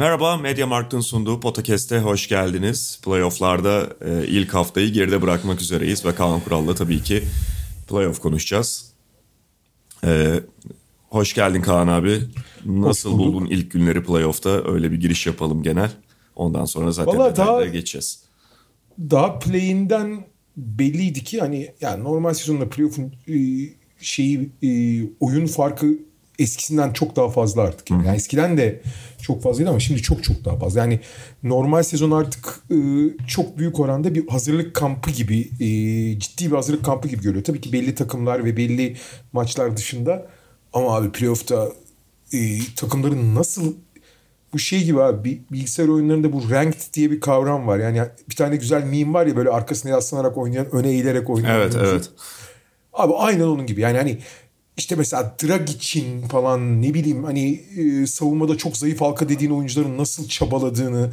Merhaba, Media Markt'ın sunduğu Podcast'e hoş geldiniz. Playoff'larda e, ilk haftayı geride bırakmak üzereyiz ve Kaan Kural'la tabii ki playoff konuşacağız. E, hoş geldin Kaan abi. Nasıl buldun ilk günleri playoff'ta? Öyle bir giriş yapalım genel. Ondan sonra zaten Vallahi detaylara daha- geçeceğiz. daha play'inden belliydi ki hani yani normal sezonda playoff'un e, şeyi e, oyun farkı eskisinden çok daha fazla artık. Yani, Yani eskiden de çok fazlaydı ama şimdi çok çok daha fazla. Yani normal sezon artık e, çok büyük oranda bir hazırlık kampı gibi e, ciddi bir hazırlık kampı gibi görüyor. Tabii ki belli takımlar ve belli maçlar dışında ama abi playoff'ta e, takımların nasıl bu şey gibi abi bi- bilgisayar oyunlarında bu ranked diye bir kavram var. Yani bir tane güzel meme var ya böyle arkasına yaslanarak oynayan, öne eğilerek oynayan. Evet, oyuncu. evet. Abi aynen onun gibi. Yani hani işte mesela Dragic'in falan ne bileyim hani e, savunmada çok zayıf halka dediğin oyuncuların nasıl çabaladığını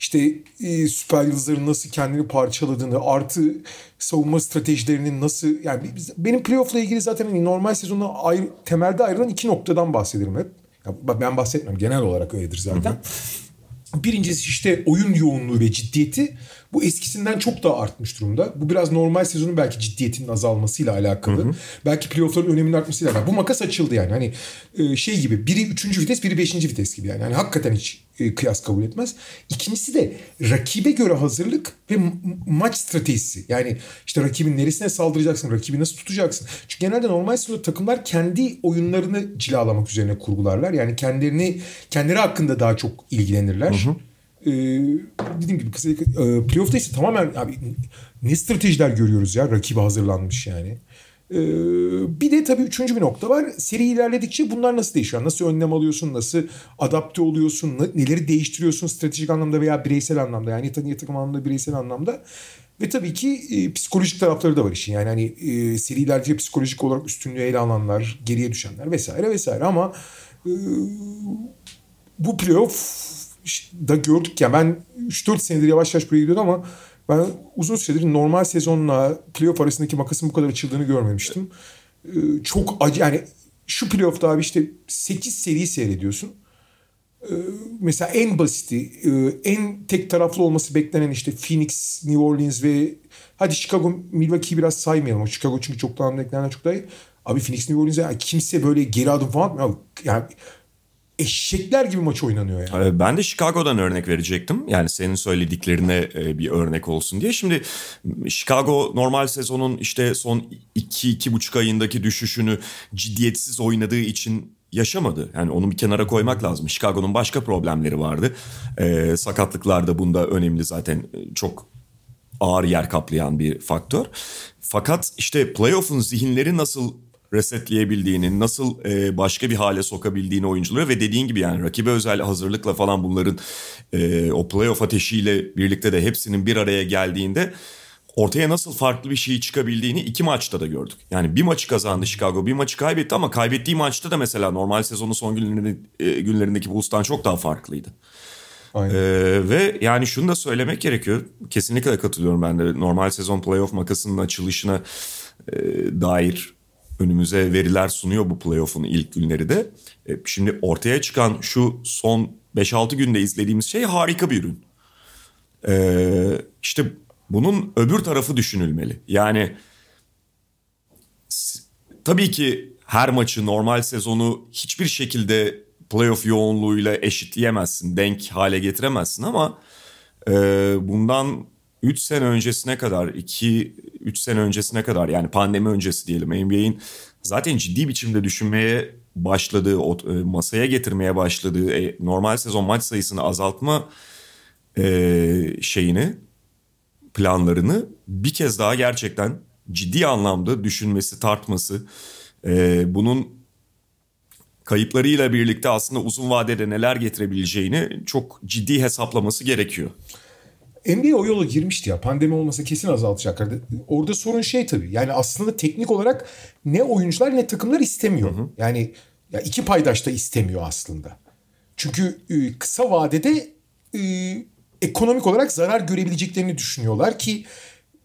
işte e, süper yıldızların nasıl kendini parçaladığını artı savunma stratejilerinin nasıl yani benim playoff'la ilgili zaten hani normal sezonda ayrı, temelde ayrılan iki noktadan bahsederim hep. Ya ben bahsetmem genel olarak öyledir zaten. Birincisi işte oyun yoğunluğu ve ciddiyeti bu eskisinden çok daha artmış durumda. Bu biraz normal sezonun belki ciddiyetinin azalmasıyla alakalı. Belki playoffların öneminin artmasıyla alakalı. Bu makas açıldı yani. Hani e, şey gibi biri üçüncü vites biri beşinci vites gibi yani. Hani hakikaten hiç kıyas kabul etmez. İkincisi de rakibe göre hazırlık ve maç stratejisi. Yani işte rakibin neresine saldıracaksın, rakibi nasıl tutacaksın. Çünkü genelde normal sezonda takımlar kendi oyunlarını cilalamak üzerine kurgularlar. Yani kendilerini kendileri hakkında daha çok ilgilenirler. Ee, dediğim gibi kısa, e, playoff'ta ise tamamen abi ne stratejiler görüyoruz ya rakibe hazırlanmış yani. Ee, bir de tabii üçüncü bir nokta var. Seri ilerledikçe bunlar nasıl değişiyor? Nasıl önlem alıyorsun? Nasıl adapte oluyorsun? ne- Neleri değiştiriyorsun stratejik anlamda veya bireysel anlamda? Yani takım takım anlamda bireysel anlamda. Ve tabii ki e, psikolojik tarafları da var işin. Yani hani e, seri ilerledikçe psikolojik olarak üstünlüğü ele alanlar, geriye düşenler vesaire vesaire ama e, bu playoff da gördük ya ben 3-4 senedir yavaş yavaş buraya gidiyorum ama ben uzun süredir normal sezonla playoff arasındaki makasın bu kadar açıldığını görmemiştim. Ee, çok acı yani şu playoff'ta abi işte 8 seri seyrediyorsun. Ee, mesela en basiti, e, en tek taraflı olması beklenen işte Phoenix, New Orleans ve hadi Chicago, Milwaukee'yi biraz saymayalım. Chicago çünkü çok daha beklenen çok daha iyi. Abi Phoenix, New Orleans'e yani kimse böyle geri adım falan atmıyor. Yani eşekler gibi maç oynanıyor yani. Ee, Ben de Chicago'dan örnek verecektim. Yani senin söylediklerine e, bir örnek olsun diye. Şimdi Chicago normal sezonun işte son 2-2,5 ayındaki düşüşünü ciddiyetsiz oynadığı için yaşamadı. Yani onu bir kenara koymak lazım. Chicago'nun başka problemleri vardı. Ee, sakatlıklar da bunda önemli zaten. Ee, Çok ağır yer kaplayan bir faktör. Fakat işte playoff'un zihinleri nasıl resetleyebildiğini, nasıl e, başka bir hale sokabildiğini oyuncuları ve dediğin gibi yani rakibe özel hazırlıkla falan bunların e, o playoff ateşiyle birlikte de hepsinin bir araya geldiğinde ortaya nasıl farklı bir şey çıkabildiğini iki maçta da gördük. Yani bir maçı kazandı Chicago, bir maçı kaybetti ama kaybettiği maçta da mesela normal sezonun son günlerinde, e, günlerindeki Bulls'tan çok daha farklıydı. Aynen. Ee, ve yani şunu da söylemek gerekiyor. Kesinlikle katılıyorum ben de. Normal sezon playoff makasının açılışına e, dair önümüze veriler sunuyor bu playoff'un ilk günleri de. E, şimdi ortaya çıkan şu son 5-6 günde izlediğimiz şey harika bir ürün. Ee, işte bunun öbür tarafı düşünülmeli. Yani tabii ki her maçı normal sezonu hiçbir şekilde playoff yoğunluğuyla eşitleyemezsin, denk hale getiremezsin ama e, bundan 3 sene öncesine kadar, 2-3 sene öncesine kadar yani pandemi öncesi diyelim NBA'in zaten ciddi biçimde düşünmeye başladığı, e, masaya getirmeye başladığı e, normal sezon maç sayısını azaltma e, şeyini, planlarını bir kez daha gerçekten ciddi anlamda düşünmesi, tartması, bunun kayıplarıyla birlikte aslında uzun vadede neler getirebileceğini çok ciddi hesaplaması gerekiyor. NBA o yola girmişti ya. Pandemi olmasa kesin azaltacaklardı. Orada sorun şey tabii. Yani aslında teknik olarak ne oyuncular ne takımlar istemiyor. Yani ya iki paydaş da istemiyor aslında. Çünkü e, kısa vadede e, ekonomik olarak zarar görebileceklerini düşünüyorlar ki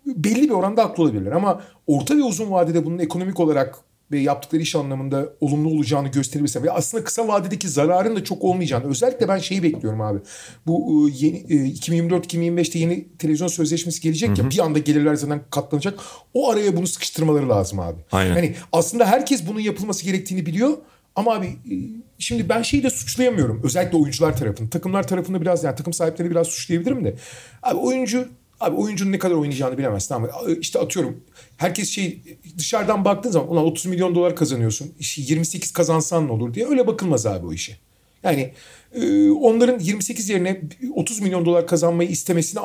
belli bir oranda haklı olabilirler. Ama orta ve uzun vadede bunun ekonomik olarak ve yaptıkları iş anlamında olumlu olacağını gösterebilirse ve aslında kısa vadedeki zararın da çok olmayacağını özellikle ben şeyi bekliyorum abi. Bu e, yeni e, 2024-2025'te yeni televizyon sözleşmesi gelecek ya bir anda gelirler zaten katlanacak. O araya bunu sıkıştırmaları lazım abi. Aynen. Hani aslında herkes bunun yapılması gerektiğini biliyor ama abi e, şimdi ben şeyi de suçlayamıyorum. Özellikle oyuncular tarafını. Takımlar tarafını biraz yani takım sahipleri biraz suçlayabilirim de. Abi oyuncu Abi oyuncunun ne kadar oynayacağını bilemez tamam mı? İşte atıyorum herkes şey dışarıdan baktığın zaman ulan 30 milyon dolar kazanıyorsun. İşte 28 kazansan ne olur diye öyle bakılmaz abi o işe. Yani e, onların 28 yerine 30 milyon dolar kazanmayı istemesini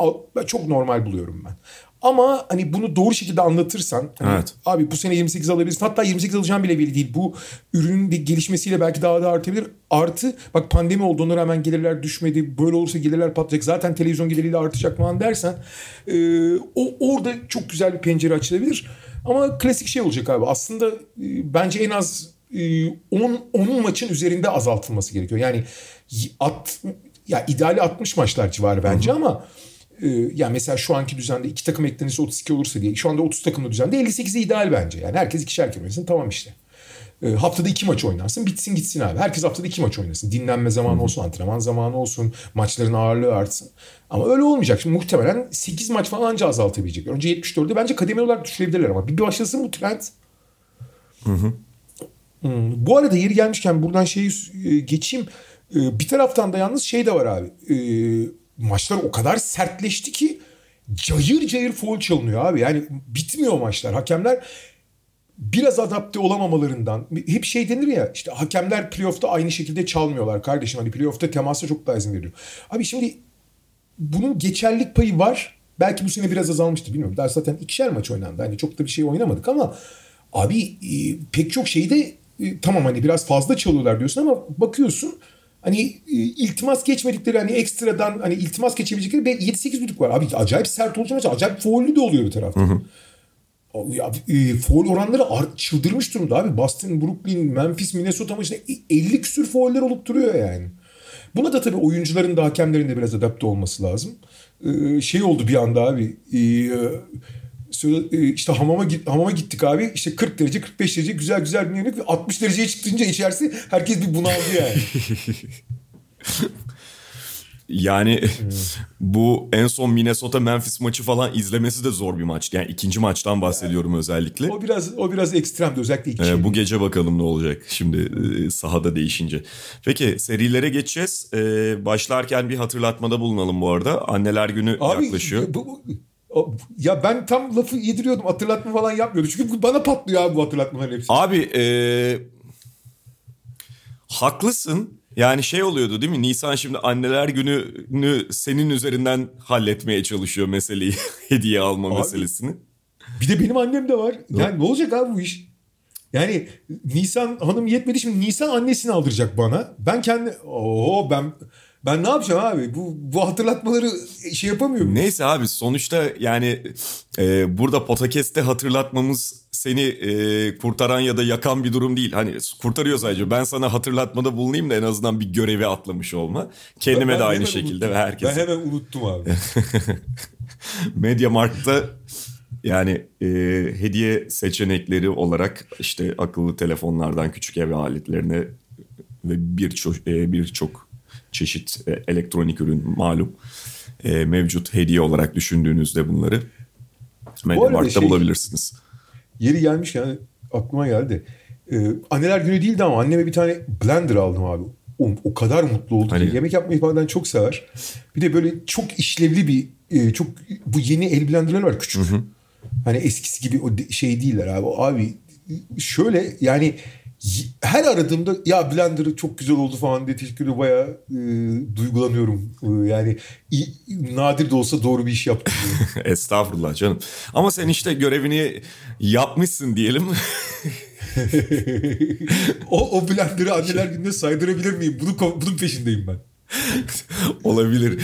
çok normal buluyorum ben. Ama hani bunu doğru şekilde anlatırsan hani, Evet. abi bu sene 28 alabilirsin. Hatta 28 alacağım bile belli değil. Bu ürünün de gelişmesiyle belki daha da artabilir. Artı bak pandemi oldu ona rağmen gelirler düşmedi. Böyle olursa gelirler patlayacak. Zaten televizyon geliriyle artacak falan dersen e, o orada çok güzel bir pencere açılabilir. Ama klasik şey olacak abi. Aslında e, bence en az e, 10 10 maçın üzerinde azaltılması gerekiyor. Yani at ya ideali 60 maçlar civarı bence ama e, ya mesela şu anki düzende iki takım eklenirse 32 olursa diye. Şu anda 30 takımlı düzende 58'i ideal bence. Yani herkes ikişer kere oynasın tamam işte. E, haftada iki maç oynansın bitsin gitsin abi. Herkes haftada iki maç oynasın. Dinlenme zamanı olsun, antrenman zamanı olsun, maçların ağırlığı artsın. Ama öyle olmayacak. Şimdi muhtemelen 8 maç falan anca azaltabilecekler. Önce 74'ü bence kademeli olarak düşürebilirler ama bir başlasın bu trend. Hmm, Bu arada yeri gelmişken buradan şeyi e, geçeyim. E, bir taraftan da yalnız şey de var abi. E, maçlar o kadar sertleşti ki cayır cayır foul çalınıyor abi. Yani bitmiyor maçlar. Hakemler biraz adapte olamamalarından hep şey denir ya işte hakemler playoff'ta aynı şekilde çalmıyorlar kardeşim. Hani playoff'ta temasa çok daha izin veriyor. Abi şimdi bunun geçerlik payı var. Belki bu sene biraz azalmıştı bilmiyorum. Daha zaten ikişer maç oynandı. Hani çok da bir şey oynamadık ama abi e, pek çok şeyde e, tamam hani biraz fazla çalıyorlar diyorsun ama bakıyorsun hani e, iltimas geçmedikleri hani ekstradan hani iltimas geçebilecekleri 7-8 düdük var. Abi acayip sert olacak maç. Acayip faullü de oluyor bir taraftan. Abi, Ya, e, foul oranları ar- çıldırmış durumda abi. Boston, Brooklyn, Memphis, Minnesota maçında 50 küsür fauller olup duruyor yani. Buna da tabii oyuncuların da hakemlerin de biraz adapte olması lazım. Ee, şey oldu bir anda abi. E, e, işte hamama git hamama gittik abi. İşte 40 derece 45 derece güzel güzel dinledik ve 60 dereceye çıktınca içerisi herkes bir bunaldı yani. Yani bu en son Minnesota Memphis maçı falan izlemesi de zor bir maç. Yani ikinci maçtan bahsediyorum özellikle. o biraz o biraz ekstremdi özellikle iki Ee, bu gece bakalım ne olacak şimdi e, sahada değişince. Peki serilere geçeceğiz. Ee, başlarken bir hatırlatmada bulunalım bu arada. Anneler günü yaklaşıyor. bu- bu- ya ben tam lafı yediriyordum hatırlatma falan yapmıyordum. Çünkü bana patlıyor abi bu hatırlatmaların hepsi. Abi e, haklısın. Yani şey oluyordu değil mi? Nisan şimdi anneler gününü senin üzerinden halletmeye çalışıyor meseleyi. Hediye alma Abi, meselesini. Bir de benim annem de var. Yani ne olacak abi bu iş? Yani Nisan hanım yetmedi şimdi Nisan annesini aldıracak bana. Ben kendi Oo ben ben ne yapacağım abi? Bu bu hatırlatmaları şey yapamıyorum. Neyse abi sonuçta yani e, burada podcast'te hatırlatmamız seni e, kurtaran ya da yakan bir durum değil. Hani kurtarıyor sadece. Ben sana hatırlatmada bulunayım da en azından bir görevi atlamış olma. Kendime Ben de aynı şekilde unuttum. ve herkese. Ben hemen unuttum abi. Mediamarkt'ta yani e, hediye seçenekleri olarak işte akıllı telefonlardan küçük ev aletlerine ve birçok e, birçok çeşit e, elektronik ürün malum e, mevcut hediye olarak düşündüğünüzde bunları Mediamarkt'ta şey- bulabilirsiniz. Yeri gelmişken aklıma geldi. Ee, anneler günü değildi ama anneme bir tane blender aldım abi. O, o kadar mutlu oldu Hani- ki. Yemek yapmayı falan çok sever. Bir de böyle çok işlevli bir e, çok bu yeni el blenderları var küçük. Hani eskisi gibi o şey değiller abi. Abi şöyle yani her aradığımda ya blenderı çok güzel oldu falan diye teşekkür ederim. Bayağı e, duygulanıyorum. E, yani i- nadir de olsa doğru bir iş yaptım. Estağfurullah canım. Ama sen işte görevini yapmışsın diyelim. o, o blenderı anneler gününe saydırabilir miyim? Bunu, bunun peşindeyim ben. Olabilir.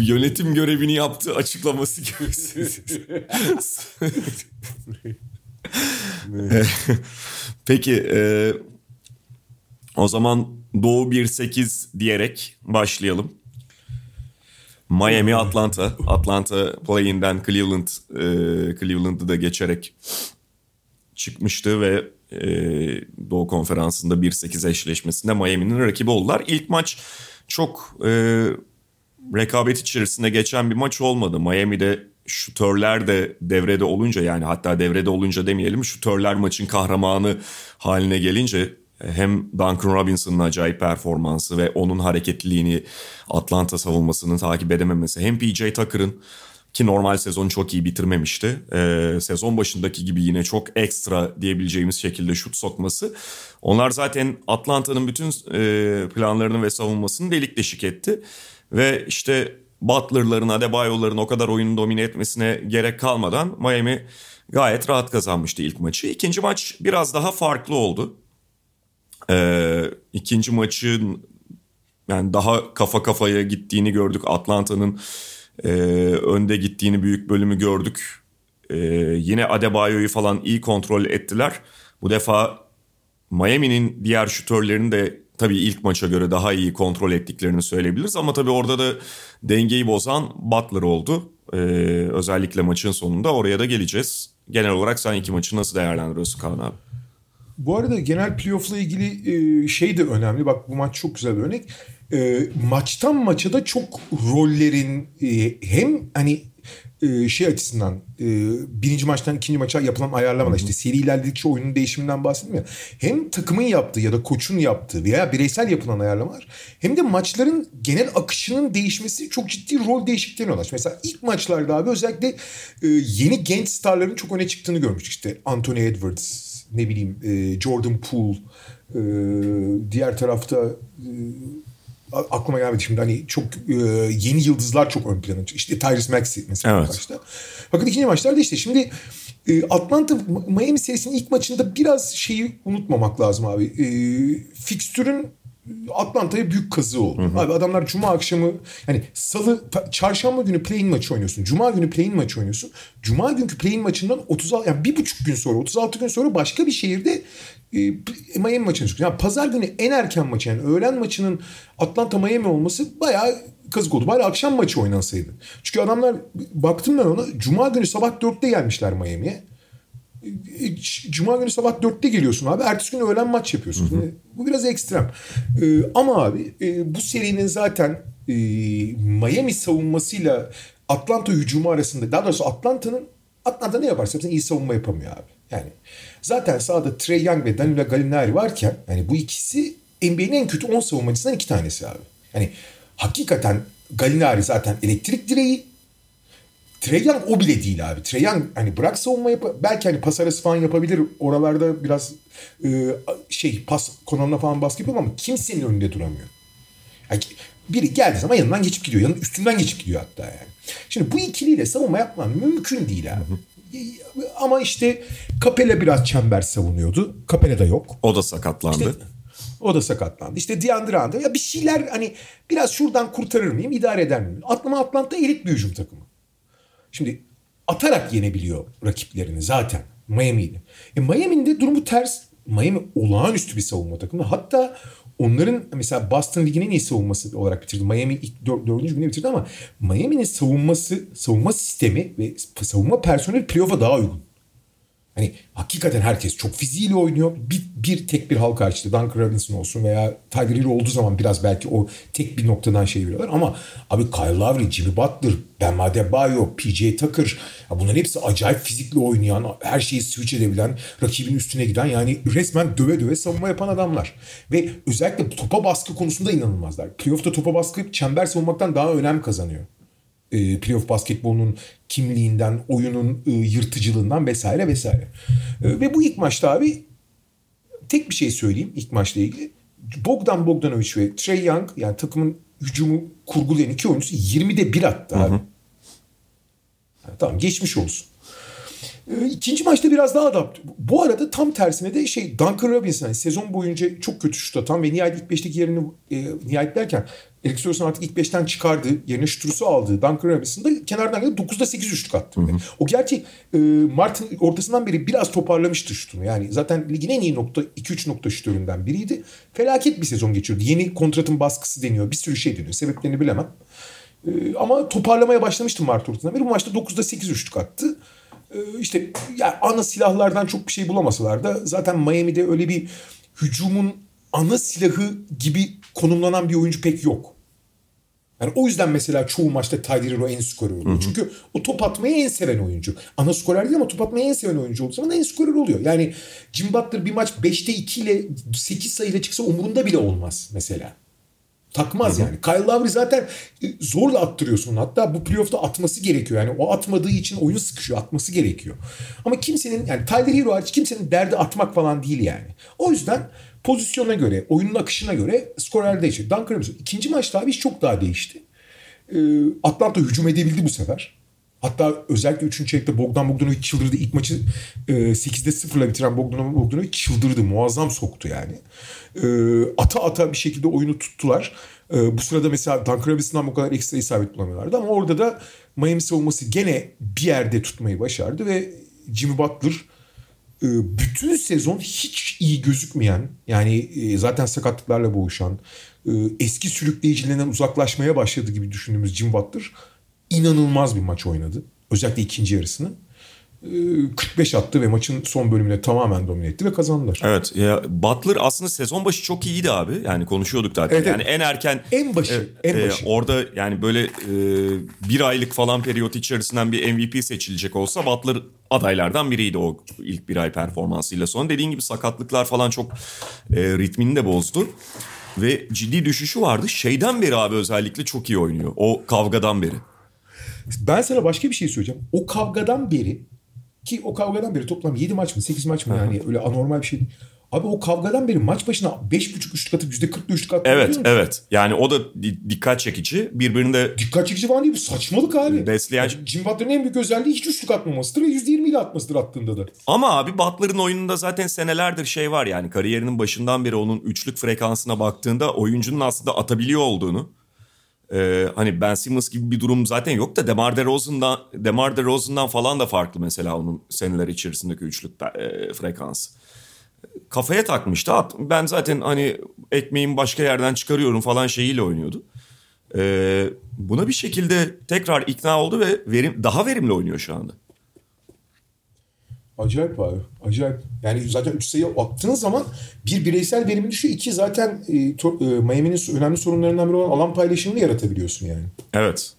Yönetim görevini yaptı açıklaması gibi. Peki e, o zaman Doğu 1-8 diyerek başlayalım. Miami Atlanta. Atlanta play'inden Cleveland e, Cleveland'ı da geçerek çıkmıştı ve e, Doğu Konferansı'nda 1-8 eşleşmesinde Miami'nin rakibi oldular. İlk maç çok e, rekabet içerisinde geçen bir maç olmadı. Miami'de şutörler de devrede olunca yani hatta devrede olunca demeyelim şutörler maçın kahramanı haline gelince hem Duncan Robinson'ın acayip performansı ve onun hareketliliğini Atlanta savunmasının takip edememesi hem PJ Tucker'ın ki normal sezonu çok iyi bitirmemişti. Ee, sezon başındaki gibi yine çok ekstra diyebileceğimiz şekilde şut sokması. Onlar zaten Atlanta'nın bütün e, planlarını ve savunmasını delik deşik etti. Ve işte Butler'ların, Adebayo'ların o kadar oyunu domine etmesine gerek kalmadan Miami gayet rahat kazanmıştı ilk maçı. İkinci maç biraz daha farklı oldu. Ee, ikinci maçın yani daha kafa kafaya gittiğini gördük. Atlanta'nın e, önde gittiğini büyük bölümü gördük. E, yine Adebayo'yu falan iyi kontrol ettiler. Bu defa Miami'nin diğer şutörlerini de tabii ilk maça göre daha iyi kontrol ettiklerini söyleyebiliriz. Ama tabii orada da dengeyi bozan Butler oldu. E, özellikle maçın sonunda oraya da geleceğiz. Genel olarak sen iki maçı nasıl değerlendiriyorsun Kaan abi? Bu arada genel playoff'la ilgili e, şey de önemli. Bak bu maç çok güzel bir örnek. E, maçtan maça da çok rollerin e, hem hani şey açısından birinci maçtan ikinci maça yapılan ayarlamalar işte seri ilerledikçe oyunun değişiminden bahsetmiyor. Hem takımın yaptığı ya da koçun yaptığı veya bireysel yapılan ayarlamalar hem de maçların genel akışının değişmesi çok ciddi rol değişikliklerine yol Mesela ilk maçlarda abi özellikle yeni genç starların çok öne çıktığını görmüştük. İşte Anthony Edwards, ne bileyim e, Jordan Poole e, diğer tarafta e, aklıma gelmedi şimdi hani çok e, yeni yıldızlar çok ön plana çıktı. İşte Tyrese Maxey mesela evet. başta. Fakat ikinci maçlarda işte şimdi e, Atlanta Miami serisinin ilk maçında biraz şeyi unutmamak lazım abi. E, fikstürün Atlanta'ya büyük kazı oldu. Hı hı. Abi adamlar cuma akşamı yani salı çarşamba günü play-in maçı oynuyorsun. Cuma günü play-in maçı oynuyorsun. Cuma günkü play-in maçından 36 yani bir buçuk gün sonra 36 gün sonra başka bir şehirde e, Miami maçını çıkıyor. Yani pazar günü en erken maçı yani öğlen maçının Atlanta Miami olması bayağı kazık oldu. Bari akşam maçı oynansaydı. Çünkü adamlar baktım ben ona cuma günü sabah 4'te gelmişler Miami'ye. Cuma günü sabah dörtte geliyorsun abi. Ertesi gün öğlen maç yapıyorsun. Hı hı. Bu biraz ekstrem. Ee, ama abi e, bu serinin zaten e, Miami savunmasıyla Atlanta hücumu arasında daha doğrusu Atlanta'nın Atlanta ne yaparsa yapsın iyi savunma yapamıyor abi. Yani zaten sahada Trey Young ve Danilo Gallinari varken yani bu ikisi NBA'nin en kötü 10 savunmacısından iki tanesi abi. Yani hakikaten Gallinari zaten elektrik direği Trey Young o bile değil abi. Trey Young hani bırak savunma yap belki hani pas arası falan yapabilir. Oralarda biraz e, şey pas konumuna falan baskı yapıyor ama kimsenin önünde duramıyor. Yani biri geldiği zaman yanından geçip gidiyor. Yanın üstünden geçip gidiyor hatta yani. Şimdi bu ikiliyle savunma yapman mümkün değil abi. Ama işte Capella biraz çember savunuyordu. Capella da yok. O da sakatlandı. İşte, o da sakatlandı. İşte Hunter. Ya bir şeyler hani biraz şuradan kurtarır mıyım, idare eder miyim? Atlıma Atlanta elit bir hücum takımı. Şimdi atarak yenebiliyor rakiplerini zaten Miami'de. E Miami'nin de durumu ters. Miami olağanüstü bir savunma takımı. Hatta onların mesela Boston Ligi'nin iyi savunması olarak bitirdi. Miami ilk dör, dördüncü günü bitirdi ama Miami'nin savunması, savunma sistemi ve savunma personeli playoff'a daha uygun. Hani hakikaten herkes çok fiziğiyle oynuyor. Bir, bir tek bir halka işte Duncan Robinson olsun veya Tiger Hill olduğu zaman biraz belki o tek bir noktadan şey veriyorlar. Ama abi Kyle Lowry, Jimmy Butler, Ben Adebayo, PJ Tucker ya bunların hepsi acayip fizikli oynayan, her şeyi switch edebilen, rakibin üstüne giden yani resmen döve döve savunma yapan adamlar. Ve özellikle topa baskı konusunda inanılmazlar. Playoff'ta topa baskı çember savunmaktan daha önem kazanıyor e, playoff basketbolunun kimliğinden, oyunun e, yırtıcılığından vesaire vesaire. E, ve bu ilk maçta abi tek bir şey söyleyeyim ilk maçla ilgili. Bogdan Bogdanovic ve Trey Young yani takımın hücumu kurgulayan iki oyuncusu 20'de 1 attı abi. Hı hı. Yani tamam geçmiş olsun. E, ikinci maçta biraz daha adapte. Bu arada tam tersine de şey Duncan Robinson yani sezon boyunca çok kötü şut atan ve nihayet ilk beşteki yerini e, nihayet derken Eric Sörsen artık ilk beşten çıkardı. Yerine Strus'u aldı. Duncan Robinson da kenardan gelip 9'da 8 üçlük attı. Hı hı. O gerçi e, Martin ortasından beri biraz toparlamıştı şutunu. Yani zaten ligin en iyi nokta 2-3 nokta şutöründen biriydi. Felaket bir sezon geçiyordu. Yeni kontratın baskısı deniyor. Bir sürü şey deniyor. Sebeplerini bilemem. E, ama toparlamaya başlamıştı Mart ortasından beri. Bu maçta 9'da 8 üçlük attı. E, işte yani ana silahlardan çok bir şey bulamasalar da zaten Miami'de öyle bir hücumun ana silahı gibi konumlanan bir oyuncu pek yok. Yani o yüzden mesela çoğu maçta Tyler en skorer oluyor. Hı hı. Çünkü o top atmayı en seven oyuncu. Ana skorer değil ama top atmayı en seven oyuncu olduğu zaman en skorer oluyor. Yani Jim Butler bir maç 5'te 2 ile 8 sayıyla çıksa umurunda bile olmaz mesela. Takmaz yani. Kyle Lowry zaten e, zorla attırıyorsun. Hatta bu playoff'ta atması gerekiyor. Yani o atmadığı için oyun sıkışıyor. Atması gerekiyor. Ama kimsenin yani Tyler Hero hariç kimsenin derdi atmak falan değil yani. O yüzden pozisyona göre, oyunun akışına göre skorer değişiyor. Duncan Robinson. İkinci maçta abi iş çok daha değişti. Ee, Atlanta hücum edebildi bu sefer. Hatta özellikle 3. çeyrekte Bogdan Bogdanovic çıldırdı. İlk maçı e, 8'de 0'la bitiren Bogdan Bogdanovic çıldırdı. Muazzam soktu yani. E, ata ata bir şekilde oyunu tuttular. E, bu sırada mesela Duncan Robinson'dan bu kadar ekstra isabet bulamıyorlardı. Ama orada da Miami savunması gene bir yerde tutmayı başardı ve Jimmy Butler ee, bütün sezon hiç iyi gözükmeyen yani e, zaten sakatlıklarla boğuşan e, eski sürükleyicilerinden uzaklaşmaya başladı gibi düşündüğümüz Jim Butler inanılmaz bir maç oynadı. Özellikle ikinci yarısını. 45 ee, attı ve maçın son bölümüne tamamen domine etti ve kazandılar. Evet. Ya Butler aslında sezon başı çok iyiydi abi. Yani konuşuyorduk zaten. Evet, yani en erken en başı e, en başı. E, orada yani böyle e, bir aylık falan periyot içerisinden bir MVP seçilecek olsa Butler adaylardan biriydi o ilk bir ay performansıyla sonra. Dediğin gibi sakatlıklar falan çok e, ritmini de bozdu. Ve ciddi düşüşü vardı. Şeyden beri abi özellikle çok iyi oynuyor. O kavgadan beri. Ben sana başka bir şey söyleyeceğim. O kavgadan beri ki o kavgadan beri toplam 7 maç mı 8 maç mı yani öyle anormal bir şey değil. Abi o kavgadan beri maç başına 5.5 üçlük atıp %40'da üçlük atıyor. Evet evet. Yani o da dikkat çekici. Birbirinde... Dikkat çekici falan değil bu saçmalık abi. Besleyen... Yani Jim Butler'ın en büyük özelliği hiç üçlük atmamasıdır ve %20 ile atmasıdır attığında da. Ama abi Butler'ın oyununda zaten senelerdir şey var yani kariyerinin başından beri onun üçlük frekansına baktığında oyuncunun aslında atabiliyor olduğunu ee, hani Ben Simmons gibi bir durum zaten yok da DeMar DeRozan'dan DeMar DeRozan'dan falan da farklı mesela onun seneler içerisindeki üçlük e, frekansı. Kafaya takmıştı. Ben zaten hani ekmeğimi başka yerden çıkarıyorum falan şeyiyle oynuyordu. Ee, buna bir şekilde tekrar ikna oldu ve verim daha verimli oynuyor şu anda. Acayip abi. Acayip. Yani zaten 3 sayı attığın zaman bir bireysel verimi düşüyor. İki zaten e, to, e, Miami'nin önemli sorunlarından biri olan alan paylaşımını yaratabiliyorsun yani. Evet.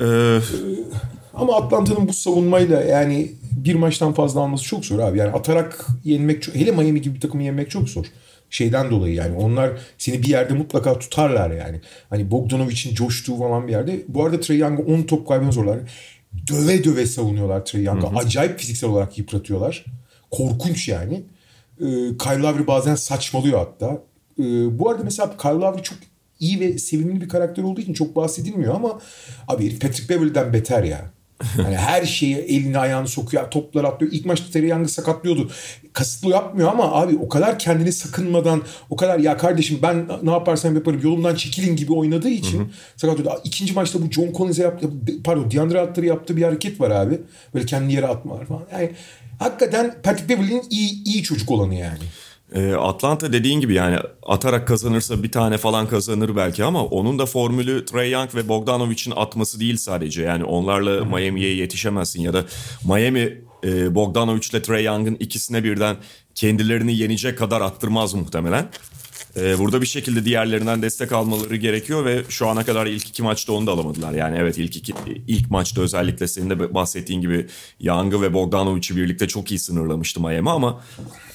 Ee... Ama Atlanta'nın bu savunmayla yani bir maçtan fazla alması çok zor abi. Yani atarak yenmek çok, hele Miami gibi bir takımı yenmek çok zor. Şeyden dolayı yani onlar seni bir yerde mutlaka tutarlar yani. Hani Bogdanovic'in coştuğu falan bir yerde. Bu arada Trey Young'ı 10 top kaybına zorlar döve döve savunuyorlar Trey Young'ı. Acayip fiziksel olarak yıpratıyorlar. Korkunç yani. Ee, Kyle Lowry bazen saçmalıyor hatta. Ee, bu arada mesela Kyle Lowry çok iyi ve sevimli bir karakter olduğu için çok bahsedilmiyor ama abi Patrick Beverly'den beter ya. Yani her şeyi elini ayağını sokuyor, toplar atlıyor. İlk maçta Terry Young'ı sakatlıyordu. Kasıtlı yapmıyor ama abi o kadar kendini sakınmadan, o kadar ya kardeşim ben ne yaparsam yaparım yolumdan çekilin gibi oynadığı için hı hı. sakatlıyordu. İkinci maçta bu John Collins'e yaptı, pardon DeAndre Hunter'ı yaptığı bir hareket var abi. Böyle kendini yere atmalar falan. Yani hakikaten Patrick Beverly'nin iyi, iyi çocuk olanı yani. Ee, Atlanta dediğin gibi yani atarak kazanırsa bir tane falan kazanır belki ama onun da formülü Trey Young ve Bogdanovic'in atması değil sadece. Yani onlarla Miami'ye yetişemezsin ya da Miami e, Bogdanovic ile Trey Young'ın ikisine birden kendilerini yenecek kadar attırmaz muhtemelen. Ee, burada bir şekilde diğerlerinden destek almaları gerekiyor ve şu ana kadar ilk iki maçta onu da alamadılar. Yani evet ilk iki, ilk maçta özellikle senin de bahsettiğin gibi Young'ı ve Bogdanovic'i birlikte çok iyi sınırlamıştı Miami ama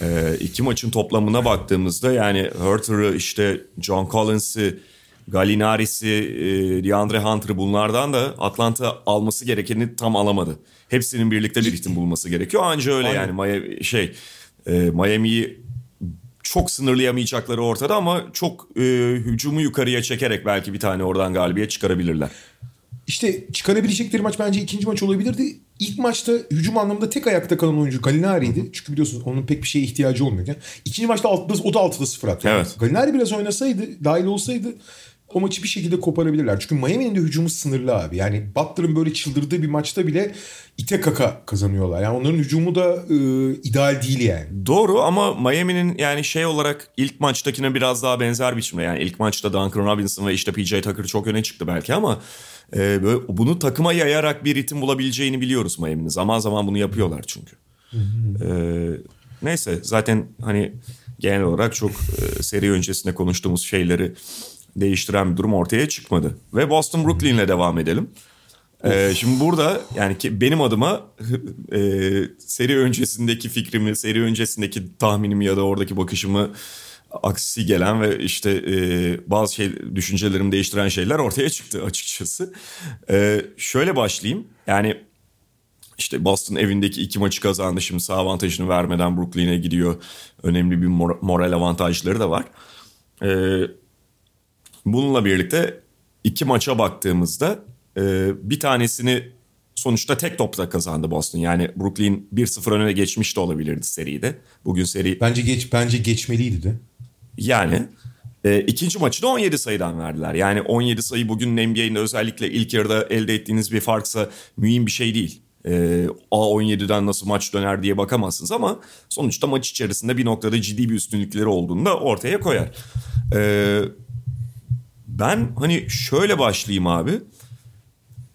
e, iki maçın toplamına baktığımızda yani Hurter'ı işte John Collins'i Galinaris'i, e, DeAndre Hunter'ı bunlardan da Atlanta alması gerekeni tam alamadı. Hepsinin birlikte bir ritim bulması gerekiyor. Anca öyle Aynen. yani Miami, şey e, Miami'yi çok sınırlayamayacakları ortada ama çok e, hücumu yukarıya çekerek belki bir tane oradan galibiyet çıkarabilirler. İşte çıkarabilecekleri maç bence ikinci maç olabilirdi. İlk maçta hücum anlamında tek ayakta kalan oyuncu Galinari'ydi. Çünkü biliyorsunuz onun pek bir şeye ihtiyacı olmuyorken. İkinci maçta altıda, o da 6'da 0 attı. Evet. Galinari biraz oynasaydı, dahil olsaydı o maçı bir şekilde koparabilirler. Çünkü Miami'nin de hücumu sınırlı abi. Yani Butler'ın böyle çıldırdığı bir maçta bile ite kaka kazanıyorlar. Yani onların hücumu da e, ideal değil yani. Doğru ama Miami'nin yani şey olarak ilk maçtakine biraz daha benzer biçimde. Yani ilk maçta Duncan Robinson ve işte PJ Tucker çok öne çıktı belki ama e, böyle bunu takıma yayarak bir ritim bulabileceğini biliyoruz Miami'nin. Zaman zaman bunu yapıyorlar çünkü. E, neyse zaten hani genel olarak çok e, seri öncesinde konuştuğumuz şeyleri değiştiren bir durum ortaya çıkmadı. Ve Boston Brooklyn'le devam edelim. Ee, şimdi burada yani ki benim adıma e, seri öncesindeki fikrimi, seri öncesindeki tahminimi ya da oradaki bakışımı aksi gelen ve işte e, bazı şey düşüncelerimi değiştiren şeyler ortaya çıktı açıkçası. E, şöyle başlayayım. Yani işte Boston evindeki iki maçı kazandı. Şimdi sağ avantajını vermeden Brooklyn'e gidiyor. Önemli bir mor- moral avantajları da var. E, bununla birlikte iki maça baktığımızda e, bir tanesini sonuçta tek topta kazandı Boston. Yani Brooklyn 1-0 öne geçmiş de olabilirdi seride. Bugün seri Bence geç bence geçmeliydi de. yani e, ikinci maçı da 17 sayıdan verdiler. Yani 17 sayı bugün NBA'nin özellikle ilk yarıda elde ettiğiniz bir farksa mühim bir şey değil. E, A17'den nasıl maç döner diye bakamazsınız ama sonuçta maç içerisinde bir noktada ciddi bir üstünlükleri olduğunu da ortaya koyar. E, ben hani şöyle başlayayım abi.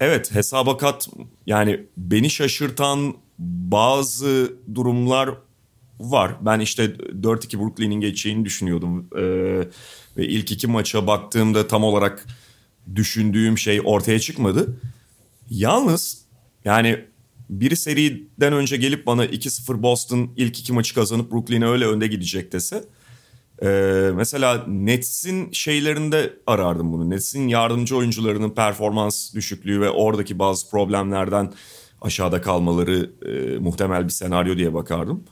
Evet hesaba kat yani beni şaşırtan bazı durumlar var. Ben işte 4-2 Brooklyn'in geçeceğini düşünüyordum. Ee, ve ilk iki maça baktığımda tam olarak düşündüğüm şey ortaya çıkmadı. Yalnız yani biri seriden önce gelip bana 2-0 Boston ilk iki maçı kazanıp Brooklyn'e öyle önde gidecek dese ee, mesela Nets'in şeylerinde arardım bunu. Nets'in yardımcı oyuncularının performans düşüklüğü ve oradaki bazı problemlerden aşağıda kalmaları e, muhtemel bir senaryo diye bakardım.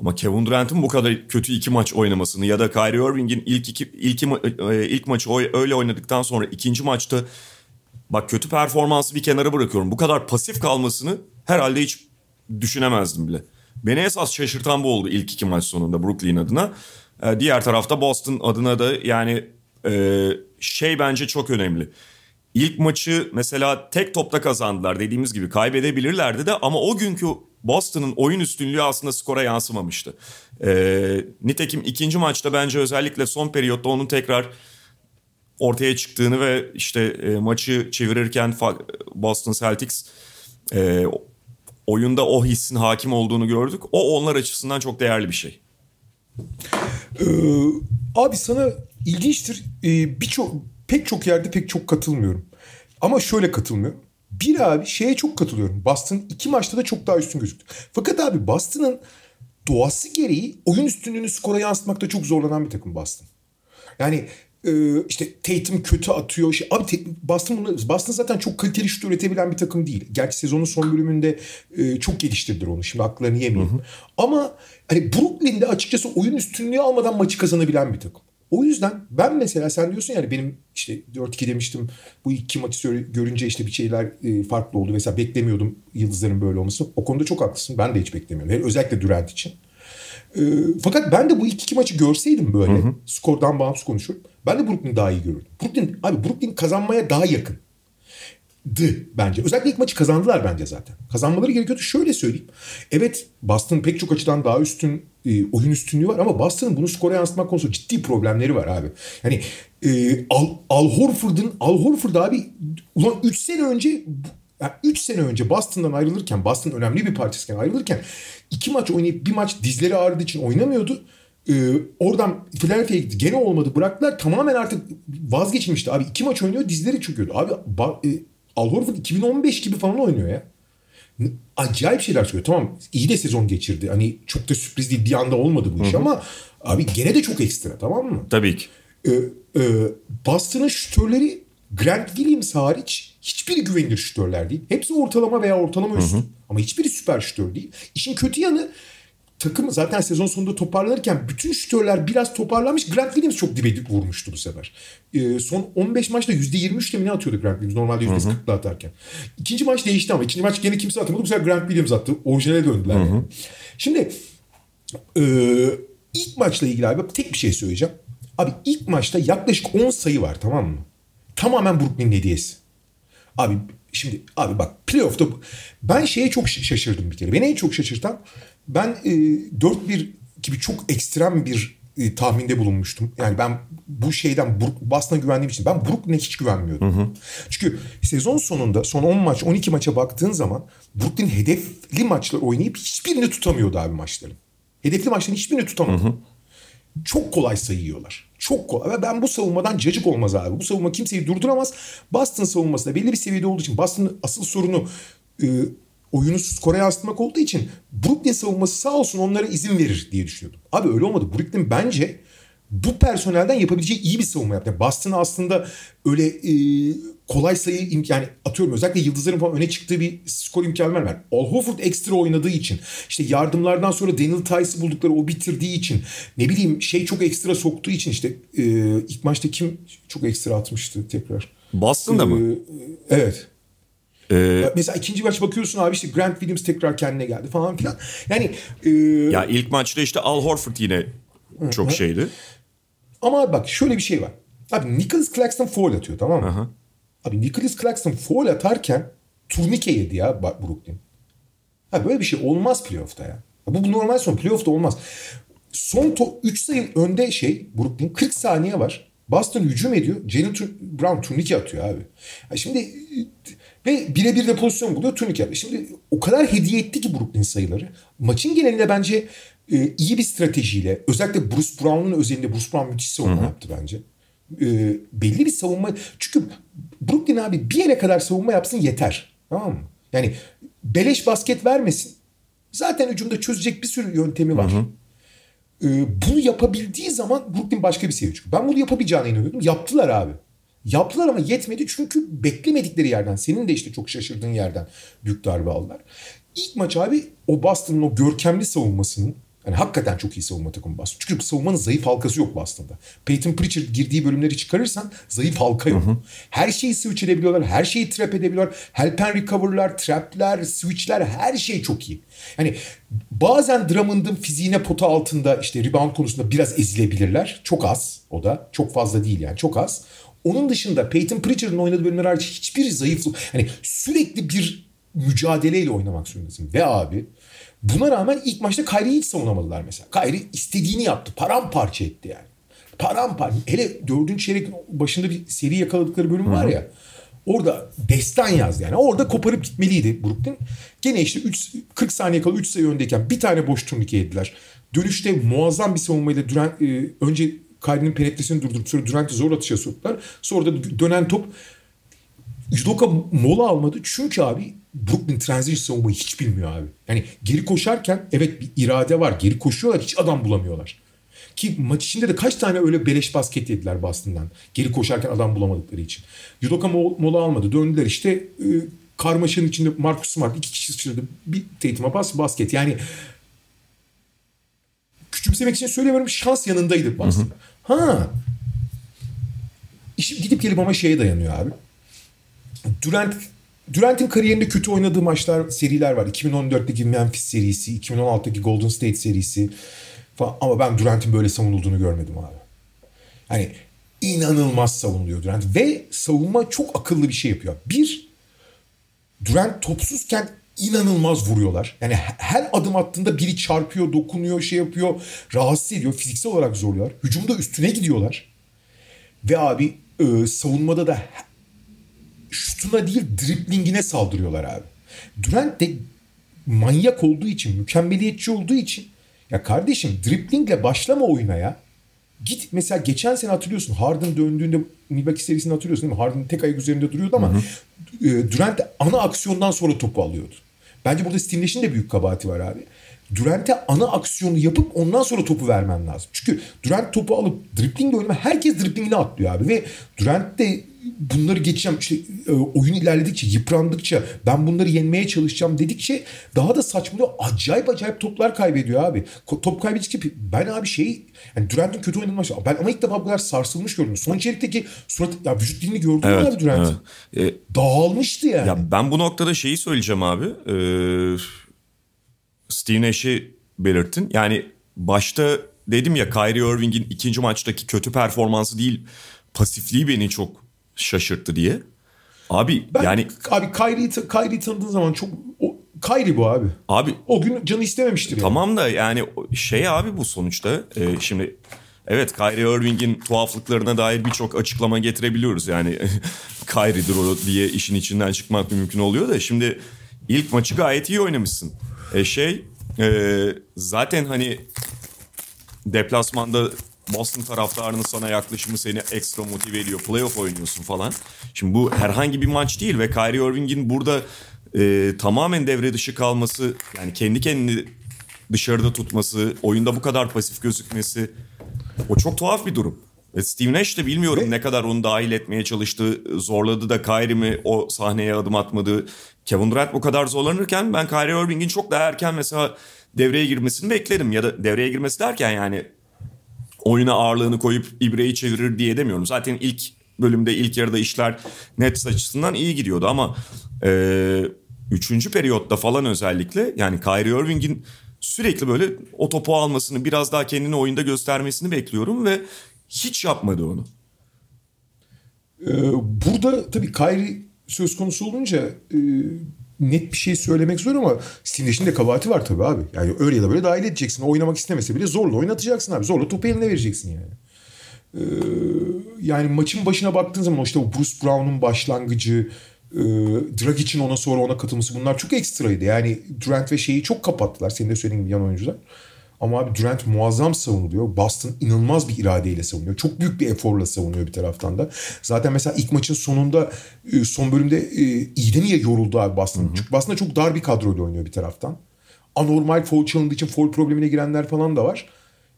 Ama Kevin Durant'ın bu kadar kötü iki maç oynamasını ya da Kyrie Irving'in ilk iki ilk, e, ilk maçı öyle oynadıktan sonra ikinci maçta bak kötü performansı bir kenara bırakıyorum. Bu kadar pasif kalmasını herhalde hiç düşünemezdim bile. Beni esas şaşırtan bu oldu ilk iki maç sonunda Brooklyn adına. Ee, diğer tarafta Boston adına da yani e, şey bence çok önemli. İlk maçı mesela tek topta kazandılar dediğimiz gibi kaybedebilirlerdi de ama o günkü Boston'ın oyun üstünlüğü aslında skora yansımamıştı. Ee, nitekim ikinci maçta bence özellikle son periyotta onun tekrar ortaya çıktığını ve işte e, maçı çevirirken Boston Celtics e, oyunda o hissin hakim olduğunu gördük. O onlar açısından çok değerli bir şey. Ee, abi sana ilginçtir. Ee, birçok pek çok yerde pek çok katılmıyorum. Ama şöyle katılmıyorum. Bir abi şeye çok katılıyorum. Boston iki maçta da çok daha üstün gözüktü. Fakat abi Boston'ın doğası gereği oyun üstünlüğünü skora yansıtmakta çok zorlanan bir takım Boston. Yani işte Tatum kötü atıyor. Şey, abi Boston, Boston zaten çok kaliteli şut üretebilen bir takım değil. Gerçi sezonun son bölümünde e, çok geliştirdiler onu. Şimdi haklarını yemeyelim. Ama hani Brooklyn'de açıkçası oyun üstünlüğü almadan maçı kazanabilen bir takım. O yüzden ben mesela sen diyorsun yani benim işte 4-2 demiştim bu iki maçı görünce işte bir şeyler e, farklı oldu. Mesela beklemiyordum yıldızların böyle olmasını. O konuda çok haklısın. Ben de hiç beklemiyordum. Özellikle Durant için. E, fakat ben de bu ilk iki maçı görseydim böyle hı hı. skordan bağımsız konuşuyorum. Ben de Brooklyn'i daha iyi görürdüm. Brooklyn, abi Brooklyn kazanmaya daha yakın. Dı bence. Özellikle ilk maçı kazandılar bence zaten. Kazanmaları gerekiyordu. Şöyle söyleyeyim. Evet Boston pek çok açıdan daha üstün e, oyun üstünlüğü var ama Boston'ın bunu skora yansıtmak konusunda ciddi problemleri var abi. Yani e, Al, Al Horford'un Al Horford abi ulan 3 sene önce 3 sene önce Boston'dan ayrılırken Boston önemli bir partisken ayrılırken iki maç oynayıp bir maç dizleri ağrıdığı için oynamıyordu. Ee, oradan Philadelphia'ya gitti. Gene olmadı. Bıraktılar. Tamamen artık vazgeçmişti. Abi iki maç oynuyor dizleri çöküyordu. Abi ba- e, Al Horford 2015 gibi falan oynuyor ya. Acayip şeyler söylüyor. Tamam iyi de sezon geçirdi. Hani çok da sürpriz değil. Bir anda olmadı bu iş Hı-hı. ama abi gene de çok ekstra tamam mı? Tabii ki. Ee, e, Boston'ın şütörleri Grant Williams hariç hiçbiri güvenilir şütörler değil. Hepsi ortalama veya ortalama üstü. Hı hı. Ama hiçbiri süper şütör değil. İşin kötü yanı takım zaten sezon sonunda toparlanırken bütün şütörler biraz toparlanmış. Grant Williams çok dibe vurmuştu bu sefer. Ee, son 15 maçta %23 mi ne atıyordu Grant Williams normalde %40'la atarken. İkinci maç değişti ama ikinci maç gene kimse atamadı. Bu sefer Grant Williams attı. Orijinale döndüler. Yani. Şimdi e, ilk maçla ilgili abi tek bir şey söyleyeceğim. Abi ilk maçta yaklaşık 10 sayı var tamam mı? Tamamen Brooklyn hediyesi. Abi şimdi abi bak playoff'ta ben şeye çok şaşırdım bir kere. Beni en çok şaşırtan ben e, 4-1 gibi çok ekstrem bir e, tahminde bulunmuştum. Yani ben bu şeyden Boston'a güvendiğim için ben Brooklyn'e hiç güvenmiyordum. Hı hı. Çünkü sezon sonunda son 10 maç 12 maça baktığın zaman Brooklyn hedefli maçlar oynayıp hiçbirini tutamıyordu abi maçların. Hedefli maçların hiçbirini tutamadı. Hı hı. Çok kolay sayıyorlar. Çok kolay. Ve ben bu savunmadan cacık olmaz abi. Bu savunma kimseyi durduramaz. Boston savunması da belli bir seviyede olduğu için Boston'ın asıl sorunu e, oyunu skora yansıtmak olduğu için Brooklyn savunması sağ olsun onlara izin verir diye düşünüyordum. Abi öyle olmadı. Brooklyn bence bu personelden yapabileceği iyi bir savunma yaptı. Yani Boston aslında öyle e, kolay sayı yani atıyorum özellikle yıldızların falan öne çıktığı bir skor imkanı var. Al Horford ekstra oynadığı için işte yardımlardan sonra Daniel Tice'ı buldukları o bitirdiği için ne bileyim şey çok ekstra soktuğu için işte e, ilk maçta kim çok ekstra atmıştı tekrar? Boston'da ee, mı? Evet. Ee, Mesela ikinci maç bakıyorsun abi işte Grant Williams tekrar kendine geldi falan filan. Yani e, ya ilk maçta işte Al Horford yine çok şeydi. Ama bak şöyle bir şey var. Abi Nicholas Claxton foul atıyor tamam mı? Aha. Abi Nicholas Claxton foul atarken turnike yedi ya Brooklyn. Ha böyle bir şey olmaz playoff'ta ya. Bu, bu normal son playoff'ta olmaz. Son 3 sayı önde şey Brooklyn 40 saniye var. Boston hücum ediyor. Jalen Brown turnike atıyor abi. Ya şimdi ve birebir de pozisyon buluyor turnike atıyor. Şimdi o kadar hediye etti ki Brooklyn sayıları. Maçın genelinde bence e, iyi bir stratejiyle özellikle Bruce Brown'un özelinde Bruce Brown müthiş savunma Hı-hı. yaptı bence. E, belli bir savunma çünkü Brooklyn abi bir yere kadar savunma yapsın yeter. Tamam mı? Yani beleş basket vermesin. Zaten hücumda çözecek bir sürü yöntemi var. E, bunu yapabildiği zaman Brooklyn başka bir seviye çıkıyor. Ben bunu yapabileceğine inanıyordum. Yaptılar abi. Yaptılar ama yetmedi çünkü beklemedikleri yerden, senin de işte çok şaşırdığın yerden büyük darbe aldılar. İlk maç abi o Boston'ın o görkemli savunmasının yani hakikaten çok iyi savunma takımı Boston. Çünkü savunmanın zayıf halkası yok Boston'da. Peyton Pritchard girdiği bölümleri çıkarırsan zayıf halka yok. Hı hı. Her şeyi switch edebiliyorlar. Her şeyi trap edebiliyorlar. Help and recover'lar, trap'ler, switch'ler her şey çok iyi. Yani bazen Drummond'ın fiziğine pota altında işte rebound konusunda biraz ezilebilirler. Çok az o da. Çok fazla değil yani çok az. Onun dışında Peyton Pritchard'ın oynadığı bölümler hariç hiçbir zayıf... Hani sürekli bir mücadeleyle oynamak zorundasın. Ve abi Buna rağmen ilk maçta Kyrie'yi hiç savunamadılar mesela. Kyrie istediğini yaptı. Paramparça etti yani. Paramparça. Hele dördüncü çeyrek başında bir seri yakaladıkları bölüm var ya. Orada destan yazdı yani. Orada koparıp gitmeliydi Brooklyn. Gene işte 3, 40 saniye kala 3 sayı öndeyken bir tane boş turnike yediler. Dönüşte muazzam bir savunmayla Durant, e, önce Kyrie'nin penetresini durdurup sonra Durant'ı zor atışa soktular. Sonra da dönen top Judoka mola almadı. Çünkü abi Brooklyn transition savunmayı hiç bilmiyor abi. Yani geri koşarken evet bir irade var. Geri koşuyorlar hiç adam bulamıyorlar. Ki maç içinde de kaç tane öyle beleş basket yediler Boston'dan. Geri koşarken adam bulamadıkları için. Yudoka mola almadı. Döndüler işte e, karmaşanın içinde Marcus Smart iki kişi sıçradı. Bir Tatum'a pas basket. Yani küçümsemek için söylemiyorum şans yanındaydı Boston. Ha. İşim gidip gelip ama şeye dayanıyor abi. Durant Durant'in kariyerinde kötü oynadığı maçlar, seriler var. 2014'teki Memphis serisi, 2016'daki Golden State serisi falan. Ama ben Durant'in böyle savunulduğunu görmedim abi. Hani inanılmaz savunuluyor Durant. Ve savunma çok akıllı bir şey yapıyor. Bir, Durant topsuzken inanılmaz vuruyorlar. Yani her adım attığında biri çarpıyor, dokunuyor, şey yapıyor, rahatsız ediyor. Fiziksel olarak zorluyorlar. Hücumda üstüne gidiyorlar. Ve abi e, savunmada da şutuna değil driplingine saldırıyorlar abi. Durant de manyak olduğu için, mükemmeliyetçi olduğu için ya kardeşim driplingle başlama oyuna ya. Git mesela geçen sene hatırlıyorsun Harden döndüğünde Milwaukee serisini hatırlıyorsun değil mi? Harden tek ayak üzerinde duruyordu ama hı hı. E, Durant ana aksiyondan sonra topu alıyordu. Bence burada Steve Nash'in de büyük kabahati var abi. Durant'e ana aksiyonu yapıp ondan sonra topu vermen lazım. Çünkü Durant topu alıp driplingle oynama herkes driplingine atlıyor abi. Ve Durant de bunları geçeceğim işte e, oyun ilerledikçe yıprandıkça ben bunları yenmeye çalışacağım dedikçe daha da saçmalıyor. Acayip acayip toplar kaybediyor abi. Top kaybedikçe ben abi şey yani Durant'ın kötü oynadığını başladım. Ben ama ilk defa bu kadar sarsılmış gördüm. Son çeyrekteki surat ya vücut dilini gördün mü abi Durant'ın? evet. Dağılmıştı yani. Ya ben bu noktada şeyi söyleyeceğim abi. Ee, Steve Nash'i belirttin. Yani başta dedim ya Kyrie Irving'in ikinci maçtaki kötü performansı değil pasifliği beni çok şaşırttı diye. Abi ben, yani abi Kyrie'yi Kyrie tanıdığın zaman çok o, Kyrie bu abi. abi O gün canı istememiştir yani. tamam da yani şey abi bu sonuçta e, şimdi evet Kyrie Irving'in tuhaflıklarına dair birçok açıklama getirebiliyoruz. Yani Kyrie'dir o diye işin içinden çıkmak mümkün oluyor da şimdi ilk maçı gayet iyi oynamışsın. E şey e, zaten hani deplasmanda Boston taraftarının sana yaklaşımı seni ekstra motive ediyor. Playoff oynuyorsun falan. Şimdi bu herhangi bir maç değil ve Kyrie Irving'in burada e, tamamen devre dışı kalması yani kendi kendini dışarıda tutması, oyunda bu kadar pasif gözükmesi o çok tuhaf bir durum. Ve Steve Nash de bilmiyorum Ve- ne kadar onu dahil etmeye çalıştı. Zorladı da Kyrie mi o sahneye adım atmadı. Kevin Durant bu kadar zorlanırken ben Kyrie Irving'in çok daha erken mesela devreye girmesini beklerim. Ya da devreye girmesi derken yani oyuna ağırlığını koyup ibreyi çevirir diye demiyorum. Zaten ilk bölümde ilk yarıda işler Nets açısından iyi gidiyordu ama e, üçüncü periyotta falan özellikle yani Kyrie Irving'in sürekli böyle o topu almasını biraz daha kendini oyunda göstermesini bekliyorum ve hiç yapmadı onu. Ee, burada tabii Kyrie söz konusu olunca e, net bir şey söylemek zor ama Steve Nash'in de kabahati var tabii abi. Yani öyle ya da böyle dahil edeceksin. Oynamak istemese bile zorla oynatacaksın abi. Zorla topu eline vereceksin yani. Ee, yani maçın başına baktığın zaman işte Bruce Brown'un başlangıcı, e, Dragic'in ona sonra ona katılması bunlar çok ekstraydı. Yani Durant ve şeyi çok kapattılar. Senin de söylediğin gibi yan oyuncular. Ama abi Durant muazzam savunuyor. Boston inanılmaz bir iradeyle savunuyor. Çok büyük bir eforla savunuyor bir taraftan da. Zaten mesela ilk maçın sonunda e, son bölümde e, iyiden iyiye yoruldu abi Boston. Çünkü Boston'da çok dar bir kadroyla oynuyor bir taraftan. Anormal foul çalındığı için foul problemine girenler falan da var.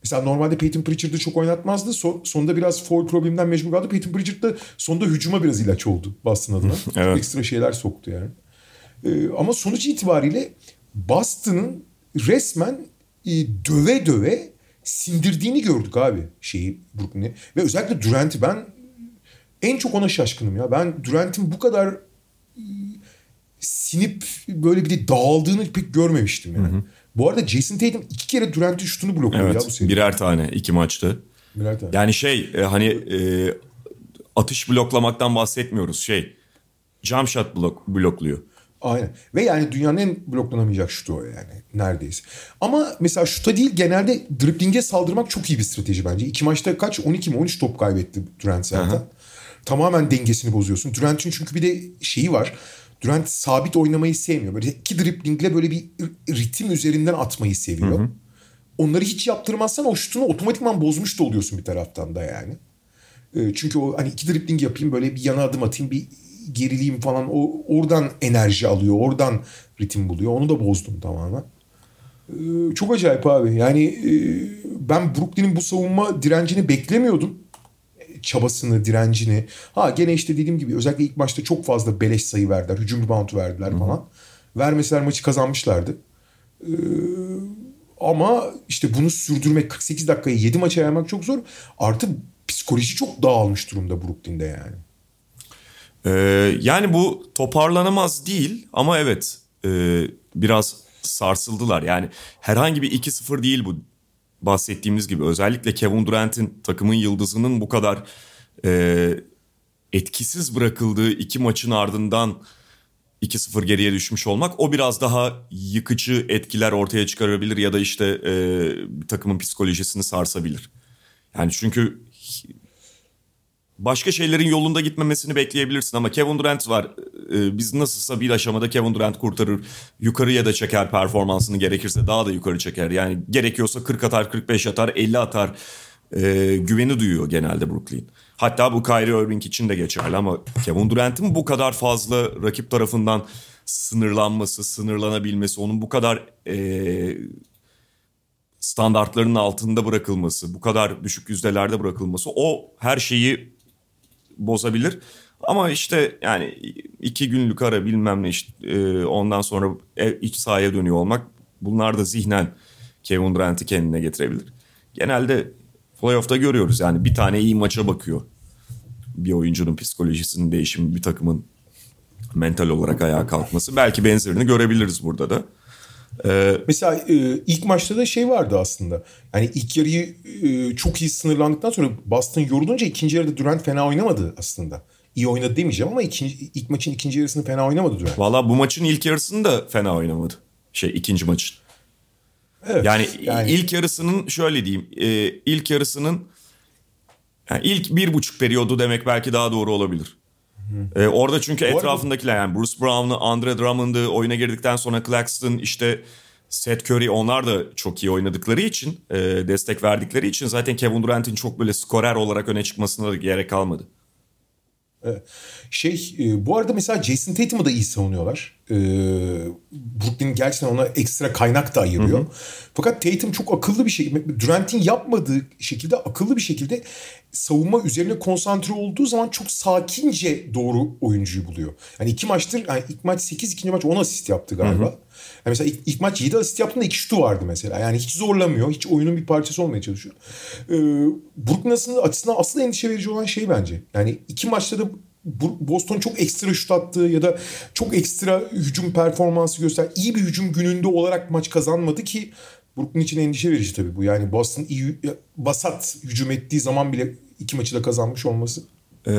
Mesela normalde Peyton Pritchard'ı çok oynatmazdı. So- sonunda biraz foul probleminden mecbur kaldı. Peyton Pritchard da sonunda hücuma biraz ilaç oldu Boston adına. Çok Evet. ekstra şeyler soktu yani. Ee, ama sonuç itibariyle Boston'ın resmen e, döve döve sindirdiğini gördük abi şeyi Brooklyn'i. Ve özellikle Durant'i ben en çok ona şaşkınım ya. Ben Durant'in bu kadar e, sinip böyle bir de dağıldığını pek görmemiştim yani. Bu arada Jason Tatum iki kere Durant'in şutunu blokladı ya bu Evet seride. birer tane iki maçta. Birer tane. Yani şey e, hani e, atış bloklamaktan bahsetmiyoruz şey jump shot blok, blokluyor. Aynen. Ve yani dünyanın en bloklanamayacak şutu o yani. Neredeyse. Ama mesela şuta değil genelde driblinge saldırmak çok iyi bir strateji bence. İki maçta kaç? 12 mi 13 top kaybetti Durant zaten. Tamamen dengesini bozuyorsun. Durant'in çünkü bir de şeyi var. Durant sabit oynamayı sevmiyor. Böyle iki driblingle böyle bir ritim üzerinden atmayı seviyor. Onları hiç yaptırmazsan o şutunu otomatikman bozmuş da oluyorsun bir taraftan da yani. E, Çünkü o hani iki dribling yapayım böyle bir yana adım atayım bir gerileyim falan o oradan enerji alıyor oradan ritim buluyor onu da bozdum tamamen. E, Çok acayip abi yani e, ben Brooklyn'in bu savunma direncini beklemiyordum. Çabasını, direncini. Ha gene işte dediğim gibi özellikle ilk maçta çok fazla beleş sayı verdiler. Hücum rebound verdiler falan. Vermeseler maçı kazanmışlardı. E, Ama işte bunu sürdürmek 48 dakikayı 7 maça yaymak çok zor. Artı psikoloji çok dağılmış durumda Brooklyn'de yani. Ee, yani bu toparlanamaz değil ama evet e, biraz sarsıldılar. Yani herhangi bir 2-0 değil bu bahsettiğimiz gibi. Özellikle Kevin Durant'in takımın yıldızının bu kadar e, etkisiz bırakıldığı iki maçın ardından 2-0 geriye düşmüş olmak o biraz daha yıkıcı etkiler ortaya çıkarabilir ya da işte e, takımın psikolojisini sarsabilir. Yani çünkü başka şeylerin yolunda gitmemesini bekleyebilirsin ama Kevin Durant var. Ee, biz nasılsa bir aşamada Kevin Durant kurtarır. Yukarıya da çeker performansını gerekirse daha da yukarı çeker. Yani gerekiyorsa 40 atar, 45 atar, 50 atar. Ee, güveni duyuyor genelde Brooklyn. Hatta bu Kyrie Irving için de geçerli ama Kevin Durant'in bu kadar fazla rakip tarafından sınırlanması, sınırlanabilmesi, onun bu kadar ee, standartlarının altında bırakılması, bu kadar düşük yüzdelerde bırakılması o her şeyi bozabilir. Ama işte yani iki günlük ara bilmem ne işte e, ondan sonra iç sahaya dönüyor olmak bunlar da zihnen Kevin Durant'i kendine getirebilir. Genelde playoff'ta görüyoruz yani bir tane iyi maça bakıyor. Bir oyuncunun psikolojisinin değişimi, bir takımın mental olarak ayağa kalkması. Belki benzerini görebiliriz burada da. Ee, Mesela e, ilk maçta da şey vardı aslında. Yani ilk yarıyı e, çok iyi sınırlandıktan sonra Boston yorulunca ikinci yarıda Durant fena oynamadı aslında. İyi oynadı demeyeceğim ama ikinci, ilk maçın ikinci yarısını fena oynamadı Durant. Valla bu maçın ilk yarısını da fena oynamadı. Şey ikinci maçın. Evet, yani, yani ilk yarısının şöyle diyeyim. E, ilk yarısının yani ilk bir buçuk periyodu demek belki daha doğru olabilir. Ee, orada çünkü Bu etrafındakiler yani Bruce Brown'ı, Andre Drummond'ı oyuna girdikten sonra Claxton işte Seth Curry onlar da çok iyi oynadıkları için e, destek verdikleri için zaten Kevin Durant'in çok böyle skorer olarak öne çıkmasına da gerek kalmadı. Şey e, bu arada mesela Jason Tatum'u da iyi savunuyorlar. E, Brooklyn gerçekten ona ekstra kaynak da ayırıyor. Hı hı. Fakat Tatum çok akıllı bir şekilde Durant'in yapmadığı şekilde akıllı bir şekilde savunma üzerine konsantre olduğu zaman çok sakince doğru oyuncuyu buluyor. Yani iki maçtır yani ilk maç 8 ikinci maç 10 asist yaptı galiba. Hı hı. Mesela ilk, ilk maç 7 asist yaptığında iki şutu vardı mesela. Yani hiç zorlamıyor. Hiç oyunun bir parçası olmaya çalışıyor. Ee, Brooklyn açısından asıl endişe verici olan şey bence. Yani iki maçta da Boston çok ekstra şut attı ya da çok ekstra hücum performansı göster. İyi bir hücum gününde olarak maç kazanmadı ki Brooklyn için endişe verici tabii bu. Yani Boston iyi basat hücum ettiği zaman bile iki maçı da kazanmış olması. Ee,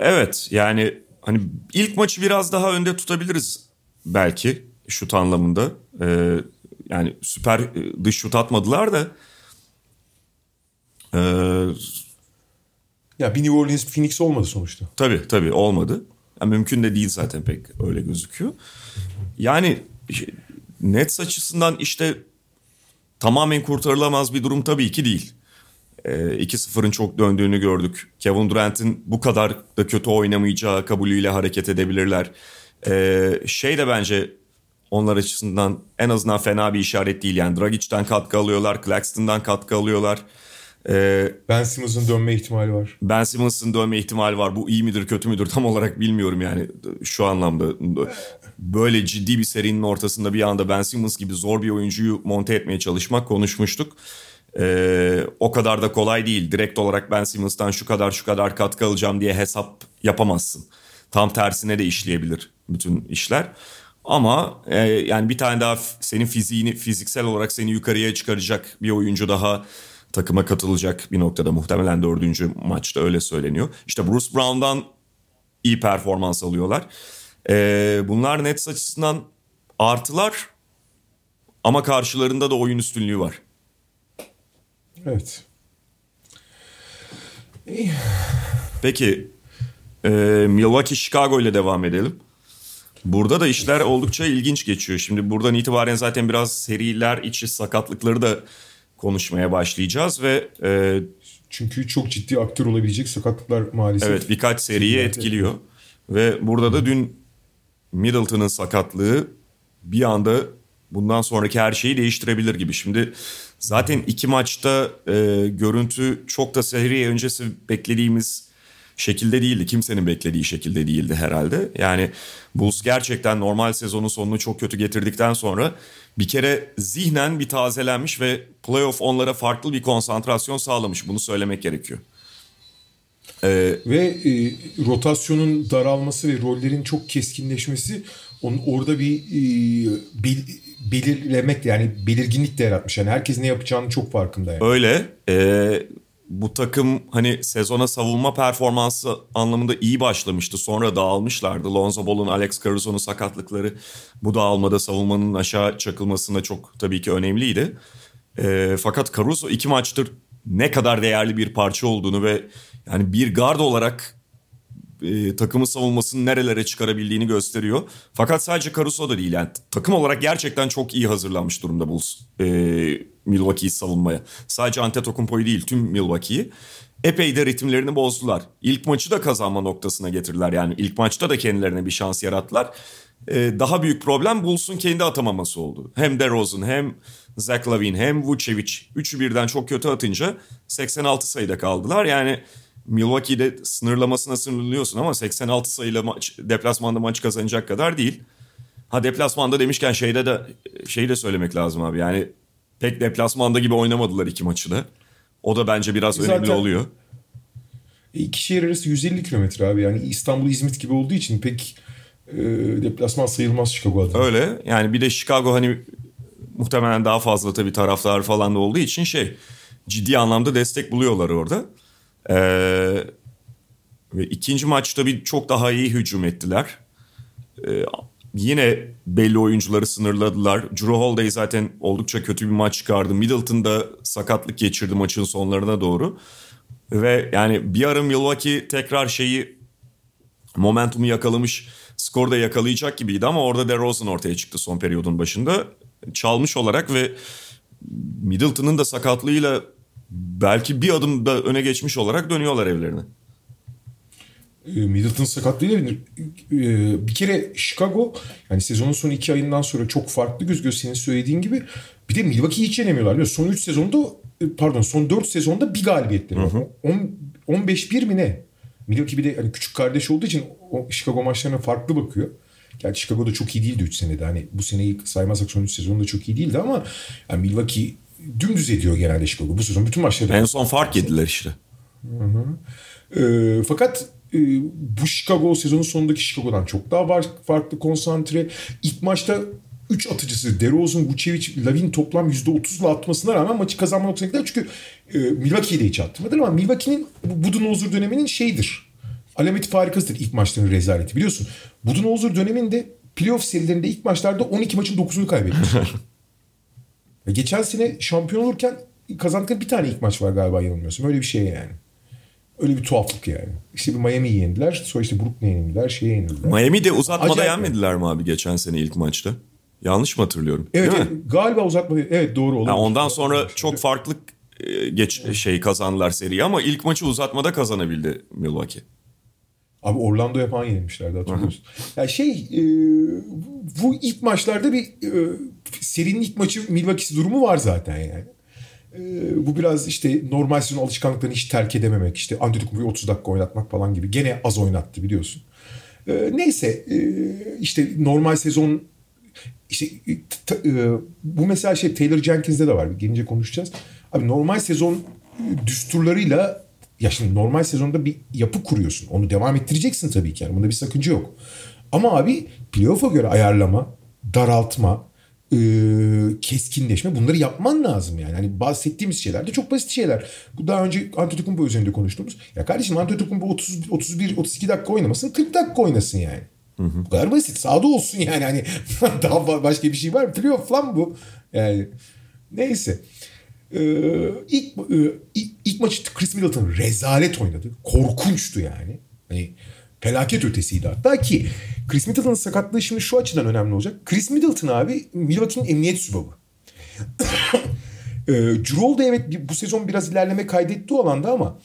evet yani hani ilk maçı biraz daha önde tutabiliriz belki şut anlamında. Ee, yani süper e, dış şut atmadılar da. Ee, ya bir New Orleans Phoenix olmadı sonuçta. Tabii tabii olmadı. Yani mümkün de değil zaten pek öyle gözüküyor. Yani Nets açısından işte tamamen kurtarılamaz bir durum tabii ki değil. E, ee, 2-0'ın çok döndüğünü gördük. Kevin Durant'in bu kadar da kötü oynamayacağı kabulüyle hareket edebilirler. E, şey de bence onlar açısından en azından fena bir işaret değil. Yani Dragic'ten katkı alıyorlar, Claxton'dan katkı alıyorlar. Ee, ben Simmons'ın dönme ihtimali var. Ben Simmons'ın dönme ihtimali var. Bu iyi midir kötü müdür tam olarak bilmiyorum yani şu anlamda. Böyle ciddi bir serinin ortasında bir anda Ben Simmons gibi zor bir oyuncuyu monte etmeye çalışmak konuşmuştuk. Ee, o kadar da kolay değil. Direkt olarak Ben Simmons'tan şu kadar şu kadar katkı alacağım diye hesap yapamazsın. Tam tersine de işleyebilir bütün işler. Ama e, yani bir tane daha senin fiziğini fiziksel olarak seni yukarıya çıkaracak bir oyuncu daha takıma katılacak bir noktada muhtemelen dördüncü maçta öyle söyleniyor. İşte Bruce Brown'dan iyi performans alıyorlar. Ee, bunlar Nets açısından artılar ama karşılarında da oyun üstünlüğü var. Evet. Peki e, Milwaukee Chicago ile devam edelim. Burada da işler oldukça ilginç geçiyor. Şimdi buradan itibaren zaten biraz seriler içi sakatlıkları da konuşmaya başlayacağız ve e, çünkü çok ciddi aktör olabilecek sakatlıklar maalesef. Evet birkaç seriyi etkiliyor ve burada da dün Middleton'ın sakatlığı bir anda bundan sonraki her şeyi değiştirebilir gibi. Şimdi zaten iki maçta e, görüntü çok da seri öncesi beklediğimiz şekilde değildi. Kimsenin beklediği şekilde değildi herhalde. Yani Bulls gerçekten normal sezonun sonunu çok kötü getirdikten sonra bir kere zihnen bir tazelenmiş ve playoff onlara farklı bir konsantrasyon sağlamış. Bunu söylemek gerekiyor. Ee, ve e, rotasyonun daralması ve rollerin çok keskinleşmesi onun orada bir e, bel, belirlemek yani belirginlik de yaratmış. Yani herkes ne yapacağını çok farkında. Yani. Öyle. E, bu takım hani sezona savunma performansı anlamında iyi başlamıştı. Sonra dağılmışlardı. Lonzo Ball'un, Alex Caruso'nun sakatlıkları bu dağılmada savunmanın aşağı çakılmasında çok tabii ki önemliydi. E, fakat Caruso iki maçtır ne kadar değerli bir parça olduğunu ve yani bir guard olarak e, takımın savunmasını nerelere çıkarabildiğini gösteriyor. Fakat sadece Caruso da değil yani takım olarak gerçekten çok iyi hazırlanmış durumda Bulls e, Milwaukee'yi savunmaya. Sadece Antetokounmpo'yu değil tüm Milwaukee'yi. Epey de ritimlerini bozdular. İlk maçı da kazanma noktasına getirdiler. Yani ilk maçta da kendilerine bir şans yarattılar. Ee, daha büyük problem Bulls'un kendi atamaması oldu. Hem DeRozan hem Zach Lavine hem Vucevic. Üçü birden çok kötü atınca 86 sayıda kaldılar. Yani Milwaukee'de sınırlamasına sınırlıyorsun ama 86 sayıyla maç, deplasmanda maç kazanacak kadar değil. Ha deplasmanda demişken şeyde de şeyi de söylemek lazım abi. Yani pek deplasmanda gibi oynamadılar iki maçı da. O da bence biraz Zaten- önemli oluyor. E, İki şehir arası 150 kilometre abi. Yani İstanbul İzmit gibi olduğu için pek e, deplasman sayılmaz Chicago adına. Öyle. Yani bir de Chicago hani muhtemelen daha fazla tabii taraftar falan da olduğu için şey ciddi anlamda destek buluyorlar orada. Ee, ve ikinci maçta bir çok daha iyi hücum ettiler. Ee, yine belli oyuncuları sınırladılar. Drew Holiday zaten oldukça kötü bir maç çıkardı. Middleton da sakatlık geçirdi maçın sonlarına doğru. Ve yani bir ara Milwaukee tekrar şeyi momentumu yakalamış, skor da yakalayacak gibiydi ama orada DeRozan ortaya çıktı son periyodun başında. Çalmış olarak ve Middleton'ın da sakatlığıyla belki bir adım da öne geçmiş olarak dönüyorlar evlerine. E, Middleton sakatlığıyla e, bir kere Chicago yani sezonun son iki ayından sonra çok farklı gözüküyor senin söylediğin gibi. Bir de Milwaukee'yi hiç yenemiyorlar. biliyor? Son 3 sezonda e, pardon son 4 sezonda bir galibiyetleri var. On- 15-1 mi ne? Milwaukee bir de hani küçük kardeş olduğu için o Chicago maçlarına farklı bakıyor. Gerçi Chicago'da çok iyi değildi 3 senede. Hani bu seneyi saymazsak son 3 sezonda çok iyi değildi ama yani Milwaukee dümdüz ediyor genelde Chicago. Bu sezon bütün maçları En son fark yediler işte. e, fakat e, bu Chicago sezonun sonundaki Chicago'dan çok daha var, farklı konsantre. İlk maçta 3 atıcısı DeRozan, Vucevic, Lavin toplam %30'la atmasına rağmen maçı kazanma noktasına gider. Çünkü e, Milwaukee'yi de hiç attırmadılar ama Milwaukee'nin bu Budenholzer döneminin şeyidir. Alameti farikasıdır ilk maçların rezaleti biliyorsun. Budenholzer döneminde playoff serilerinde ilk maçlarda 12 maçın 9'unu kaybetmişler. Ve geçen sene şampiyon olurken kazandıkları bir tane ilk maç var galiba yanılmıyorsam. Öyle bir şey yani. Öyle bir tuhaflık yani. İşte bir Miami'yi yendiler. Sonra işte Brooklyn'e yenildiler. Şeye yenildiler. Miami'de uzatmada Acayip. yenmediler mi abi geçen sene ilk maçta? Yanlış mı hatırlıyorum? evet, Değil mi? evet, galiba uzatma. Evet doğru olur. Yani ondan sonra çok farklı e, geç şey kazandılar seriyi ama ilk maçı uzatmada kazanabildi Milwaukee. Abi Orlando'ya falan yenilmişlerdi hatırlıyor musun? Yani şey e, bu ilk maçlarda bir e, serinin ilk maçı Milwaukee'si durumu var zaten yani. E, bu biraz işte normal sezon alışkanlıklarını hiç terk edememek. işte Antetokounmpo'yu 30 dakika oynatmak falan gibi. Gene az oynattı biliyorsun. E, neyse e, işte normal sezon işte t- e, bu mesela şey Taylor Jenkins'de de var. Gelince konuşacağız. Abi normal sezon düsturlarıyla ya şimdi normal sezonda bir yapı kuruyorsun. Onu devam ettireceksin tabii ki. Yani bunda bir sakınca yok. Ama abi playoff'a göre ayarlama, daraltma, e, keskinleşme bunları yapman lazım yani. Hani bahsettiğimiz şeyler de çok basit şeyler. Bu daha önce Antetokounmpo üzerinde konuştuğumuz. Ya kardeşim Antetokounmpo 30 31 32 dakika oynamasın 40 dakika oynasın yani. Bu kadar basit. Sağda olsun yani. Hani daha başka bir şey var mı? Playoff lan bu. Yani neyse. Ee, ilk, e, ilk, ilk maçı Chris Middleton rezalet oynadı. Korkunçtu yani. Hani felaket ötesiydi hatta ki Chris Middleton'ın sakatlığı şimdi şu açıdan önemli olacak. Chris Middleton abi Milwaukee'nin emniyet sübabı. Ee, Cirol da evet bu sezon biraz ilerleme kaydetti o alanda ama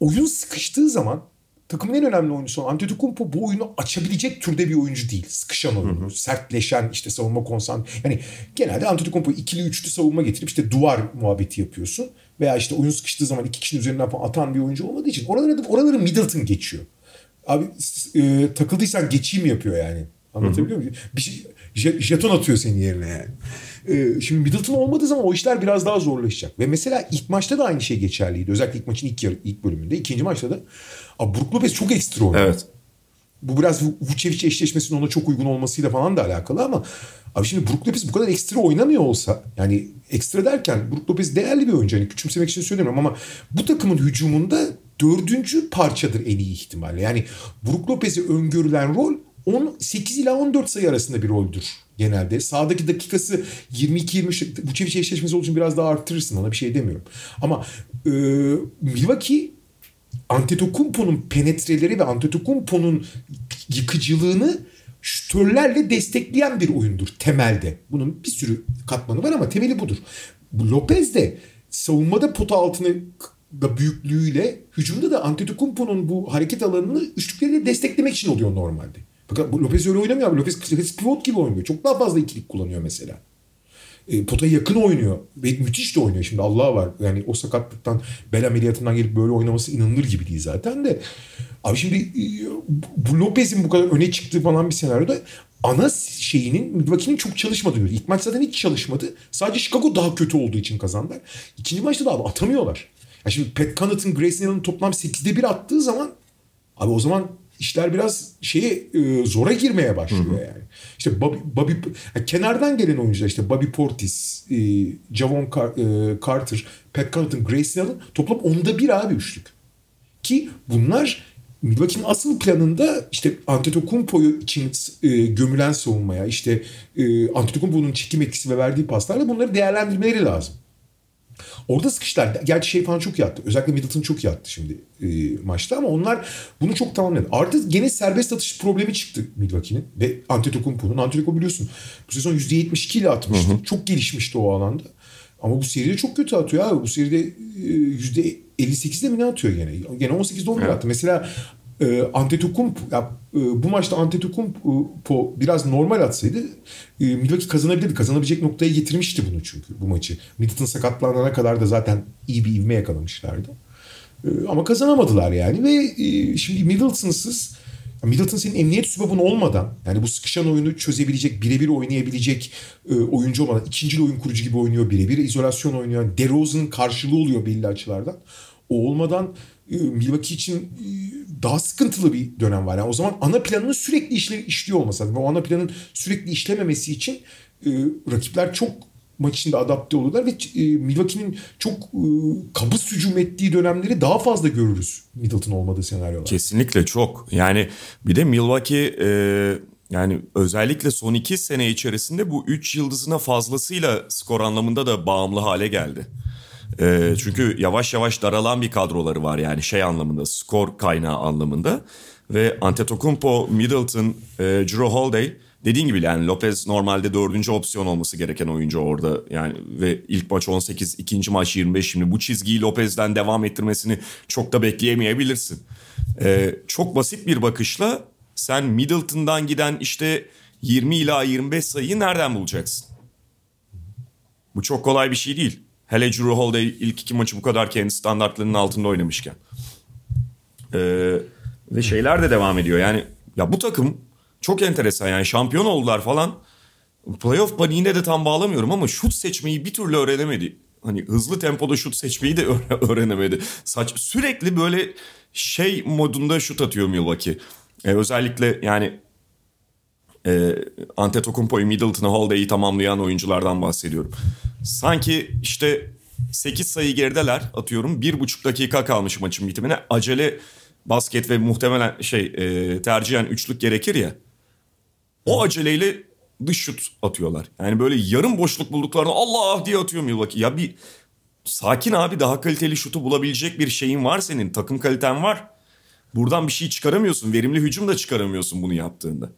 oyun sıkıştığı zaman takımın en önemli oyuncusu olan Antetokounmpo bu oyunu açabilecek türde bir oyuncu değil. Sıkışan oyunu, sertleşen işte savunma konsan. Yani genelde Antetokounmpo ikili üçlü savunma getirip işte duvar muhabbeti yapıyorsun. Veya işte oyun sıkıştığı zaman iki kişinin üzerinden falan atan bir oyuncu olmadığı için oraları, oraları Middleton geçiyor. Abi e, takıldıysan geçeyim yapıyor yani. Anlatabiliyor muyum? Bir şey, jet- jeton atıyor senin yerine yani. E, şimdi Middleton olmadığı zaman o işler biraz daha zorlaşacak. Ve mesela ilk maçta da aynı şey geçerliydi. Özellikle ilk maçın ilk, yarı, ilk bölümünde. ikinci maçta da abi Brook Lopez çok ekstra oynadı. Evet. Bu biraz Vucevic eşleşmesinin ona çok uygun olmasıyla falan da alakalı ama abi şimdi Brook Lopez bu kadar ekstra oynamıyor olsa yani ekstra derken Brook Lopez değerli bir oyuncu. Hani küçümsemek için söylemiyorum ama bu takımın hücumunda dördüncü parçadır en iyi ihtimalle. Yani Brook Lopez'e öngörülen rol 18 ila 14 sayı arasında bir roldür genelde. Sağdaki dakikası 22-23 Vucevic eşleşmesi olduğu için biraz daha arttırırsın ona bir şey demiyorum. Ama e, Milwaukee Antetokounmpo'nun penetreleri ve Antetokounmpo'nun yıkıcılığını şütörlerle destekleyen bir oyundur temelde. Bunun bir sürü katmanı var ama temeli budur. Bu Lopez de savunmada pota altını da büyüklüğüyle hücumda da Antetokounmpo'nun bu hareket alanını üçlükleriyle desteklemek için oluyor normalde. Fakat Lopez öyle oynamıyor abi. Lopez pivot gibi oynuyor. Çok daha fazla ikilik kullanıyor mesela. E, potaya yakın oynuyor. Ve müthiş de oynuyor şimdi Allah var. Yani o sakatlıktan bel ameliyatından gelip böyle oynaması inanılır gibi değil zaten de. Abi şimdi e, bu Lopez'in bu kadar öne çıktığı falan bir senaryoda ana şeyinin Milwaukee'nin çok çalışmadığını İlk maç zaten hiç çalışmadı. Sadece Chicago daha kötü olduğu için kazandılar. İkinci maçta da abi atamıyorlar. Ya şimdi Pat Connaughton, Grayson Allen toplam 8'de 1 attığı zaman abi o zaman işler biraz şeye e, zora girmeye başlıyor Hı-hı. yani. İşte Bobby, Bobby yani kenardan gelen oyuncular işte Bobby Portis, e, Javon Car- e, Carter, Pat Connaughton, Grayson Allen toplam onda bir abi üçlük. Ki bunlar Milwaukee'nin asıl planında işte Antetokounmpo'yu için e, gömülen savunmaya işte e, Antetokounmpo'nun çekim etkisi ve verdiği paslarla bunları değerlendirmeleri lazım. Orada sıkıştılar. Gerçi şey falan çok yattı. Özellikle Middleton çok yattı şimdi e, maçta ama onlar bunu çok tamamladı. Artık gene serbest atış problemi çıktı Milwaukee'nin ve Antetokounmpo'nun. Antetokounmpo biliyorsun bu sezon %72 ile atmıştı. Hı hı. Çok gelişmişti o alanda. Ama bu seride çok kötü atıyor abi. Bu seride e, %58'de mi ne atıyor gene? Gene 18'de 11 evet. attı. Mesela e, Antetokounmpo ya, e, bu maçta Antetokounmpo biraz normal atsaydı e, Milwaukee kazanabilirdi. Kazanabilecek noktaya getirmişti bunu çünkü bu maçı. Middleton sakatlanana kadar da zaten iyi bir ivme yakalamışlardı. E, ama kazanamadılar yani ve e, şimdi Middleton'sız Middleton senin emniyet sübabın olmadan yani bu sıkışan oyunu çözebilecek, birebir oynayabilecek e, oyuncu olmadan ikinci oyun kurucu gibi oynuyor birebir. izolasyon oynuyor. Yani DeRozan'ın karşılığı oluyor belli açılardan. O olmadan e, Milwaukee için e, daha sıkıntılı bir dönem var. Yani o zaman ana planının sürekli işle, işliyor olması lazım. Ve o ana planın sürekli işlememesi için e, rakipler çok maç içinde adapte oluyorlar ve e, Milwaukee'nin çok e, kabız hücum ettiği dönemleri daha fazla görürüz Middleton olmadığı senaryolar. Kesinlikle çok. Yani bir de Milwaukee e, yani özellikle son iki sene içerisinde bu üç yıldızına fazlasıyla skor anlamında da bağımlı hale geldi. E, çünkü yavaş yavaş daralan bir kadroları var yani şey anlamında skor kaynağı anlamında. Ve Antetokounmpo, Middleton, e, Drew Holiday dediğin gibi yani Lopez normalde dördüncü opsiyon olması gereken oyuncu orada. Yani ve ilk maç 18, ikinci maç 25 şimdi bu çizgiyi Lopez'den devam ettirmesini çok da bekleyemeyebilirsin. E, çok basit bir bakışla sen Middleton'dan giden işte 20 ila 25 sayıyı nereden bulacaksın? Bu çok kolay bir şey değil. Hele Drew Holiday ilk iki maçı bu kadar kendi standartlarının altında oynamışken. Ee, ve şeyler de devam ediyor. Yani ya bu takım çok enteresan yani şampiyon oldular falan. Playoff paniğine de tam bağlamıyorum ama şut seçmeyi bir türlü öğrenemedi. Hani hızlı tempoda şut seçmeyi de öğrenemedi. Saç sürekli böyle şey modunda şut atıyor Milwaukee. Ee, özellikle yani e, Antetokounmpo'yu, Middleton'ı, Holiday'i tamamlayan oyunculardan bahsediyorum. Sanki işte 8 sayı gerideler atıyorum. Bir buçuk dakika kalmış maçın bitimine. Acele basket ve muhtemelen şey e, tercihen üçlük gerekir ya. O aceleyle dış şut atıyorlar. Yani böyle yarım boşluk bulduklarını Allah diye atıyor Milwaukee. Ya bir sakin abi daha kaliteli şutu bulabilecek bir şeyin var senin. Takım kaliten var. Buradan bir şey çıkaramıyorsun. Verimli hücum da çıkaramıyorsun bunu yaptığında.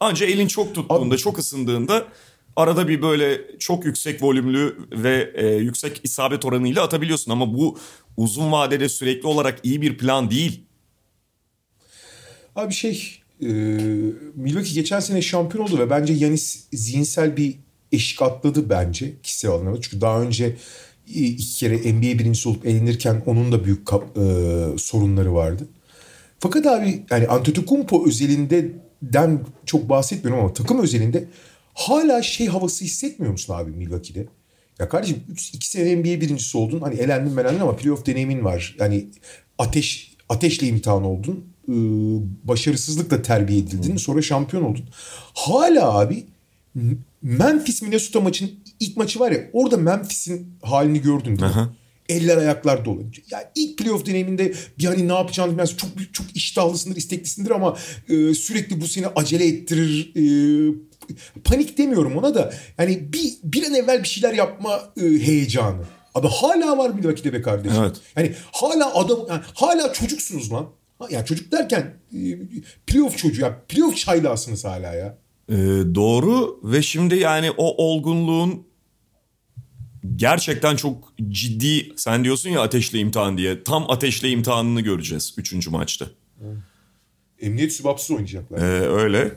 Anca elin çok tuttuğunda, çok ısındığında arada bir böyle çok yüksek volümlü ve e, yüksek isabet oranıyla atabiliyorsun. Ama bu uzun vadede sürekli olarak iyi bir plan değil. Abi şey e, Milwaukee geçen sene şampiyon oldu ve bence Yanis zihinsel bir eşik atladı bence kişisel anlamda. Çünkü daha önce iki kere NBA birincisi olup elenirken onun da büyük kap, e, sorunları vardı. Fakat abi yani Antetokounmpo özelinde den çok bahsetmiyorum ama takım özelinde hala şey havası hissetmiyor musun abi Milwaukee'de? Ya kardeşim 2 sene NBA birincisi oldun. Hani elendin belendin ama playoff deneyimin var. Yani ateş ateşle imtihan oldun. Ee, başarısızlıkla terbiye edildin. Sonra şampiyon oldun. Hala abi Memphis Minnesota maçın ilk maçı var ya orada Memphis'in halini gördün değil mi? Eller ayaklar dolu. Yani ilk playoff deneyiminde bir hani ne yapacağını bilmez. Çok çok iştahlısındır, isteklisindir ama e, sürekli bu seni acele ettirir. E, panik demiyorum ona da. Yani bir, bir an evvel bir şeyler yapma e, heyecanı. Abi hala var bir vakit be kardeşim. Evet. Yani hala adam yani hala çocuksunuz lan. Ya çocuk derken e, playoff çocuğu ya. Playoff çaylağısınız hala ya. Ee, doğru ve şimdi yani o olgunluğun gerçekten çok ciddi sen diyorsun ya ateşle imtihan diye tam ateşle imtihanını göreceğiz 3. maçta. Emniyet sübapsız oynayacaklar. Ee, öyle.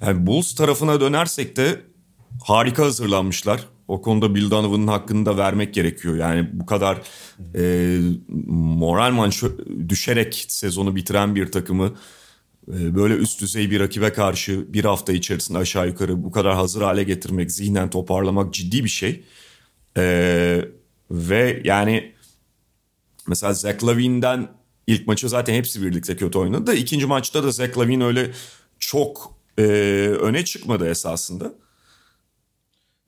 Yani Bulls tarafına dönersek de harika hazırlanmışlar. O konuda Bill Donovan'ın hakkını da vermek gerekiyor. Yani bu kadar e, moral manş düşerek sezonu bitiren bir takımı e, böyle üst düzey bir rakibe karşı bir hafta içerisinde aşağı yukarı bu kadar hazır hale getirmek, zihnen toparlamak ciddi bir şey. E, ve yani mesela Zach Lavine'den ilk maçı zaten hepsi birlikte kötü oynadı. İkinci maçta da Zach Lavine öyle çok e, öne çıkmadı esasında.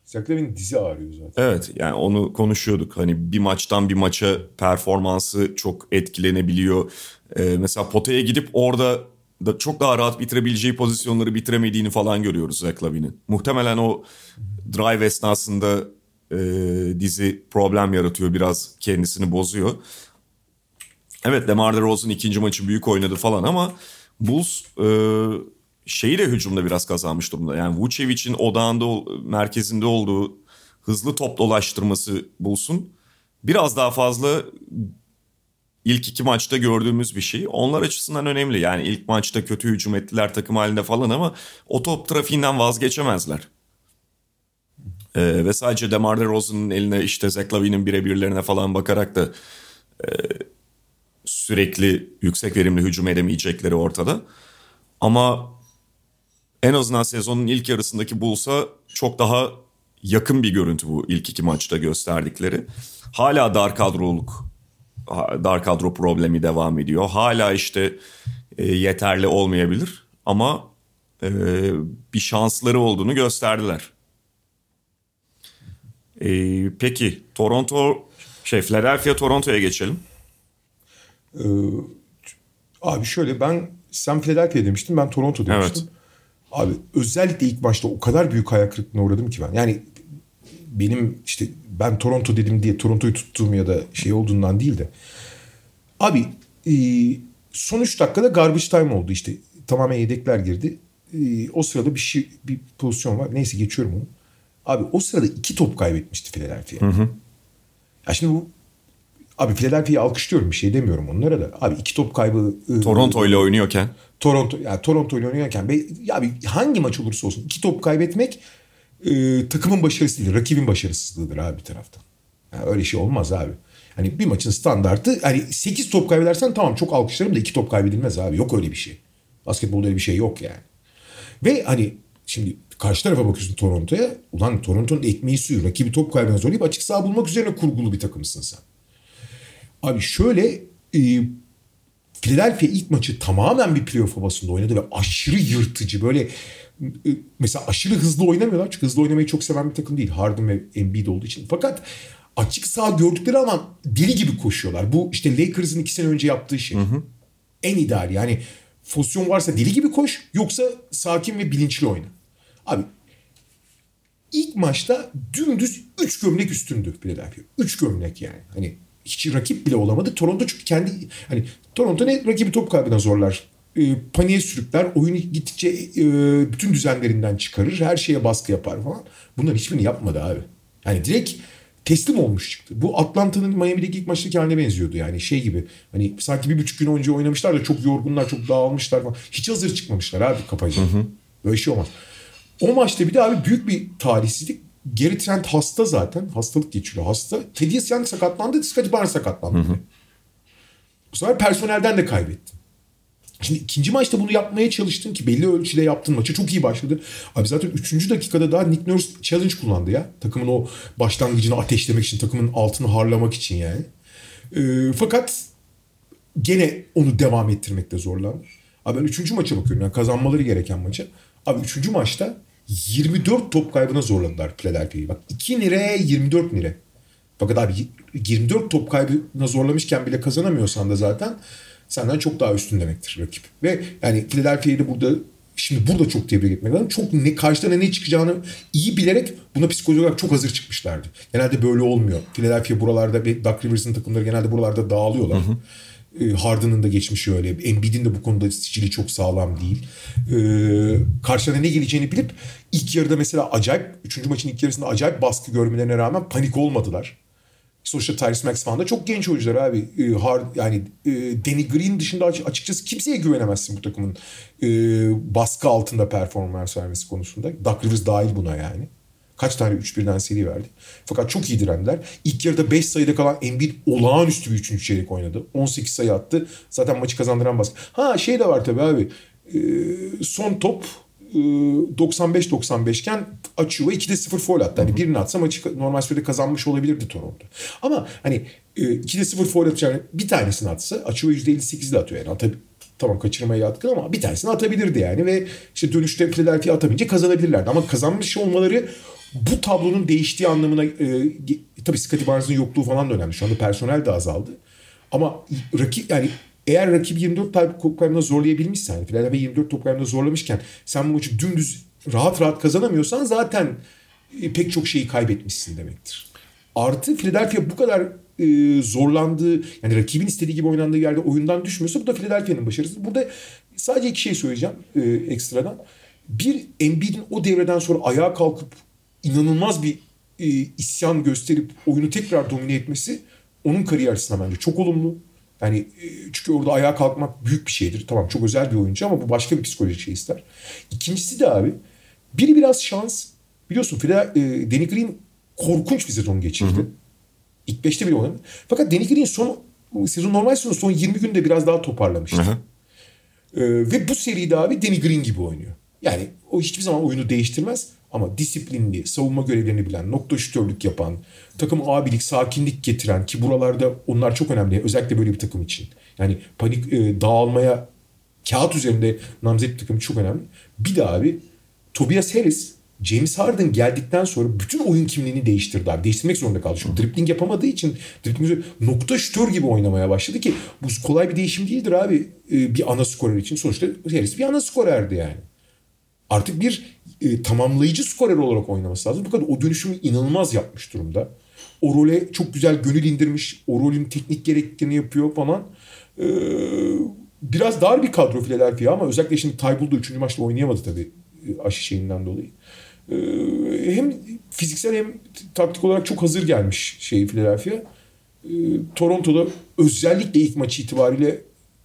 Zach Lavine dizi ağrıyor zaten. Evet yani onu konuşuyorduk. Hani bir maçtan bir maça performansı çok etkilenebiliyor. Ee, mesela potaya gidip orada da çok daha rahat bitirebileceği pozisyonları bitiremediğini falan görüyoruz Zach Lavine'in. Muhtemelen o drive esnasında e, dizi problem yaratıyor. Biraz kendisini bozuyor. Evet DeMar DeRozan ikinci maçı büyük oynadı falan ama Bulls e, şeyi de hücumda biraz kazanmış durumda. Yani Vucevic'in odağında, merkezinde olduğu hızlı top dolaştırması Bulls'un biraz daha fazla ilk iki maçta gördüğümüz bir şey. Onlar açısından önemli. Yani ilk maçta kötü hücum ettiler takım halinde falan ama o top trafiğinden vazgeçemezler. Ee, ve sadece DeMar DeRozan'ın eline işte Zach Lavine'in birebirlerine falan bakarak da e, sürekli yüksek verimli hücum edemeyecekleri ortada. Ama en azından sezonun ilk yarısındaki Bulls'a çok daha yakın bir görüntü bu ilk iki maçta gösterdikleri. Hala dar kadroluk, dar kadro problemi devam ediyor. Hala işte e, yeterli olmayabilir ama e, bir şansları olduğunu gösterdiler. E, peki Toronto, şey Philadelphia Toronto'ya geçelim. Ee, abi şöyle ben sen Philadelphia demiştin ben Toronto demiştim. Evet. Abi özellikle ilk başta o kadar büyük hayal kırıklığına uğradım ki ben. Yani benim işte ben Toronto dedim diye Toronto'yu tuttuğum ya da şey olduğundan değil de. Abi e, son 3 dakikada garbage time oldu işte. Tamamen yedekler girdi. E, o sırada bir şey bir pozisyon var. Neyse geçiyorum onu. Abi o sırada iki top kaybetmişti Philadelphia. Hı hı. Ya şimdi bu Abi Philadelphia'yı alkışlıyorum bir şey demiyorum onlara da. Abi iki top kaybı... Toronto ile oynuyorken. Toronto yani Toronto ile oynuyorken ya bir hangi maç olursa olsun iki top kaybetmek e, takımın başarısı değil, rakibin başarısızlığıdır abi bir taraftan. Yani öyle şey olmaz abi. Hani bir maçın standartı hani 8 top kaybedersen tamam çok alkışlarım da 2 top kaybedilmez abi. Yok öyle bir şey. Basketbolda öyle bir şey yok yani. Ve hani şimdi karşı tarafa bakıyorsun Toronto'ya. Ulan Toronto'nun ekmeği suyu. Rakibi top kaybeden zorlayıp açık saha bulmak üzerine kurgulu bir takımsın sen. Abi şöyle e, Philadelphia ilk maçı tamamen bir playoff havasında oynadı ve aşırı yırtıcı böyle e, mesela aşırı hızlı oynamıyorlar. Çünkü hızlı oynamayı çok seven bir takım değil. Harden ve Embiid olduğu için. Fakat açık sağ gördükleri ama deli gibi koşuyorlar. Bu işte Lakers'ın iki sene önce yaptığı şey. Hı hı. En ideal yani pozisyon varsa deli gibi koş yoksa sakin ve bilinçli oyna. Abi ilk maçta dümdüz 3 gömlek üstündü Philadelphia. 3 gömlek yani. Hani hiç rakip bile olamadı. Toronto çünkü kendi hani Toronto ne rakibi top kaybına zorlar. E, paniğe sürükler. Oyunu gittikçe e, bütün düzenlerinden çıkarır. Her şeye baskı yapar falan. Bunların hiçbirini yapmadı abi. Yani direkt teslim olmuş çıktı. Bu Atlanta'nın Miami'deki ilk maçtaki haline benziyordu yani şey gibi. Hani sanki bir buçuk gün önce oynamışlar da çok yorgunlar, çok dağılmışlar falan. Hiç hazır çıkmamışlar abi hı. Böyle şey olmaz. O maçta bir de abi büyük bir talihsizlik. Geri Trent hasta zaten. Hastalık geçiriyor hasta. Thaddeus Young sakatlandı. Scottie Barnes sakatlandı. Hı hı. Bu sefer personelden de kaybettin. Şimdi ikinci maçta bunu yapmaya çalıştın ki belli ölçüde yaptın. Maçı çok iyi başladı. Abi zaten üçüncü dakikada daha Nick Nurse challenge kullandı ya. Takımın o başlangıcını ateşlemek için, takımın altını harlamak için yani. E, fakat gene onu devam ettirmekte zorlandı. Abi ben üçüncü maça bakıyorum. Yani kazanmaları gereken maça. Abi üçüncü maçta 24 top kaybına zorladılar Philadelphia'yı. Bak 2 liraya 24 lira. Fakat abi 24 top kaybına zorlamışken bile kazanamıyorsan da zaten senden çok daha üstün demektir rakip. Ve yani Philadelphia'yı da burada şimdi burada çok tebrik etmek lazım. Çok ne karşıdan ne çıkacağını iyi bilerek buna psikolojik olarak çok hazır çıkmışlardı. Genelde böyle olmuyor. Philadelphia buralarda ve Duck Rivers'ın takımları genelde buralarda dağılıyorlar. Hı hı. E, Harden'ın da geçmişi öyle. Embiid'in de bu konuda sicili çok sağlam değil. E, karşına ne geleceğini bilip ilk yarıda mesela acayip, üçüncü maçın ilk yarısında acayip baskı görmelerine rağmen panik olmadılar. Sonuçta Tyrese Max falan da çok genç oyuncular abi. E, hard, yani e, Danny Green dışında açıkçası kimseye güvenemezsin bu takımın e, baskı altında performans vermesi konusunda. Doug Rivers dahil buna yani. Kaç tane 3-1'den seri verdi. Fakat çok iyi direndiler. İlk yarıda 5 sayıda kalan Embiid olağanüstü bir 3. çeyrek oynadı. 18 sayı attı. Zaten maçı kazandıran basket. Ha şey de var tabii abi. Ee, son top 95-95 iken Açuva 2'de 0 foul attı. Hani birini atsa maçı normal sürede kazanmış olabilirdi Toronto. Ama hani 2'de 0 foul atacağını bir tanesini atsa Açuva %58'de atıyor yani. Tabii tamam kaçırmaya yatkın ama bir tanesini atabilirdi yani ve işte dönüşte Philadelphia atamayınca kazanabilirlerdi. Ama kazanmış olmaları bu tablonun değiştiği anlamına e, tabii Scottie Barnes'ın yokluğu falan da önemli. Şu anda personel de azaldı. Ama rakip yani eğer rakip 24 top kaybına zorlayabilmişsen, yani Philadelphia 24 top kaybına zorlamışken sen bu maçı dümdüz rahat rahat kazanamıyorsan zaten e, pek çok şeyi kaybetmişsin demektir. Artı Philadelphia bu kadar e, zorlandığı yani rakibin istediği gibi oynandığı yerde oyundan düşmüyorsa bu da Philadelphia'nın başarısı. Burada sadece iki şey söyleyeceğim e, ekstradan. Bir Embiid'in o devreden sonra ayağa kalkıp inanılmaz bir e, isyan gösterip oyunu tekrar domine etmesi onun kariyer açısından bence çok olumlu. Yani e, çünkü orada ayağa kalkmak büyük bir şeydir. Tamam çok özel bir oyuncu ama bu başka bir psikolojik şey ister. İkincisi de abi biri biraz şans. Biliyorsun Fila, e, Danny Green korkunç bir sezon geçirdi. Hı hı. İlk beşte bile oynamadı. Fakat Danny Green son sezon normal sezon son 20 günde biraz daha toparlamıştı. Hı hı. E, ve bu seride abi Danny Green gibi oynuyor. Yani o hiçbir zaman oyunu değiştirmez. Ama disiplinli, savunma görevlerini bilen, nokta şütörlük yapan, takım abilik, sakinlik getiren ki buralarda onlar çok önemli. Özellikle böyle bir takım için. Yani panik e, dağılmaya kağıt üzerinde namzet takım çok önemli. Bir de abi Tobias Harris James Harden geldikten sonra bütün oyun kimliğini değiştirdi abi. Değiştirmek zorunda kaldı. Çünkü dribbling yapamadığı için dribbling nokta şütör gibi oynamaya başladı ki bu kolay bir değişim değildir abi e, bir ana skorer için. Sonuçta Harris bir ana skorerdi yani artık bir e, tamamlayıcı skorer olarak oynaması lazım. Kadar o dönüşümü inanılmaz yapmış durumda. O role çok güzel gönül indirmiş. O rolün teknik gerektiğini yapıyor falan. Ee, biraz dar bir kadro Philadelphia ama özellikle şimdi Tybull'da 3. maçta oynayamadı tabii e, aşı şeyinden dolayı. Ee, hem fiziksel hem taktik olarak çok hazır gelmiş şey Philadelphia. Ee, Toronto'da özellikle ilk maçı itibariyle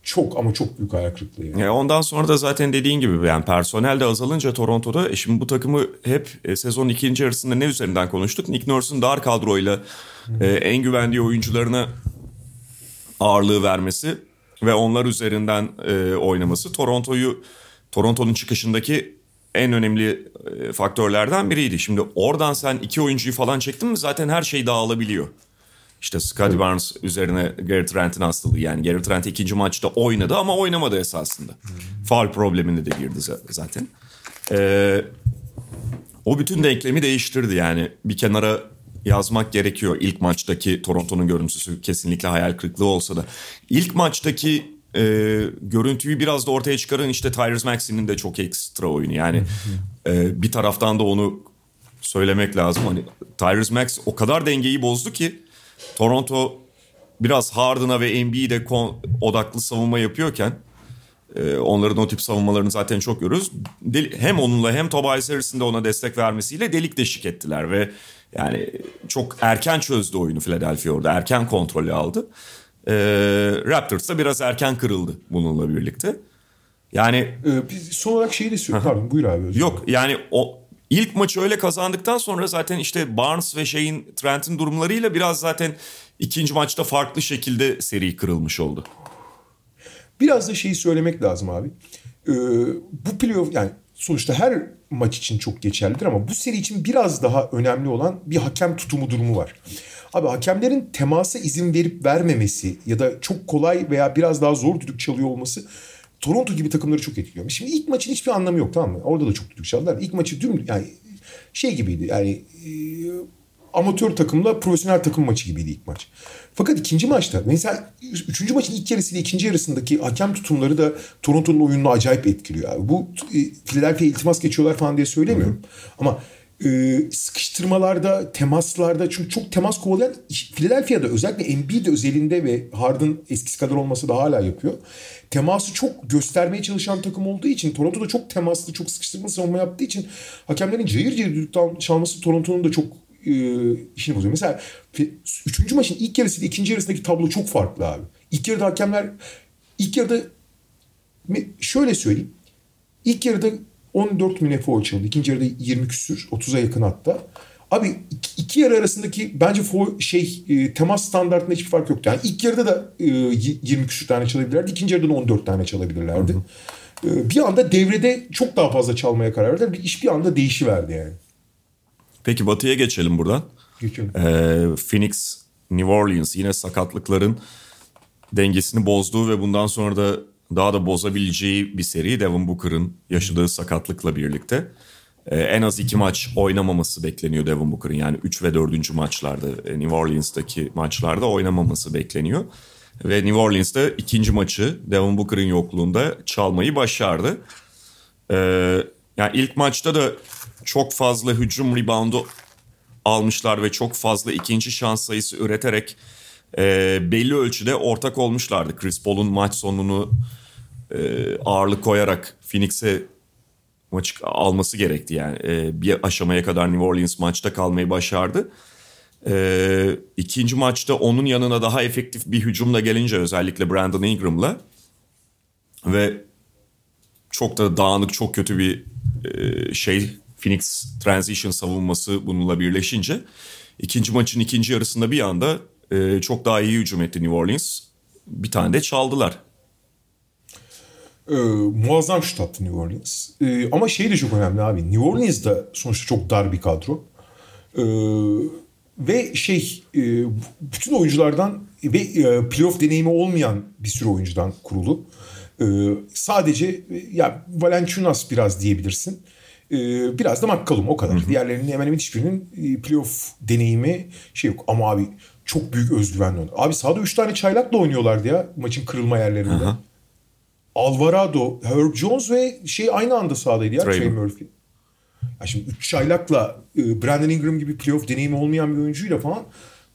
çok ama çok büyük ayak kırıklığı. Yani. yani ondan sonra da zaten dediğin gibi yani personel de azalınca Toronto'da e şimdi bu takımı hep e, sezon ikinci yarısında ne üzerinden konuştuk? Nick Nurse'un dar kadroyla e, en güvendiği oyuncularına ağırlığı vermesi ve onlar üzerinden e, oynaması Toronto'yu Toronto'nun çıkışındaki en önemli e, faktörlerden biriydi. Şimdi oradan sen iki oyuncuyu falan çektin mi zaten her şey dağılabiliyor. İşte Scottie Barnes üzerine Gary Trent'in hastalığı. Yani Gary Trent ikinci maçta oynadı ama oynamadı esasında. Hmm. Problemine de girdi zaten. Ee, o bütün denklemi değiştirdi yani. Bir kenara yazmak gerekiyor. İlk maçtaki Toronto'nun görüntüsü kesinlikle hayal kırıklığı olsa da. İlk maçtaki e, görüntüyü biraz da ortaya çıkaran işte Tyrese Maxey'nin de çok ekstra oyunu. Yani e, bir taraftan da onu söylemek lazım. Hani Tyrese Max o kadar dengeyi bozdu ki Toronto biraz Harden'a ve Embiid'e odaklı savunma yapıyorken e, onların o tip savunmalarını zaten çok görüyoruz. Hem onunla hem Tobias Harris'in de ona destek vermesiyle delik deşik ettiler ve yani çok erken çözdü oyunu Philadelphia orada. Erken kontrolü aldı. E, Raptors da biraz erken kırıldı bununla birlikte. Yani ee, biz son olarak şeyi de söyleyeyim. Pardon buyur abi. Yok yani o İlk maçı öyle kazandıktan sonra zaten işte Barnes ve şeyin Trent'in durumlarıyla biraz zaten ikinci maçta farklı şekilde seri kırılmış oldu. Biraz da şeyi söylemek lazım abi. Ee, bu playoff yani sonuçta her maç için çok geçerlidir ama bu seri için biraz daha önemli olan bir hakem tutumu durumu var. Abi hakemlerin temasa izin verip vermemesi ya da çok kolay veya biraz daha zor düdük çalıyor olması Toronto gibi takımları çok etkiliyor. Şimdi ilk maçın hiçbir anlamı yok tamam mı? Orada da çok düdük çaldılar. İlk maçı dün yani şey gibiydi yani e, amatör takımla profesyonel takım maçı gibiydi ilk maç. Fakat ikinci maçta mesela üçüncü maçın ilk yarısıyla ikinci yarısındaki hakem tutumları da Toronto'nun oyununu acayip etkiliyor. Abi. Bu e, Philadelphia iltimas geçiyorlar falan diye söylemiyorum. Hı. Ama e, sıkıştırmalarda, temaslarda çünkü çok temas kovalayan Philadelphia'da özellikle Embiid özelinde ve Harden eskisi kadar olmasa da hala yapıyor. Teması çok göstermeye çalışan takım olduğu için Toronto'da çok temaslı, çok sıkıştırma savunma yaptığı için hakemlerin cayır cayır düdük çalması Toronto'nun da çok e, işini bozuyor. Mesela üçüncü maçın ilk yarısı ile ikinci yarısındaki tablo çok farklı abi. İlk yarıda hakemler ilk yarıda şöyle söyleyeyim. İlk yarıda 14 mi ne foul çalındı. İkinci yarıda 20 küsür. 30'a yakın hatta. Abi iki, iki yarı arasındaki bence for, şey e, temas standartında hiçbir fark yoktu. Yani ilk yarıda da e, 20 küsur tane çalabilirlerdi. ikinci yarıda da 14 tane çalabilirlerdi. E, bir anda devrede çok daha fazla çalmaya karar verdiler. Bir iş bir anda değişiverdi yani. Peki Batı'ya geçelim buradan. Geçelim. Ee, Phoenix, New Orleans yine sakatlıkların dengesini bozduğu ve bundan sonra da daha da bozabileceği bir seri Devin Booker'ın yaşadığı sakatlıkla birlikte. Ee, en az iki maç oynamaması bekleniyor Devin Booker'ın. Yani 3 ve 4. maçlarda e, New Orleans'taki maçlarda oynamaması bekleniyor. Ve New Orleans'ta ikinci maçı Devin Booker'ın yokluğunda çalmayı başardı. Ee, yani ilk maçta da çok fazla hücum reboundu almışlar ve çok fazla ikinci şans sayısı üreterek e, belli ölçüde ortak olmuşlardı. Chris Paul'un maç sonunu e, ağırlık koyarak Phoenix'e maçı alması gerekti yani. E, bir aşamaya kadar New Orleans maçta kalmayı başardı. E, ikinci maçta onun yanına daha efektif bir hücumla gelince özellikle Brandon Ingram'la ve çok da dağınık çok kötü bir e, şey Phoenix transition savunması bununla birleşince ikinci maçın ikinci yarısında bir anda e, çok daha iyi hücum etti New Orleans. Bir tane de çaldılar. Ee, muazzam şut attı New Orleans. Ee, ama şey de çok önemli abi. New Orleans da sonuçta çok dar bir kadro. Ee, ve şey e, bütün oyunculardan ve e, playoff deneyimi olmayan bir sürü oyuncudan kurulu. Ee, sadece e, ya Valanciunas biraz diyebilirsin. Ee, biraz da McCollum o kadar. Hı hı. Diğerlerinin hemen hemen hiçbirinin e, playoff deneyimi şey yok. Ama abi çok büyük özgüvenle. Abi sahada 3 tane çaylakla oynuyorlardı ya maçın kırılma yerlerinde. Hı hı. Alvarado, Herb Jones ve şey aynı anda sahadaydı ya Trey, Murphy. Ya şimdi 3 çaylakla e, Brandon Ingram gibi playoff deneyimi olmayan bir oyuncuyla falan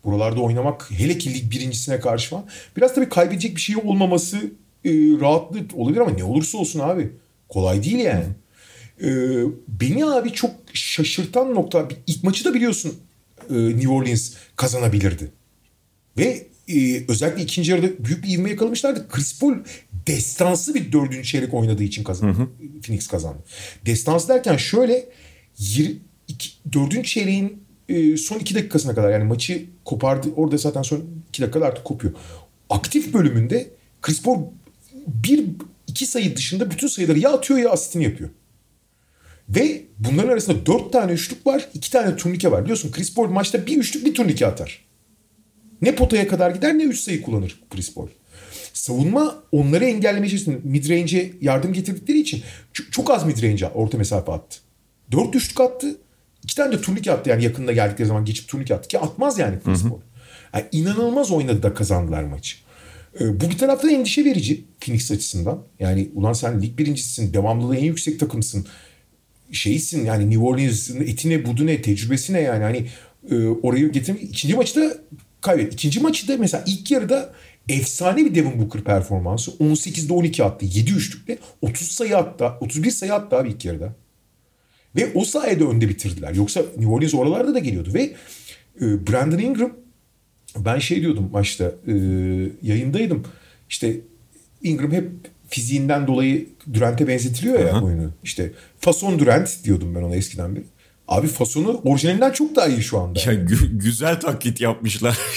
buralarda oynamak hele ki lig birincisine karşı falan biraz tabii kaybedecek bir şey olmaması e, rahatlık olabilir ama ne olursa olsun abi kolay değil yani. E, beni abi çok şaşırtan nokta ilk maçı da biliyorsun e, New Orleans kazanabilirdi. Ve e, özellikle ikinci yarıda büyük bir ivme yakalamışlardı. Chris Paul destansı bir dördüncü çeyrek oynadığı için kazandı. Hı hı. Phoenix kazandı. Destansı derken şöyle dördüncü çeyreğin e, son iki dakikasına kadar yani maçı kopardı. Orada zaten son iki dakikada artık kopuyor. Aktif bölümünde Chris Paul bir iki sayı dışında bütün sayıları ya atıyor ya asistini yapıyor. Ve bunların arasında dört tane üçlük var. iki tane turnike var. Biliyorsun Chris Paul maçta bir üçlük bir turnike atar. Ne potaya kadar gider ne üç sayı kullanır Chris Paul. Savunma onları engellemeye çalıştı. Midrange'e yardım getirdikleri için çok az midrange orta mesafe attı. Dört üçlük attı. İki tane de turnike attı yani yakında geldikleri zaman geçip turnike attı ki atmaz yani Paul. Yani inanılmaz oynadı da kazandılar maçı. Ee, bu bir tarafta endişe verici Phoenix açısından. Yani ulan sen lig birincisisin, devamlılığı en yüksek takımsın. Şeysin yani New Orleans'ın etine budune, tecrübesine yani hani e, orayı getirmek. İkinci maçı da kaybet. İkinci maçı da mesela ilk yarıda efsane bir Devin Booker performansı. 18'de 12 attı. 7 üçlükle 30 sayı attı. 31 sayı attı abi ilk yarıda. Ve o sayede önde bitirdiler. Yoksa New Orleans oralarda da geliyordu. Ve e, Brandon Ingram ben şey diyordum maçta e, yayındaydım. İşte Ingram hep fiziğinden dolayı Durant'e benzetiliyor ya Aha. oyunu. İşte fason Durant diyordum ben ona eskiden beri. Abi fasonu orijinalinden çok daha iyi şu anda. Ya gü- güzel taklit yapmışlar.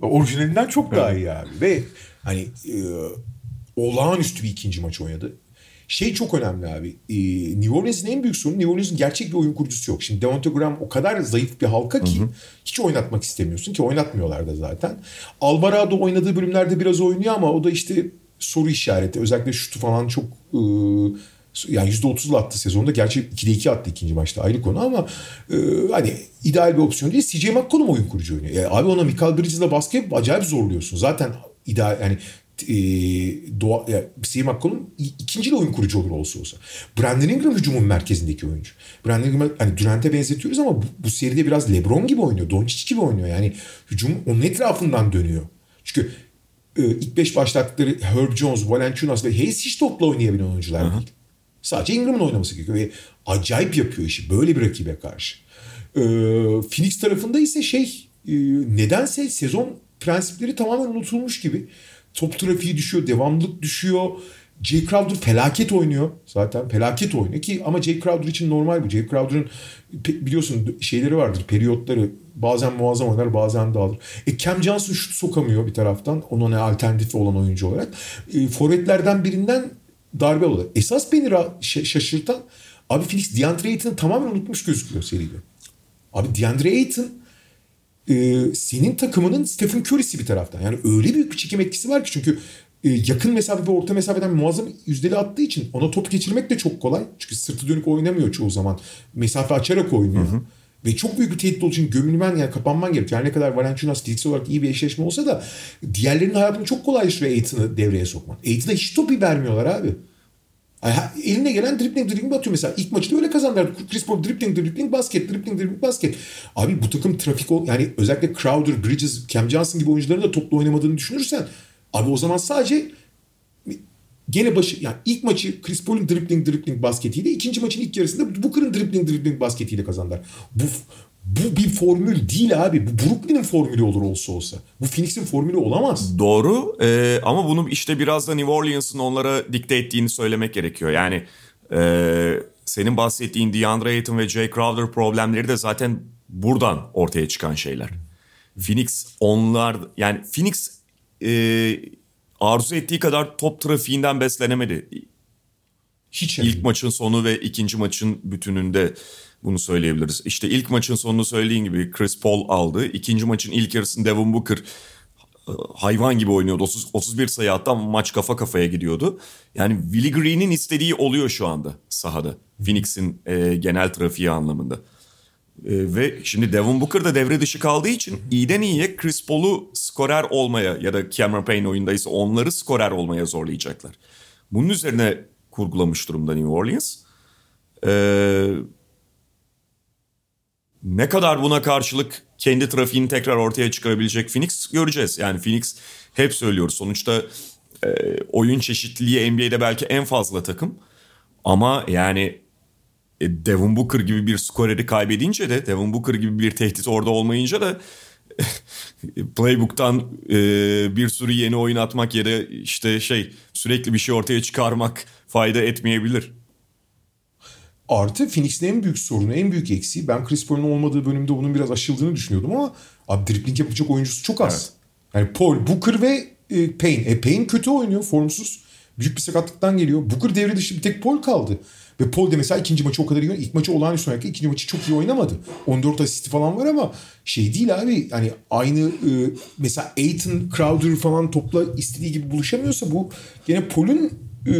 orijinalinden çok daha iyi abi. Ve hani e, olağanüstü bir ikinci maç oynadı. Şey çok önemli abi. E, New Orleans'ın en büyük sorunu New Orleans'ın gerçek bir oyun kurucusu yok. Şimdi Devonta Graham o kadar zayıf bir halka ki hı hı. hiç oynatmak istemiyorsun ki oynatmıyorlar da zaten. Alvarado oynadığı bölümlerde biraz oynuyor ama o da işte soru işareti. Özellikle şutu falan çok e, yani %30'la attı sezonda. Gerçi 2'de 2 attı ikinci maçta ayrı konu ama e, hani ideal bir opsiyon değil. CJ McCollum oyun kurucu oynuyor. Yani abi ona Michael Bridges'la basket acayip zorluyorsun. Zaten ideal yani e, doğa, yani CJ McCollum ikinci de oyun kurucu olur olsa olsa. Brandon Ingram hücumun merkezindeki oyuncu. Brandon Ingram hani Durant'e benzetiyoruz ama bu, bu seride biraz LeBron gibi oynuyor. Doncic gibi oynuyor. Yani hücum onun etrafından dönüyor. Çünkü e, ilk beş başlattıkları Herb Jones, Valanciunas ve Hayes hiç topla oynayabilen oyuncular Aha. değil. Sadece Ingram'ın oynaması gerekiyor. Ve acayip yapıyor işi böyle bir rakibe karşı. Ee, Phoenix tarafında ise şey e, nedense sezon prensipleri tamamen unutulmuş gibi. Top trafiği düşüyor, devamlılık düşüyor. Jay Crowder felaket oynuyor zaten. Felaket oynuyor ki ama Jay Crowder için normal bu. Jay Crowder'ın biliyorsun şeyleri vardır, periyotları. Bazen muazzam oynar, bazen dağılır. E Cam Johnson şut sokamıyor bir taraftan. Ona ne alternatifi olan oyuncu olarak. E, forvetlerden birinden darbe alıyor. Esas beni şaşırtan abi Phoenix DeAndre Ayton'ı tamamen unutmuş gözüküyor seride. Abi DeAndre Ayton e, senin takımının Stephen Curry'si bir taraftan. Yani öyle büyük bir çekim etkisi var ki çünkü e, yakın mesafe ve orta mesafeden muazzam yüzdeli attığı için ona top geçirmek de çok kolay. Çünkü sırtı dönük oynamıyor çoğu zaman. Mesafe açarak oynuyor. Hı hı. Ve çok büyük bir tehdit olduğu için gömülmen yani kapanman gerekiyor. Yani ne kadar Valanciunas fiziksel olarak iyi bir eşleşme olsa da diğerlerinin hayatını çok kolaylaştırıyor Aiton'ı devreye sokman. Aiton'a hiç topu vermiyorlar abi. Eline gelen dribbling dribbling atıyor mesela. ilk maçı da öyle kazandılar. Chris Paul dribbling dribbling basket dribbling dribbling basket. Abi bu takım trafik ol yani özellikle Crowder, Bridges, Cam Johnson gibi oyuncuların da toplu oynamadığını düşünürsen abi o zaman sadece gene başı yani ilk maçı Chris Paul'un dribbling dribbling basketiyle ikinci maçın ilk yarısında Booker'ın dribbling dribbling basketiyle kazandılar. Bu bu bir formül değil abi. Bu Brooklyn'in formülü olur olsa olsa. Bu Phoenix'in formülü olamaz. Doğru ee, ama bunu işte biraz da New Orleans'ın onlara dikte ettiğini söylemek gerekiyor. Yani e, senin bahsettiğin DeAndre Ayton ve Jay Crowder problemleri de zaten buradan ortaya çıkan şeyler. Phoenix onlar yani Phoenix e, arzu ettiği kadar top trafiğinden beslenemedi. Hiç İlk maçın sonu ve ikinci maçın bütününde bunu söyleyebiliriz. İşte ilk maçın sonunu söylediğin gibi Chris Paul aldı. İkinci maçın ilk yarısını Devin Booker e, hayvan gibi oynuyordu. 30, 31 sayı hatta maç kafa kafaya gidiyordu. Yani Willie Green'in istediği oluyor şu anda sahada. Phoenix'in e, genel trafiği anlamında. E, ve şimdi Devin Booker da devre dışı kaldığı için iyiden iyiye Chris Paul'u skorer olmaya ya da Cameron Payne oyundaysa onları skorer olmaya zorlayacaklar. Bunun üzerine kurgulamış durumda New Orleans. Eee ne kadar buna karşılık kendi trafiğini tekrar ortaya çıkarabilecek Phoenix göreceğiz. Yani Phoenix hep söylüyoruz sonuçta e, oyun çeşitliliği NBA'de belki en fazla takım. Ama yani e, Devin Booker gibi bir skoreri kaybedince de Devin Booker gibi bir tehdit orada olmayınca da playbook'tan e, bir sürü yeni oyun atmak da işte şey sürekli bir şey ortaya çıkarmak fayda etmeyebilir. Artı Phoenix'in en büyük sorunu, en büyük eksiği ben Chris Paul'un olmadığı bölümde bunun biraz aşıldığını düşünüyordum ama abi dribbling yapacak oyuncusu çok az. Evet. Yani Paul, Booker ve e, Payne. E, Payne kötü oynuyor, formsuz. Büyük bir sakatlıktan geliyor. Booker devre dışı bir tek Paul kaldı. Ve Paul de mesela ikinci maçı o kadar iyi İlk maçı olağanüstü oynadı. ikinci maçı çok iyi oynamadı. 14 asisti falan var ama şey değil abi. Yani aynı e, mesela Aiton, Crowder falan topla istediği gibi buluşamıyorsa bu gene Paul'un e,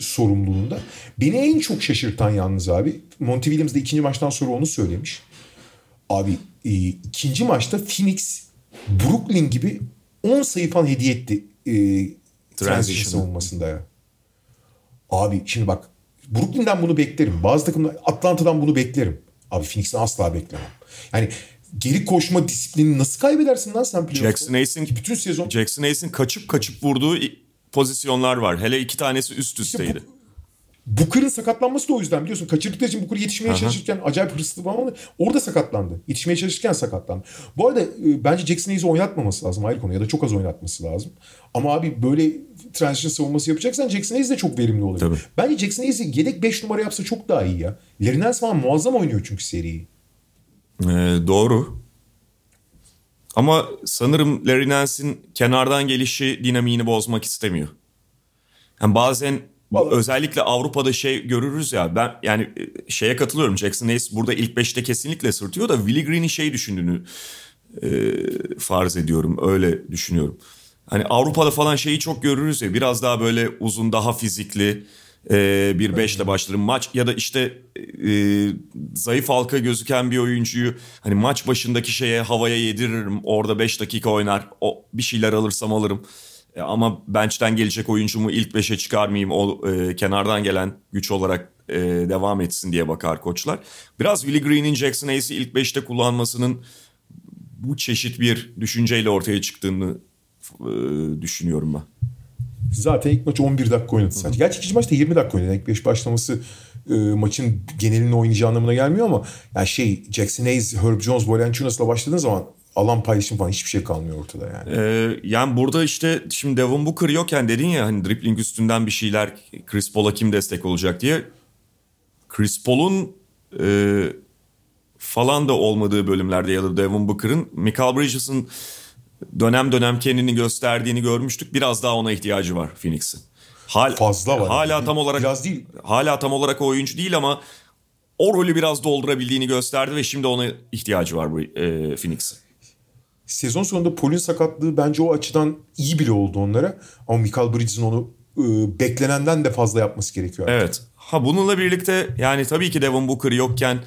sorumluluğunda. Beni en çok şaşırtan yalnız abi Monty Williams da ikinci maçtan sonra onu söylemiş. Abi e, ikinci maçta Phoenix Brooklyn gibi 10 sayı falan hediye etti e, transition savunmasında ya. Abi şimdi bak Brooklyn'den bunu beklerim. Bazı takımlar Atlanta'dan bunu beklerim. Abi Phoenix'ten asla beklemem. Yani geri koşma disiplini nasıl kaybedersin lan sen playoff'ta? Jackson Hayes'in bütün sezon Jackson Hayes'in kaçıp kaçıp vurduğu pozisyonlar var. Hele iki tanesi üst üsteydi. İşte bu, Booker'ın sakatlanması da o yüzden biliyorsun. Kaçırdıkları için Booker yetişmeye Aha. çalışırken acayip hırslı falan orada sakatlandı. Yetişmeye çalışırken sakatlandı. Bu arada e, bence Jackson Hayes'i oynatmaması lazım ayrı konu ya da çok az oynatması lazım. Ama abi böyle transition savunması yapacaksan Jackson Hayes de çok verimli olur. Tabii. Bence Jackson Hayes'i yedek 5 numara yapsa çok daha iyi ya. Larry falan muazzam oynuyor çünkü seriyi. Ee, doğru. Ama sanırım Larry Nance'in kenardan gelişi dinamiğini bozmak istemiyor. Yani bazen Vallahi. özellikle Avrupa'da şey görürüz ya ben yani e, şeye katılıyorum. Jackson Hayes burada ilk beşte kesinlikle sırtıyor da Willie Green'in şey düşündüğünü e, farz ediyorum öyle düşünüyorum. Hani Avrupa'da falan şeyi çok görürüz ya biraz daha böyle uzun daha fizikli e, bir beşle başlarım. Maç ya da işte e, zayıf halka gözüken bir oyuncuyu hani maç başındaki şeye havaya yediririm. Orada beş dakika oynar. O bir şeyler alırsam alırım ama bench'ten gelecek oyuncumu ilk beşe çıkarmayayım o e, kenardan gelen güç olarak e, devam etsin diye bakar koçlar. Biraz Willie Green'in Jackson Hayes'i ilk beşte kullanmasının bu çeşit bir düşünceyle ortaya çıktığını e, düşünüyorum ben. Zaten ilk maç 11 dakika oynadı sadece. Gerçi ikinci maçta 20 dakika oynadı. İlk 5 başlaması e, maçın genelini oynayacağı anlamına gelmiyor ama yani şey Jackson Hayes, Herb Jones, Valanciunas'la başladığın zaman alan paylaşım falan hiçbir şey kalmıyor ortada yani. Ee, yani burada işte şimdi Devon Booker yokken dedin ya hani dribbling üstünden bir şeyler Chris Paul'a kim destek olacak diye. Chris Paul'un e, falan da olmadığı bölümlerde ya da Devon Booker'ın Michael Bridges'ın dönem dönem kendini gösterdiğini görmüştük. Biraz daha ona ihtiyacı var Phoenix'in. Hal, Fazla var. Hala tam olarak Biraz değil. Hala tam olarak o oyuncu değil ama o rolü biraz doldurabildiğini gösterdi ve şimdi ona ihtiyacı var bu e, Phoenix'in. Sezon sonunda Paul'ün sakatlığı bence o açıdan iyi bile oldu onlara. Ama Michael Bridges'in onu e, beklenenden de fazla yapması gerekiyor. artık. Evet. Ha bununla birlikte yani tabii ki Devin Booker yokken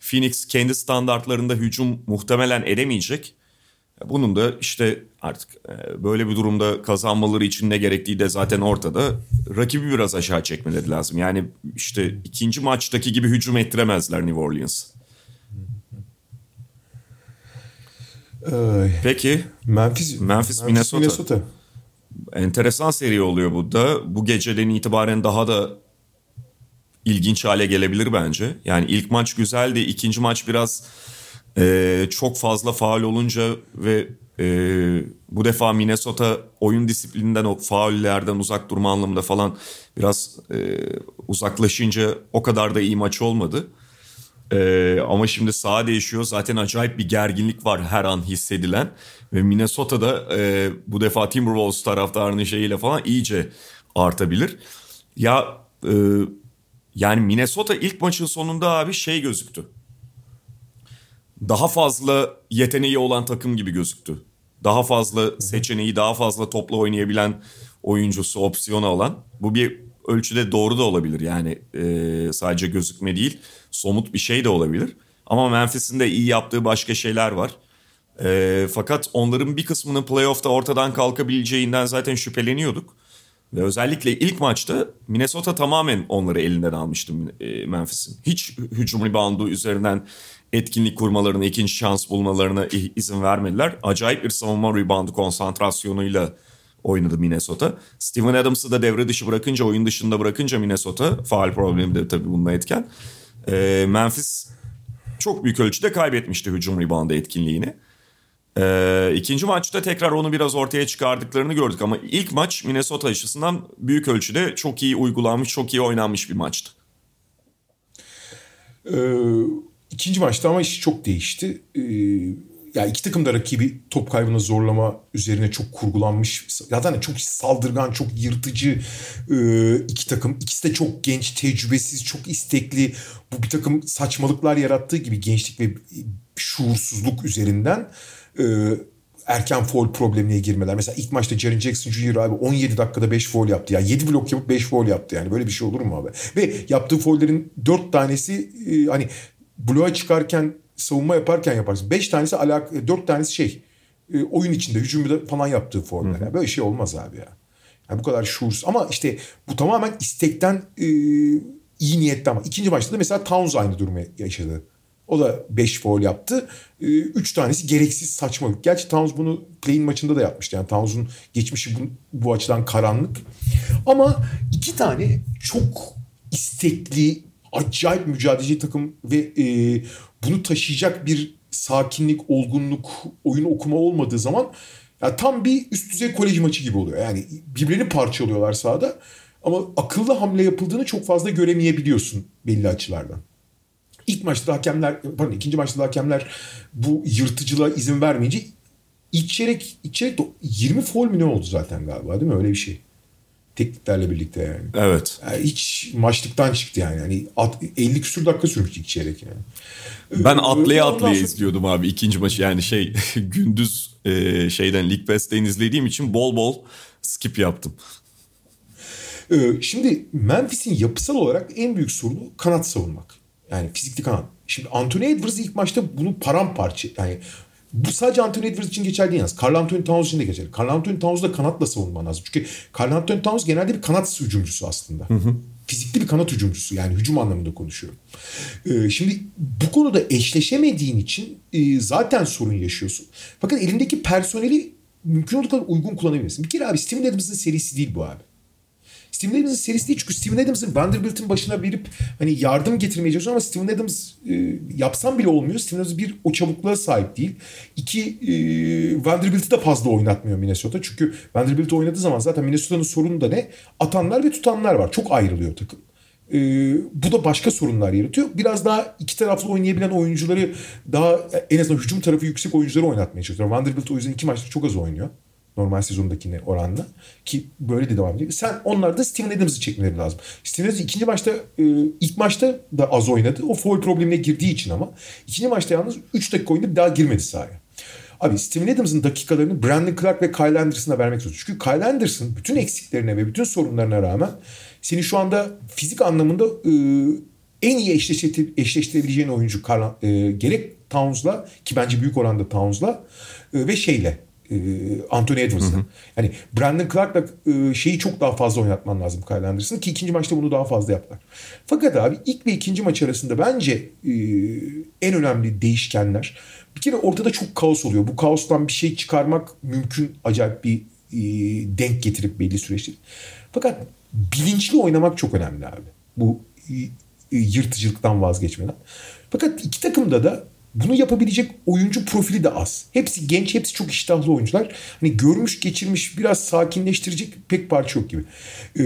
Phoenix kendi standartlarında hücum muhtemelen edemeyecek. Bunun da işte artık e, böyle bir durumda kazanmaları için ne gerektiği de zaten ortada. Rakibi biraz aşağı çekmeleri lazım. Yani işte ikinci maçtaki gibi hücum ettiremezler New Orleans. Peki Memphis, Memphis, Minnesota. Minnesota. enteresan seri oluyor bu da. Bu geceden itibaren daha da ilginç hale gelebilir bence. Yani ilk maç güzeldi. ikinci maç biraz e, çok fazla faal olunca ve e, bu defa Minnesota oyun disiplininden o faullerden uzak durma anlamında falan biraz e, uzaklaşınca o kadar da iyi maç olmadı. Ee, ama şimdi saha değişiyor. Zaten acayip bir gerginlik var her an hissedilen. Ve Minnesota'da e, bu defa Timberwolves taraftarının şeyiyle falan iyice artabilir. Ya e, yani Minnesota ilk maçın sonunda abi şey gözüktü. Daha fazla yeteneği olan takım gibi gözüktü. Daha fazla seçeneği, daha fazla topla oynayabilen oyuncusu, opsiyonu olan. Bu bir ölçüde doğru da olabilir. Yani e, sadece gözükme değil, somut bir şey de olabilir. Ama Memphis'in de iyi yaptığı başka şeyler var. E, fakat onların bir kısmının playoff'ta ortadan kalkabileceğinden zaten şüpheleniyorduk. Ve özellikle ilk maçta Minnesota tamamen onları elinden almıştı e, Memphis'in. Hiç hücum reboundu üzerinden etkinlik kurmalarına, ikinci şans bulmalarına izin vermediler. Acayip bir savunma reboundu konsantrasyonuyla oynadı Minnesota. Steven Adams'ı da devre dışı bırakınca, oyun dışında bırakınca Minnesota, faal problemi de tabii bununla etken. E, Memphis çok büyük ölçüde kaybetmişti hücum reboundu etkinliğini. Ee, ikinci maçta tekrar onu biraz ortaya çıkardıklarını gördük ama ilk maç Minnesota açısından büyük ölçüde çok iyi uygulanmış, çok iyi oynanmış bir maçtı. Ee, ikinci maçta ama iş çok değişti. Ee, ya iki takım da rakibi top kaybına zorlama üzerine çok kurgulanmış. Zaten çok saldırgan, çok yırtıcı e, iki takım. İkisi de çok genç, tecrübesiz, çok istekli. Bu bir takım saçmalıklar yarattığı gibi gençlik ve şuursuzluk üzerinden e, erken foul problemine girmeler. Mesela ilk maçta Jaren Jackson Jr. abi 17 dakikada 5 foul yaptı. Yani 7 blok yapıp 5 foul yaptı yani. Böyle bir şey olur mu abi? Ve yaptığı foullerin 4 tanesi e, hani bloğa çıkarken savunma yaparken yaparsın. 5 tanesi alak 4 tanesi şey e, oyun içinde hücumda falan yaptığı fauller. Yani böyle şey olmaz abi ya. Yani bu kadar şuursuz. Ama işte bu tamamen istekten e, iyi niyetli ama. ikinci maçta da mesela Towns aynı durumu yaşadı. O da 5 foul yaptı. 3 tanesi gereksiz saçmalık. Gerçi Towns bunu play maçında da yapmıştı. Yani Towns'un geçmişi bu, bu açıdan karanlık. Ama iki tane çok istekli, acayip mücadeleci takım ve e, bunu taşıyacak bir sakinlik, olgunluk, oyun okuma olmadığı zaman ya tam bir üst düzey kolej maçı gibi oluyor. Yani birbirini parçalıyorlar sahada ama akıllı hamle yapıldığını çok fazla göremeyebiliyorsun belli açılardan. İlk maçta hakemler, pardon ikinci maçta hakemler bu yırtıcılığa izin vermeyince ilk çeyrek, ilk çeyrek 20 foul mi ne oldu zaten galiba değil mi? Öyle bir şey. Tekniklerle birlikte yani. Evet. Yani hiç maçlıktan çıktı yani. yani 50 küsur dakika sürmüş ilk çeyrek yani. Ben atlaya atlaya sonra- izliyordum abi ikinci maçı yani şey gündüz e, şeyden League Pass'ten izlediğim için bol bol skip yaptım. Şimdi Memphis'in yapısal olarak en büyük sorunu kanat savunmak. Yani fizikli kanat. Şimdi Anthony Edwards ilk maçta bunu paramparça yani bu sadece Anthony Edwards için geçerli değil yalnız. Carl Anthony Towns için de geçerli. Carl Anthony Towns'u da kanatla savunman lazım. Çünkü Carl Anthony Towns genelde bir kanat hücumcusu aslında. Fizikli bir kanat hücumcusu yani hücum anlamında konuşuyorum. Ee, şimdi bu konuda eşleşemediğin için e, zaten sorun yaşıyorsun. Fakat elindeki personeli mümkün olduğu kadar uygun kullanabilirsin. Bir kere abi Steven Adams'ın serisi değil bu abi. Steven Adams'ın serisi değil çünkü Steven Adams'ın Vanderbilt'in başına verip hani yardım getirmeye çalışıyor ama Steven Adams e, yapsam bile olmuyor. Steven Adams bir o çabukluğa sahip değil. İki e, Vanderbilt'i de fazla oynatmıyor Minnesota. Çünkü Vanderbilt oynadığı zaman zaten Minnesota'nın sorunu da ne? Atanlar ve tutanlar var. Çok ayrılıyor takım. E, bu da başka sorunlar yaratıyor. Biraz daha iki taraflı oynayabilen oyuncuları daha en azından hücum tarafı yüksek oyuncuları oynatmaya çalışıyor. Vanderbilt o yüzden iki maçta çok az oynuyor. Normal sezondakine oranla. Ki böyle de devam ediyor. Sen onlarda Steven Adams'ı çekmeleri lazım. Steven Adams ikinci maçta e, ilk maçta da az oynadı. O foul problemine girdiği için ama. ikinci maçta yalnız 3 dakika oynadı bir daha girmedi sahaya. Abi Steven Adams'ın dakikalarını Brandon Clark ve Kyle Anderson'a vermek zorunda. Çünkü Kyle Anderson bütün eksiklerine ve bütün sorunlarına rağmen seni şu anda fizik anlamında e, en iyi eşleştirebileceğin oyuncu e, gerek Towns'la ki bence büyük oranda Towns'la ve şeyle e, Anthony Edwards'la. Yani Brandon Clark'la e, şeyi çok daha fazla oynatman lazım Kyle Anderson'ı ki ikinci maçta bunu daha fazla yaptılar. Fakat abi ilk ve ikinci maç arasında bence e, en önemli değişkenler bir kere ortada çok kaos oluyor. Bu kaostan bir şey çıkarmak mümkün acayip bir denk getirip belli süreçte. Fakat bilinçli oynamak çok önemli abi. Bu yırtıcılıktan vazgeçmeden. Fakat iki takımda da bunu yapabilecek oyuncu profili de az. Hepsi genç, hepsi çok iştahlı oyuncular. Hani görmüş, geçirmiş, biraz sakinleştirecek pek parça yok gibi. Ee,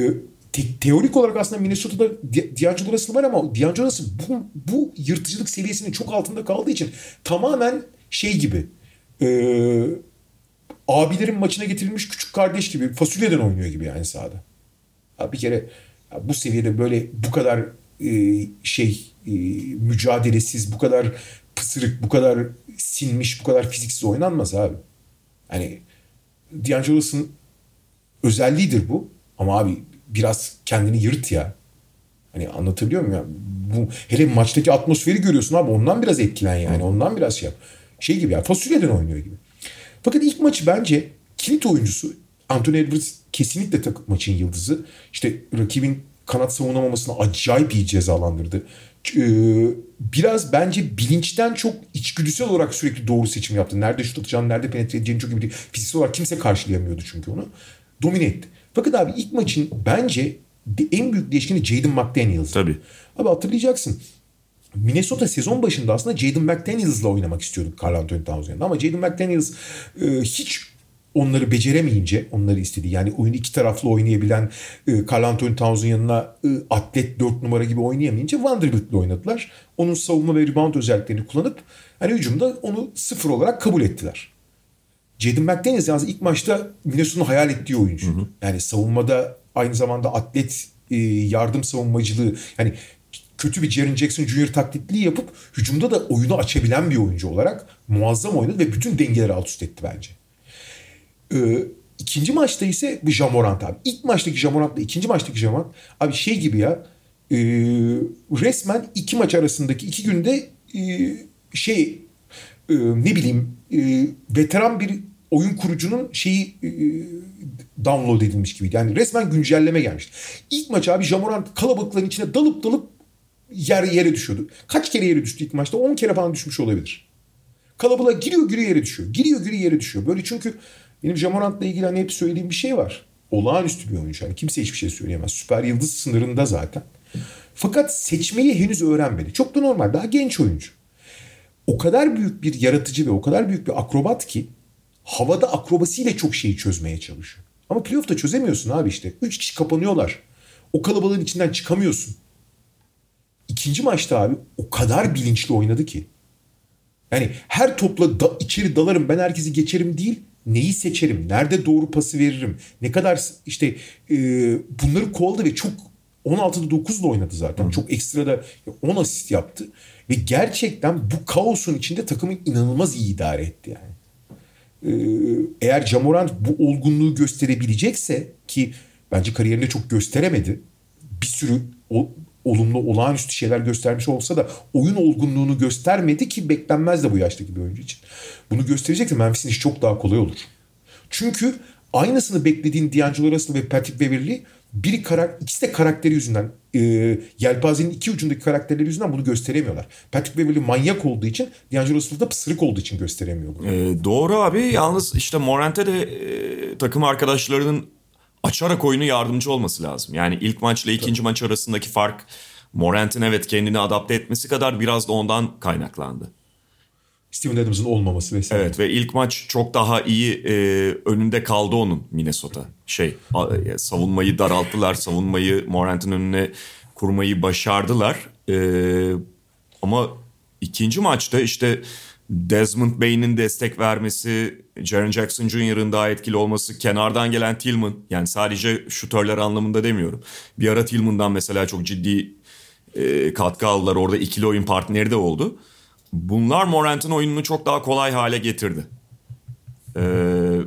te- teorik olarak aslında Minnesota'da D'Angelo Russell var ama D'Angelo Russell bu, bu yırtıcılık seviyesinin çok altında kaldığı için tamamen şey gibi e, abilerin maçına getirilmiş küçük kardeş gibi fasulyeden oynuyor gibi yani sahada. Ya bir kere ya bu seviyede böyle bu kadar e, şey e, mücadelesiz, bu kadar pısırık, bu kadar sinmiş, bu kadar fiziksiz oynanmaz abi. Hani D'Angelo's'un özelliğidir bu. Ama abi biraz kendini yırt ya. Hani anlatabiliyor muyum ya? Bu, hele maçtaki atmosferi görüyorsun abi. Ondan biraz etkilen yani. Ondan biraz şey yap. Şey gibi ya fasulyeden oynuyor gibi. Fakat ilk maçı bence kilit oyuncusu Anthony Edwards kesinlikle takım maçın yıldızı. İşte rakibin kanat savunamamasını acayip iyi cezalandırdı. Ee, biraz bence bilinçten çok içgüdüsel olarak sürekli doğru seçim yaptı. Nerede şut atacağını, nerede penetre edeceğini çok iyi biliyor. Fiziksel olarak kimse karşılayamıyordu çünkü onu. Domine etti. Fakat abi ilk maçın bence en büyük değişkeni Jaden McDaniels. Tabii. Abi hatırlayacaksın. Minnesota sezon başında aslında Jaden McDaniels'la oynamak istiyordu Carl Anthony Towns yanında. Ama Jaden McDaniels e, hiç onları beceremeyince onları istedi. Yani oyunu iki taraflı oynayabilen e, Carl Anthony Towns'un yanına e, atlet dört numara gibi oynayamayınca Vanderbilt'le oynadılar. Onun savunma ve rebound özelliklerini kullanıp hani hücumda onu sıfır olarak kabul ettiler. Jaden McDaniels yalnız ilk maçta Minnesota'nın hayal ettiği oyuncu. Hı hı. Yani savunmada aynı zamanda atlet e, yardım savunmacılığı yani kötü bir Jaren Jackson Jr. taklitliği yapıp hücumda da oyunu açabilen bir oyuncu olarak muazzam oynadı ve bütün dengeleri alt üst etti bence. Ee, ikinci maçta ise bu Jamorant abi. İlk maçtaki Jamorant'la ikinci maçtaki Jamorant abi şey gibi ya e, resmen iki maç arasındaki iki günde e, şey e, ne bileyim e, veteran bir oyun kurucunun şeyi e, download edilmiş gibi. Yani resmen güncelleme gelmiş. İlk maç abi Jamorant kalabalıkların içine dalıp dalıp yer yere düşüyordu. Kaç kere yere düştü ilk maçta? 10 kere falan düşmüş olabilir. Kalabalığa giriyor giriyor yere düşüyor. Giriyor giriyor yere düşüyor. Böyle çünkü benim Jamorant'la ilgili hani hep söylediğim bir şey var. Olağanüstü bir oyuncu. Yani kimse hiçbir şey söyleyemez. Süper yıldız sınırında zaten. Fakat seçmeyi henüz öğrenmedi. Çok da normal. Daha genç oyuncu. O kadar büyük bir yaratıcı ve o kadar büyük bir akrobat ki havada akrobasiyle çok şeyi çözmeye çalışıyor. Ama playoff'ta çözemiyorsun abi işte. Üç kişi kapanıyorlar. O kalabalığın içinden çıkamıyorsun. İkinci maçta abi o kadar bilinçli oynadı ki. Yani her topla da, içeri dalarım ben herkesi geçerim değil neyi seçerim, nerede doğru pası veririm, ne kadar işte e, bunları kovaladı ve çok 16'da 9'da oynadı zaten. Hı. Çok ekstra da 10 asist yaptı. Ve gerçekten bu kaosun içinde takımı inanılmaz iyi idare etti yani. Ee, eğer Jamorant bu olgunluğu gösterebilecekse ki bence kariyerinde çok gösteremedi. Bir sürü o, olumlu olağanüstü şeyler göstermiş olsa da oyun olgunluğunu göstermedi ki beklenmez de bu yaştaki bir oyuncu için. Bunu gösterecekse Memphis'in işi çok daha kolay olur. Çünkü aynısını beklediğin D'Angelo Russell ve Patrick Beverly biri karak ikisi de karakteri yüzünden e, yelpazenin iki ucundaki karakterleri yüzünden bunu gösteremiyorlar. Patrick Beverly manyak olduğu için D'Angelo Russell da pısırık olduğu için gösteremiyor bunu. E, doğru abi yalnız işte Morant'e de e, takım arkadaşlarının açarak oyunu yardımcı olması lazım. Yani ilk maçla ikinci maç arasındaki fark Morant'in evet kendini adapte etmesi kadar biraz da ondan kaynaklandı. Steven Adams'ın olmaması vesaire. Evet ve ilk maç çok daha iyi e, önünde kaldı onun Minnesota. Şey e, savunmayı daralttılar. Savunmayı Morant'ın önüne kurmayı başardılar. E, ama ikinci maçta işte Desmond Bain'in destek vermesi, Jaren Jackson Jr.'ın daha etkili olması, kenardan gelen Tillman yani sadece şutörler anlamında demiyorum. Bir ara Tillman'dan mesela çok ciddi e, katkı aldılar. Orada ikili oyun partneri de oldu. Bunlar Morant'ın oyununu çok daha kolay hale getirdi. Ee,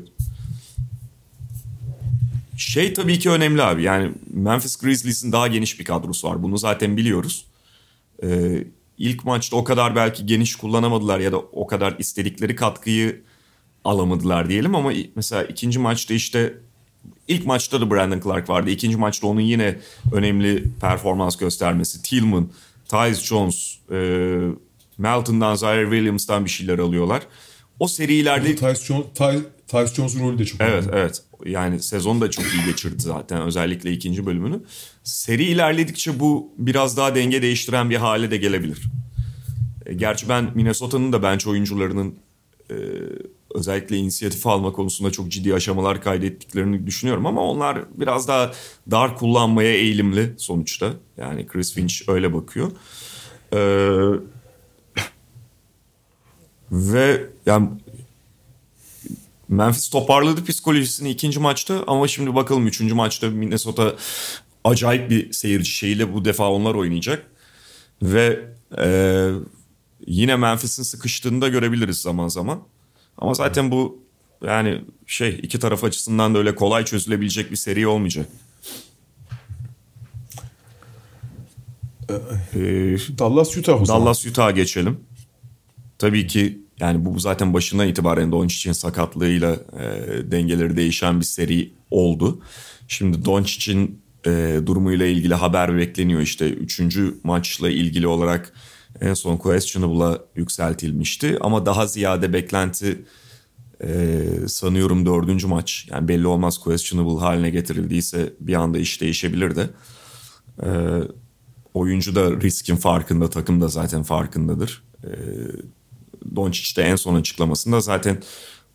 şey tabii ki önemli abi. Yani Memphis Grizzlies'in daha geniş bir kadrosu var. Bunu zaten biliyoruz. Ee, ilk maçta o kadar belki geniş kullanamadılar ya da o kadar istedikleri katkıyı alamadılar diyelim ama mesela ikinci maçta işte ilk maçta da Brandon Clark vardı. İkinci maçta onun yine önemli performans göstermesi. Tillman, Tyus Jones, e, Melton'dan, Zaire Williams'tan bir şeyler alıyorlar. O serilerde... Tyus, Jones, Tyus Jones'un rolü de çok Evet önemli. evet. Yani sezonu da çok iyi geçirdi zaten özellikle ikinci bölümünü. Seri ilerledikçe bu biraz daha denge değiştiren bir hale de gelebilir. E, gerçi ben Minnesota'nın da bench oyuncularının e, özellikle inisiyatif alma konusunda çok ciddi aşamalar kaydettiklerini düşünüyorum ama onlar biraz daha dar kullanmaya eğilimli sonuçta. Yani Chris Finch öyle bakıyor. Ee, ve yani Memphis toparladı psikolojisini ikinci maçta ama şimdi bakalım üçüncü maçta Minnesota acayip bir seyirci şeyiyle bu defa onlar oynayacak. Ve e, yine Memphis'in sıkıştığını da görebiliriz zaman zaman. Ama zaten bu yani şey iki taraf açısından da öyle kolay çözülebilecek bir seri olmayacak. Ee, Dallas Utah. Dallas Utah'a geçelim. Tabii ki yani bu zaten başından itibaren Doncic'in sakatlığıyla e, dengeleri değişen bir seri oldu. Şimdi Doncic'in e, durumuyla ilgili haber bekleniyor. İşte üçüncü maçla ilgili olarak en son questionable'a yükseltilmişti. Ama daha ziyade beklenti e, sanıyorum dördüncü maç. Yani belli olmaz questionable haline getirildiyse bir anda iş değişebilir de. E, oyuncu da riskin farkında, takım da zaten farkındadır. E, Doncic de en son açıklamasında zaten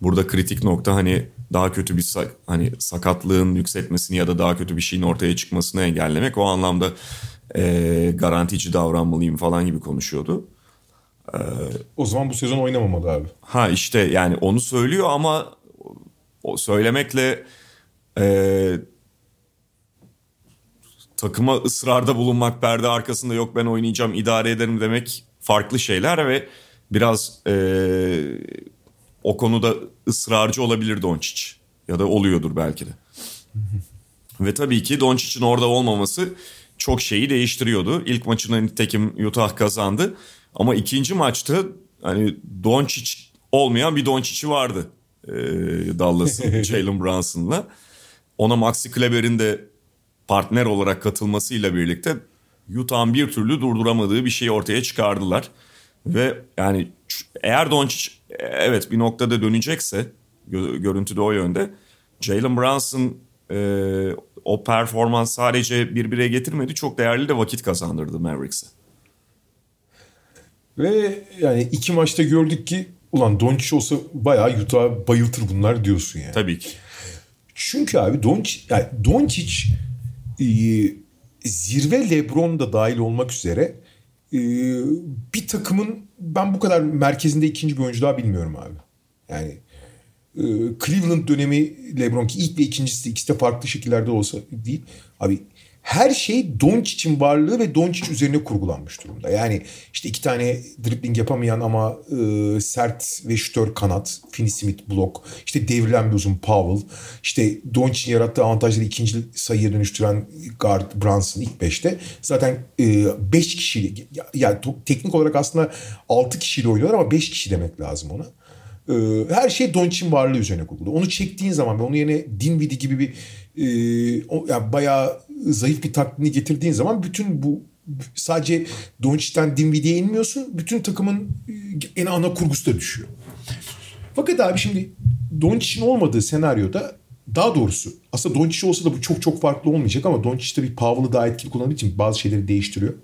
burada kritik nokta hani daha kötü bir hani sakatlığın yükseltmesini ya da daha kötü bir şeyin ortaya çıkmasını engellemek. O anlamda e, garantici davranmalıyım falan gibi konuşuyordu. Ee, o zaman bu sezon oynamamalı abi. Ha işte yani onu söylüyor ama o söylemekle e, takıma ısrarda bulunmak perde arkasında yok ben oynayacağım idare ederim demek farklı şeyler ve biraz e, o konuda ısrarcı olabilir Doncic ya da oluyordur belki de. ve tabii ki Doncic'in orada olmaması çok şeyi değiştiriyordu. İlk maçında nitekim Utah kazandı. Ama ikinci maçta hani Doncic olmayan bir Doncic'i vardı. Ee, Dallas'ın Jalen Brunson'la. Ona Maxi Kleber'in de partner olarak katılmasıyla birlikte Utah'ın bir türlü durduramadığı bir şeyi ortaya çıkardılar. Ve yani eğer Doncic evet bir noktada dönecekse görüntüde o yönde Jalen Brunson e, o performans sadece birbirine getirmedi çok değerli de vakit kazandırdı Mavericks'e. Ve yani iki maçta gördük ki ulan Doncic olsa bayağı Utah bayıltır bunlar diyorsun yani. Tabii ki. Çünkü abi Doncic, yani Doncic e, zirve Lebron da dahil olmak üzere e, bir takımın ben bu kadar merkezinde ikinci bir oyuncu daha bilmiyorum abi. Yani e, Cleveland dönemi LeBron ki ilk ve ikincisi ikisi de farklı şekillerde olsa değil. Abi her şey Doncic'in varlığı ve Doncic üzerine kurgulanmış durumda. Yani işte iki tane dribbling yapamayan ama e, sert ve şütör kanat, Finney Smith blok, işte devrilen bir uzun Powell, işte Doncic'in yarattığı avantajları ikinci sayıya dönüştüren guard Brunson ilk beşte. Zaten e, beş kişiyle, yani teknik olarak aslında altı kişiyle oynuyorlar ama beş kişi demek lazım ona. E, her şey Doncic'in varlığı üzerine kurulu. Onu çektiğin zaman ve onun yerine Dinwiddie gibi bir e, o, yani bayağı zayıf bir taklidini getirdiğin zaman bütün bu sadece Doncic'ten Dinwiddie'ye inmiyorsun. Bütün takımın e, en ana kurgusu da düşüyor. Fakat abi şimdi Doncic'in olmadığı senaryoda daha doğrusu aslında Doncic olsa da bu çok çok farklı olmayacak ama Doncic tabii Powell'ı daha etkili kullandığı için bazı şeyleri değiştiriyor.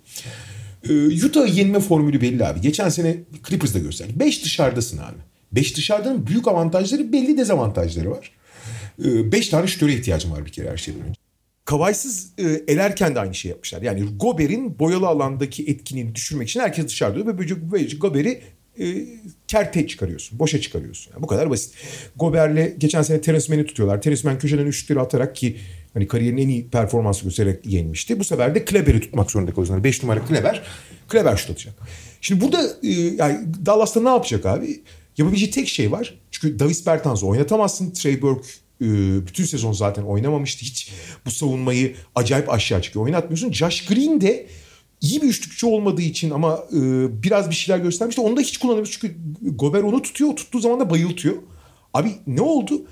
Ee, Utah yenme formülü belli abi. Geçen sene Clippers'da gösterdi. 5 dışarıdasın abi. 5 dışarıdanın büyük avantajları belli dezavantajları var. 5 ee, tane şütöre ihtiyacım var bir kere her şeyden önce. Kavaysız e, elerken de aynı şey yapmışlar. Yani Gober'in boyalı alandaki etkinliğini düşürmek için herkes dışarıda ve böylece Gober'i e, kerte çıkarıyorsun. Boşa çıkarıyorsun. Yani bu kadar basit. Gober'le geçen sene Terence Mann'i tutuyorlar. Terence Mann köşeden üçlükleri atarak ki hani kariyerin en iyi performansı göstererek yenmişti. Bu sefer de Kleber'i tutmak zorunda kalıyorlar. 5 numara Kleber. Kleber şut atacak. Şimdi burada e, yani Dallas'ta ne yapacak abi? Yapabileceği tek şey var. Çünkü Davis Bertans'ı oynatamazsın. Trey Burke bütün sezon zaten oynamamıştı. Hiç bu savunmayı acayip aşağı çıkıyor. Oynatmıyorsun. Josh Green de iyi bir üçlükçü olmadığı için ama e, biraz bir şeyler göstermişti. Onu da hiç kullanamıyoruz çünkü Gober onu tutuyor. Tuttuğu zaman da bayıltıyor. Abi ne oldu?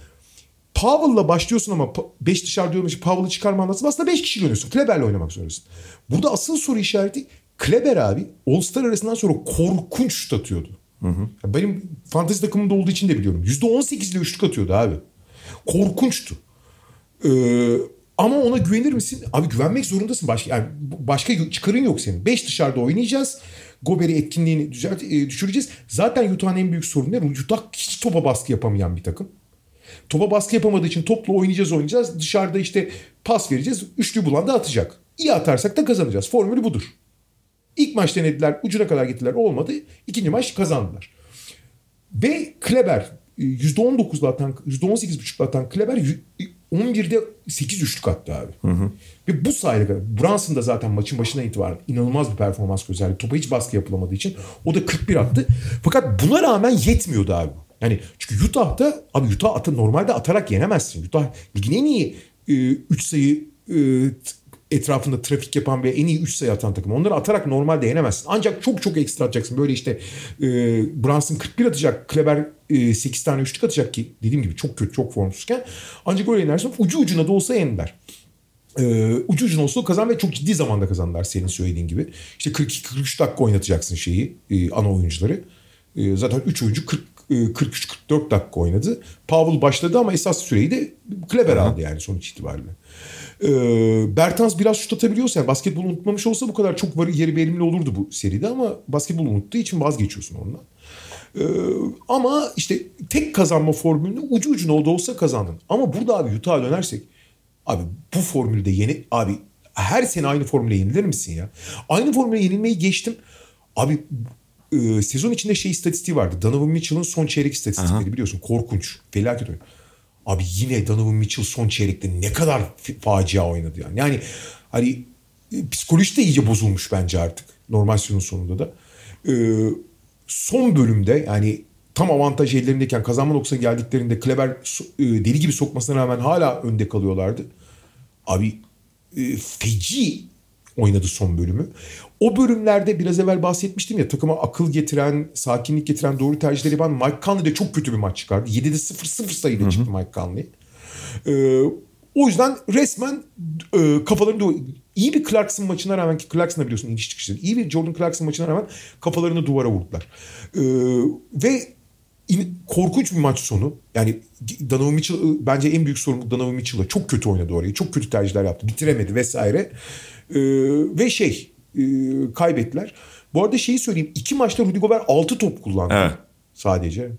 Powell'la başlıyorsun ama 5 dışarı diyorum için Powell'ı çıkarman lazım. Aslında 5 kişi oynuyorsun. Kleber'le oynamak zorundasın. Burada asıl soru işareti Kleber abi All-Star arasından sonra korkunç şut atıyordu. Hı hı. Benim fantezi takımımda olduğu için de biliyorum. %18 ile üçlük atıyordu abi. Korkunçtu. Ee, ama ona güvenir misin? Abi güvenmek zorundasın. Başka, yani başka çıkarın yok senin. 5 dışarıda oynayacağız. Gober'i etkinliğini düzelt, e, düşüreceğiz. Zaten Utah'ın en büyük sorunu ne? Utah hiç topa baskı yapamayan bir takım. Topa baskı yapamadığı için topla oynayacağız oynayacağız. Dışarıda işte pas vereceğiz. Üçlü bulan da atacak. İyi atarsak da kazanacağız. Formülü budur. İlk maç denediler. Ucuna kadar gittiler. Olmadı. İkinci maç kazandılar. Ve Kleber %19'la atan, %18,5'la atan Kleber 11'de 8 üçlük attı abi. Hı hı. Ve bu sayede Brunson da zaten maçın başına itibaren inanılmaz bir performans gösterdi. Topa hiç baskı yapılamadığı için o da 41 attı. Fakat buna rağmen yetmiyordu abi. Yani çünkü Utah'ta abi Utah atı normalde atarak yenemezsin. Utah ligin en iyi 3 e, sayı e, etrafında trafik yapan ve en iyi 3 sayı atan takım. Onları atarak normalde yenemezsin. Ancak çok çok ekstra atacaksın. Böyle işte e, Brunson 41 atacak. Kleber e, 8 tane üçlük atacak ki dediğim gibi çok kötü çok formsuzken. Ancak öyle inersin ucu ucuna da olsa ender. Ee, ucu ucuna olsa kazan ve çok ciddi zamanda kazandılar senin söylediğin gibi. İşte 42-43 dakika oynatacaksın şeyi e, ana oyuncuları. E, zaten 3 oyuncu 40 43-44 dakika oynadı. Powell başladı ama esas süreyi de Kleber aldı yani sonuç itibariyle. E, Bertans biraz şut atabiliyorsa yani basketbol unutmamış olsa bu kadar çok var, yeri verimli olurdu bu seride ama basketbol unuttuğu için vazgeçiyorsun ondan. E, ama işte tek kazanma formülünü ucu ucuna da olsa kazandın. Ama burada abi Utah'a dönersek abi bu formülde yeni abi her sene aynı formüle yenilir misin ya? Aynı formüle yenilmeyi geçtim. Abi e, sezon içinde şey istatistiği vardı. Donovan Mitchell'ın son çeyrek istatistikleri Aha. biliyorsun. Korkunç. Felaket oyun. Abi yine Donovan Mitchell son çeyrekte ne kadar facia oynadı yani. Yani hani e, psikoloji de iyice bozulmuş bence artık. Normal sezon sonunda da. Ee, son bölümde yani tam avantaj ellerindeyken kazanma noktasına geldiklerinde Kleber e, deli gibi sokmasına rağmen hala önde kalıyorlardı. Abi e, feci oynadı son bölümü. O bölümlerde biraz evvel bahsetmiştim ya takıma akıl getiren, sakinlik getiren doğru tercihleri yapan Mike Conley de çok kötü bir maç çıkardı. 7'de 0-0 sayıyla çıktı Mike Conley. Ee, o yüzden resmen e, kafalarını iyi bir Clarkson maçına rağmen ki Clarkson biliyorsun iniş çıkışları. İyi bir Jordan Clarkson maçına rağmen kafalarını duvara vurdular. Ee, ve in, korkunç bir maç sonu. Yani Donovan Mitchell bence en büyük sorumluluk Donovan Mitchell'a. Çok kötü oynadı orayı. Çok kötü tercihler yaptı. Bitiremedi vesaire. Ee, ve şey e, kaybettiler. Bu arada şeyi söyleyeyim. iki maçta Rudy Gobert 6 top kullandı. Evet. Sadece.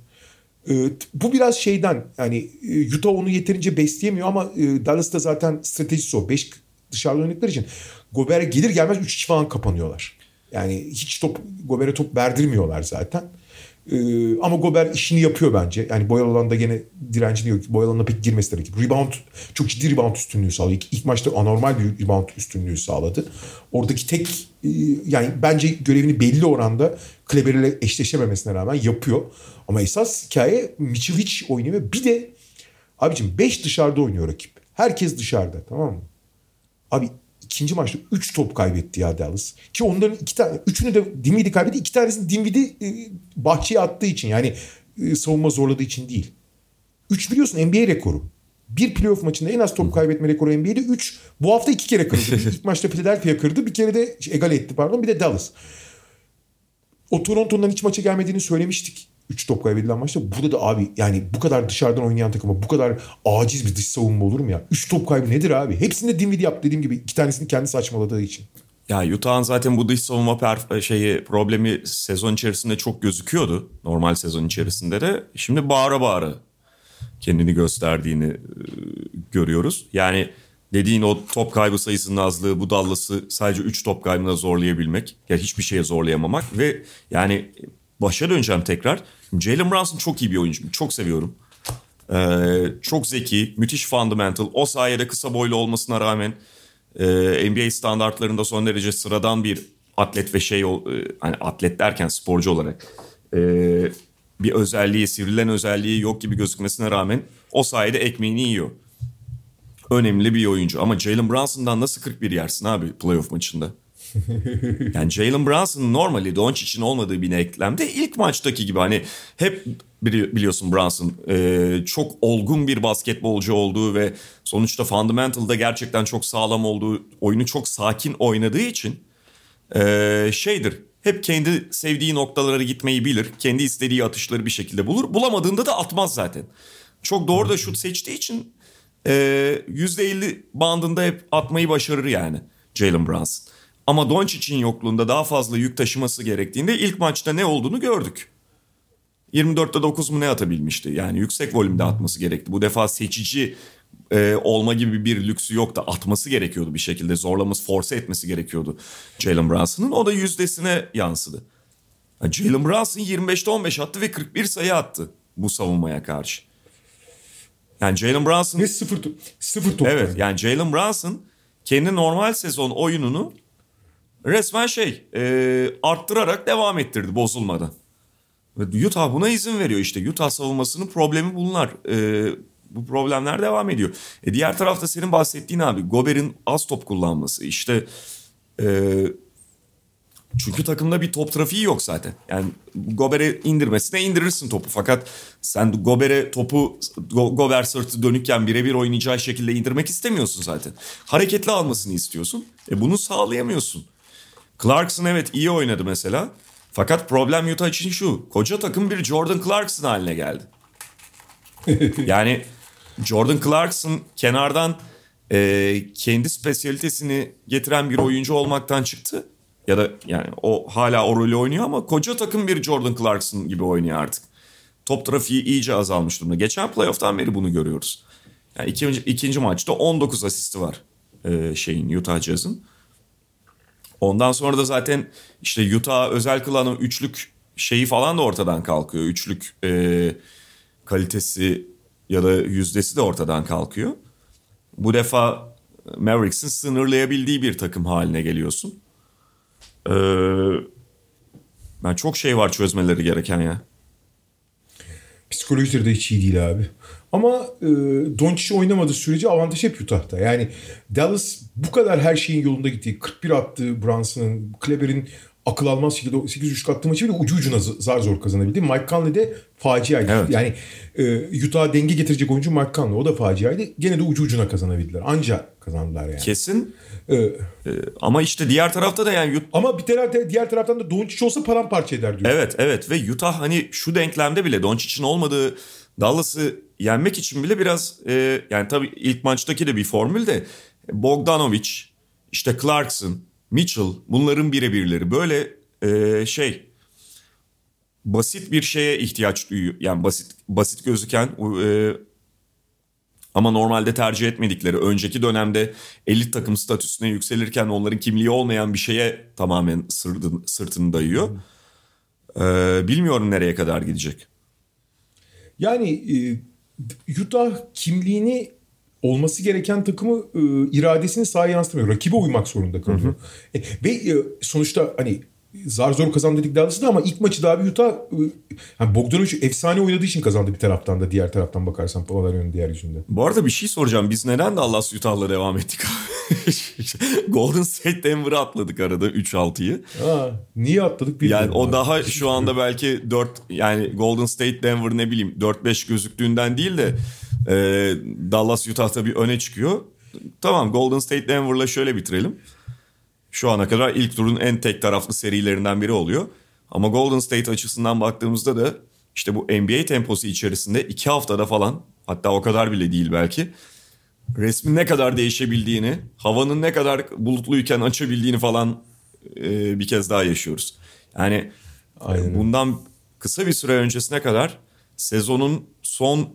E, bu biraz şeyden yani e, Utah onu yeterince besleyemiyor ama e, Dallas'ta zaten stratejisi o. 5 dışarıda oynadıkları için Gobert'e gelir gelmez 3 falan kapanıyorlar. Yani hiç top Gobert'e top verdirmiyorlar zaten. Ee, ama Gober işini yapıyor bence. Yani boyalı alanda gene direncini yok. Boyalı alanda pek girmesi rakip. Rebound çok ciddi rebound üstünlüğü sağladı. İlk, ilk maçta anormal bir rebound üstünlüğü sağladı. Oradaki tek e, yani bence görevini belli oranda Kleber ile eşleşememesine rağmen yapıyor. Ama esas hikaye hiç oynuyor. Bir de abicim 5 dışarıda oynuyor rakip. Herkes dışarıda tamam mı? Abi ikinci maçta 3 top kaybetti ya Dallas. Ki onların iki tane, üçünü de Dinwiddie kaybetti. İki tanesini Dinwiddie e, bahçeye attığı için yani e, savunma zorladığı için değil. 3 biliyorsun NBA rekoru. Bir playoff maçında en az top kaybetme rekoru NBA'de 3. Bu hafta iki kere kırdı. İlk maçta Philadelphia kırdı. Bir kere de egal etti pardon. Bir de Dallas. O Toronto'dan hiç maça gelmediğini söylemiştik. 3 top kaybedilen maçta. Burada da abi yani bu kadar dışarıdan oynayan takıma bu kadar aciz bir dış savunma olur mu ya? 3 top kaybı nedir abi? Hepsinde Dinwiddie yaptı dediğim gibi. iki tanesini kendi saçmaladığı için. Ya Utah'ın zaten bu dış savunma perf- şeyi problemi sezon içerisinde çok gözüküyordu. Normal sezon içerisinde de. Şimdi bağıra bağıra kendini gösterdiğini e, görüyoruz. Yani dediğin o top kaybı sayısının azlığı bu Dallas'ı sadece 3 top kaybına zorlayabilmek. Ya hiçbir şeye zorlayamamak ve yani başa döneceğim tekrar. Jalen Brunson çok iyi bir oyuncu. Çok seviyorum. Ee, çok zeki, müthiş fundamental. O sayede kısa boylu olmasına rağmen e, NBA standartlarında son derece sıradan bir atlet ve şey e, hani atlet derken sporcu olarak e, bir özelliği, sivrilen özelliği yok gibi gözükmesine rağmen o sayede ekmeğini yiyor. Önemli bir oyuncu ama Jalen Brunson'dan nasıl 41 yersin abi playoff maçında? Yani Jalen Brunson normali Doncic'in olmadığı bir eklemde ilk maçtaki gibi hani hep bili- biliyorsun Brunson e, çok olgun bir basketbolcu olduğu ve sonuçta fundamental'da gerçekten çok sağlam olduğu oyunu çok sakin oynadığı için e, şeydir hep kendi sevdiği noktalara gitmeyi bilir. Kendi istediği atışları bir şekilde bulur. Bulamadığında da atmaz zaten. Çok doğru da şut seçtiği için e, %50 bandında hep atmayı başarır yani Jalen Brunson. Ama Doncic'in yokluğunda daha fazla yük taşıması gerektiğinde ilk maçta ne olduğunu gördük. 24'te 9 mu ne atabilmişti? Yani yüksek volümde atması gerekti. Bu defa seçici e, olma gibi bir lüksü yok da atması gerekiyordu bir şekilde. Zorlaması, force etmesi gerekiyordu Jalen Brunson'ın. O da yüzdesine yansıdı. Ya Jalen Brunson 25'te 15 attı ve 41 sayı attı bu savunmaya karşı. Yani Jalen Brunson Ve sıfır, sıfır top Evet yani Jalen Brunson kendi normal sezon oyununu resmen şey e, arttırarak devam ettirdi bozulmadan. Utah buna izin veriyor işte. Utah savunmasının problemi bunlar. E, bu problemler devam ediyor. E, diğer tarafta senin bahsettiğin abi Gober'in az top kullanması. İşte e, çünkü takımda bir top trafiği yok zaten. Yani Gober'e indirmesine indirirsin topu. Fakat sen Gober'e topu Go- Gober sırtı dönükken birebir oynayacağı şekilde indirmek istemiyorsun zaten. Hareketli almasını istiyorsun. E bunu sağlayamıyorsun. Clarkson evet iyi oynadı mesela. Fakat problem Utah için şu. Koca takım bir Jordan Clarkson haline geldi. yani Jordan Clarkson kenardan e, kendi spesiyalitesini getiren bir oyuncu olmaktan çıktı. Ya da yani o hala o rolü oynuyor ama koca takım bir Jordan Clarkson gibi oynuyor artık. Top trafiği iyice azalmış durumda. Geçen playoff'tan beri bunu görüyoruz. Yani ikinci, ikinci maçta 19 asisti var e, şeyin Utah Jazz'ın. Ondan sonra da zaten işte Utah özel kılan üçlük şeyi falan da ortadan kalkıyor. Üçlük e, kalitesi ya da yüzdesi de ortadan kalkıyor. Bu defa Mavericks'in sınırlayabildiği bir takım haline geliyorsun. Ee, ben çok şey var çözmeleri gereken ya. Psikolojileri de hiç iyi değil abi. Ama e, Doncic oynamadığı sürece avantaj hep Utah'ta. Yani Dallas bu kadar her şeyin yolunda gittiği 41 attığı Brunson'ın, Kleber'in akıl almaz şekilde 8-3 attığı maçı bile ucu ucuna zar zor kazanabildi. Mike Conley de faciaydı. Evet. Yani e, Utah'a denge getirecek oyuncu Mike Conley. O da faciaydı. Gene de ucu ucuna kazanabildiler. Anca kazandılar yani. Kesin E, Ee, ama işte diğer tarafta da yani ama bir taraf, diğer taraftan da Doncic olsa paramparça eder diyor. Evet evet ve Utah hani şu denklemde bile Doncic'in olmadığı Dallas'ı yenmek için bile biraz e, yani tabii ilk maçtaki de bir formül de Bogdanovic, işte Clarkson, Mitchell bunların birebirleri böyle e, şey basit bir şeye ihtiyaç duyuyor. Yani basit basit gözüken e, ama normalde tercih etmedikleri önceki dönemde elit takım statüsüne yükselirken onların kimliği olmayan bir şeye tamamen sırtını, sırtını dayıyor. Ee, bilmiyorum nereye kadar gidecek. Yani e, Utah kimliğini olması gereken takımı e, iradesini sahaya yansıtamıyor. Rakibe uymak zorunda kalıyor. E, ve e, sonuçta hani zar zor kazandı dedik Dallas'ı da ama ilk maçı da abi Utah e, yani Bogdanovic efsane oynadığı için kazandı bir taraftan da diğer taraftan bakarsan Palaverio'nun diğer yüzünde. Bu arada bir şey soracağım. Biz neden Dallas Utah'la devam ettik? Golden State Denver'ı atladık arada 3-6'yı. Aa, niye atladık bilmiyorum. Yani o daha şu anda belki 4 yani Golden State Denver ne bileyim 4-5 gözüktüğünden değil de e, Dallas Utah tabii öne çıkıyor. Tamam Golden State Denver'la şöyle bitirelim. Şu ana kadar ilk turun en tek taraflı serilerinden biri oluyor. Ama Golden State açısından baktığımızda da işte bu NBA temposu içerisinde iki haftada falan hatta o kadar bile değil belki resmin ne kadar değişebildiğini, havanın ne kadar bulutluyken açabildiğini falan e, bir kez daha yaşıyoruz. Yani Aynen. bundan kısa bir süre öncesine kadar sezonun son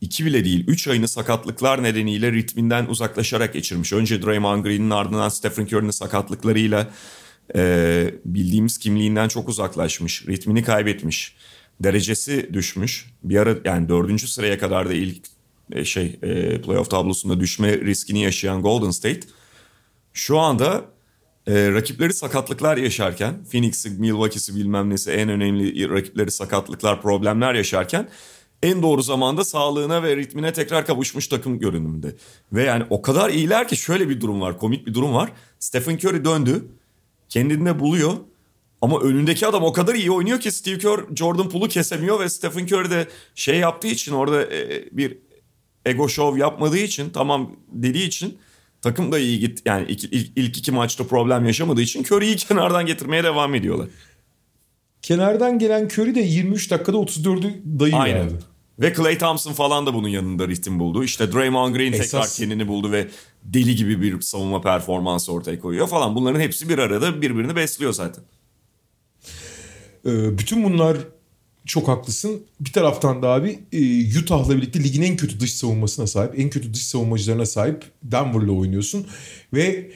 iki bile değil üç ayını sakatlıklar nedeniyle ritminden uzaklaşarak geçirmiş. Önce Draymond Green'in ardından Stephen Curry'nin sakatlıklarıyla e, bildiğimiz kimliğinden çok uzaklaşmış. Ritmini kaybetmiş. Derecesi düşmüş. Bir ara yani dördüncü sıraya kadar da ilk e, şey e, playoff tablosunda düşme riskini yaşayan Golden State şu anda e, rakipleri sakatlıklar yaşarken Phoenix'i, Milwaukee'si bilmem nesi en önemli rakipleri sakatlıklar, problemler yaşarken en doğru zamanda sağlığına ve ritmine tekrar kavuşmuş takım görünümünde. Ve yani o kadar iyiler ki şöyle bir durum var, komik bir durum var. Stephen Curry döndü, kendinde buluyor. Ama önündeki adam o kadar iyi oynuyor ki Steve Kerr Jordan Poole'u kesemiyor ve Stephen Curry de şey yaptığı için orada e, bir ego show yapmadığı için tamam dediği için takım da iyi git yani ilk, ilk, ilk iki maçta problem yaşamadığı için Curry'i kenardan getirmeye devam ediyorlar. Kenardan gelen Curry de 23 dakikada 34'ü dayıyor Aynen. abi. Ve Clay Thompson falan da bunun yanında ritim buldu. İşte Draymond Green tekrar Esas- kendini buldu ve deli gibi bir savunma performansı ortaya koyuyor falan. Bunların hepsi bir arada birbirini besliyor zaten. Ee, bütün bunlar çok haklısın. Bir taraftan da abi e, Utah'la birlikte ligin en kötü dış savunmasına sahip, en kötü dış savunmacılarına sahip Denver'la oynuyorsun. Ve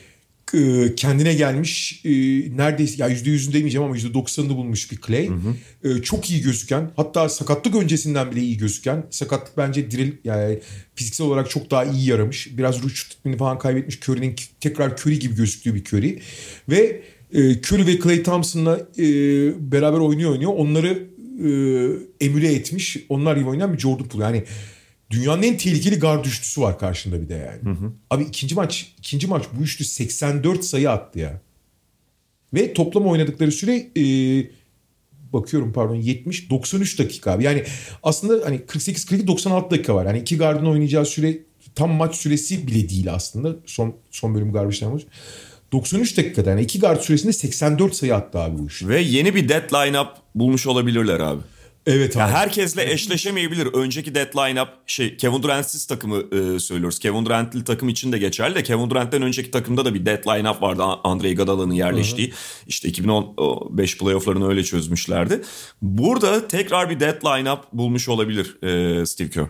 kendine gelmiş e, neredeyse ya %100'ünü demeyeceğim ama %90'ını bulmuş bir Clay. E, çok iyi gözüken hatta sakatlık öncesinden bile iyi gözüken. Sakatlık bence diril yani fiziksel olarak çok daha iyi yaramış. Biraz ruç ritmini falan kaybetmiş. Curry'nin tekrar Curry gibi gözüktüğü bir Curry. Ve e, Curry ve Clay Thompson'la e, beraber oynuyor oynuyor. Onları e, emüle etmiş. Onlar gibi oynayan bir Jordan Poole. Yani dünyanın en tehlikeli guard üçlüsü var karşında bir de yani. Abi ikinci maç ikinci maç bu üçlü 84 sayı attı ya. Ve toplam oynadıkları süre e, bakıyorum pardon 70 93 dakika abi. Yani aslında hani 48 42 96 dakika var. Yani iki gardın oynayacağı süre tam maç süresi bile değil aslında. Son son bölüm garbage maç. 93 dakikada yani iki guard süresinde 84 sayı attı abi bu iş. Ve yeni bir deadline up bulmuş olabilirler abi. Evet Ya abi. herkesle eşleşemeyebilir. Önceki deadline up şey Kevin Durant'siz takımı e, söylüyoruz. Kevin Durant'li takım için de geçerli de Kevin Durant'ten önceki takımda da bir deadline up vardı. Andre Iguodala'nın yerleştiği. İşte 2015 playoff'larını öyle çözmüşlerdi. Burada tekrar bir deadline up bulmuş olabilir e, Steve Kerr.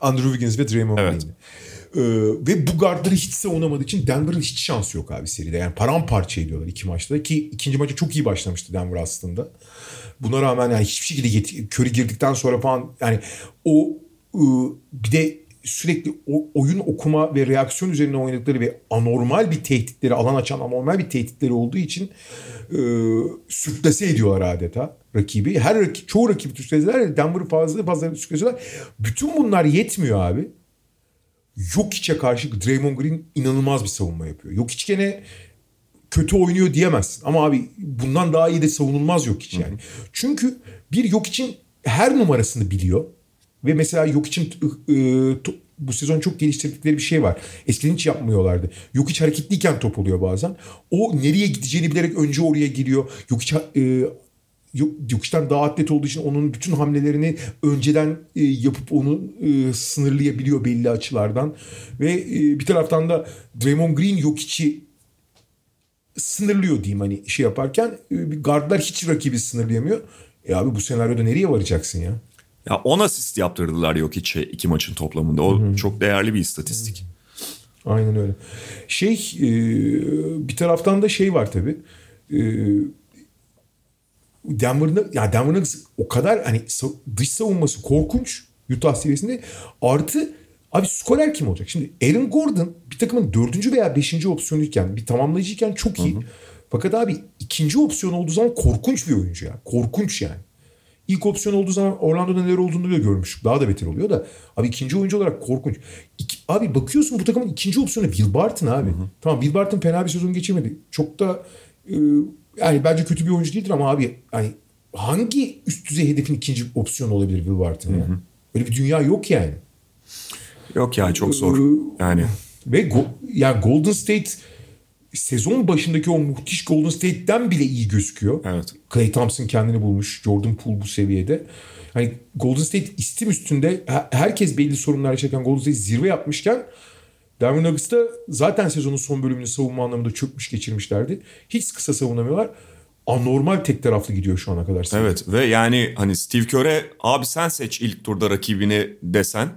Andrew Wiggins ve Draymond Evet. Green. Ee, ve bu gardları hiç savunamadığı için Denver'ın hiç şansı yok abi seride. Yani paramparça ediyorlar iki maçta ki ikinci maçı çok iyi başlamıştı Denver aslında. Buna rağmen yani hiçbir şekilde yet- Curry girdikten sonra falan yani o ıı, bir de sürekli o oyun okuma ve reaksiyon üzerine oynadıkları ve anormal bir tehditleri alan açan anormal bir tehditleri olduğu için e, sürklase ediyorlar adeta rakibi. Her rakip, çoğu rakibi sürkleseler Denver'ı fazla fazla sürkleseler. Bütün bunlar yetmiyor abi. Yok içe karşı Draymond Green inanılmaz bir savunma yapıyor. Yok iç gene kötü oynuyor diyemezsin. Ama abi bundan daha iyi de savunulmaz yok iç yani. Çünkü bir yok için her numarasını biliyor. Ve mesela yok için bu sezon çok geliştirdikleri bir şey var. Eskiden hiç yapmıyorlardı. Yok hiç hareketliyken top oluyor bazen. O nereye gideceğini bilerek önce oraya giriyor. Yok hiç Yok, Yokiş'ten daha atlet olduğu için onun bütün hamlelerini önceden e, yapıp onu e, sınırlayabiliyor belli açılardan. Ve e, bir taraftan da Draymond Green Jokic'i sınırlıyor diyeyim hani şey yaparken. E, guardlar hiç rakibi sınırlayamıyor. E abi bu senaryoda nereye varacaksın ya? Ya 10 asist yaptırdılar yok içe iki maçın toplamında. O Hı-hı. çok değerli bir istatistik. Hı. Aynen öyle. Şey e, bir taraftan da şey var tabii. E, Denver'ın ya Denver'ın o kadar hani dış savunması korkunç Utah seviyesinde artı abi skorer kim olacak? Şimdi Aaron Gordon bir takımın dördüncü veya beşinci opsiyonuyken bir tamamlayıcıyken çok iyi. Hı hı. Fakat abi ikinci opsiyon olduğu zaman korkunç bir oyuncu ya. Korkunç yani. İlk opsiyon olduğu zaman Orlando'da neler olduğunu da görmüştük. Daha da beter oluyor da. Abi ikinci oyuncu olarak korkunç. İki, abi bakıyorsun bu takımın ikinci opsiyonu Will Barton abi. Hı hı. Tamam Will Barton fena bir sezon geçirmedi. Çok da e, yani bence kötü bir oyuncu değildir ama abi hani hangi üst düzey hedefin ikinci opsiyonu olabilir Will Barton ya? Böyle bir dünya yok yani. Yok ya çok zor. Yani ve go, yani Golden State sezon başındaki o muhtiş Golden State'den bile iyi gözüküyor. Evet. Clay Thompson kendini bulmuş. Jordan Poole bu seviyede. Hani Golden State istim üstünde herkes belli sorunlar yaşarken Golden State zirve yapmışken Denver Nuggets'ta zaten sezonun son bölümünü savunma anlamında çökmüş geçirmişlerdi. Hiç kısa savunamıyorlar. Anormal tek taraflı gidiyor şu ana kadar. Evet ve yani hani Steve Kerr'e abi sen seç ilk turda rakibini desen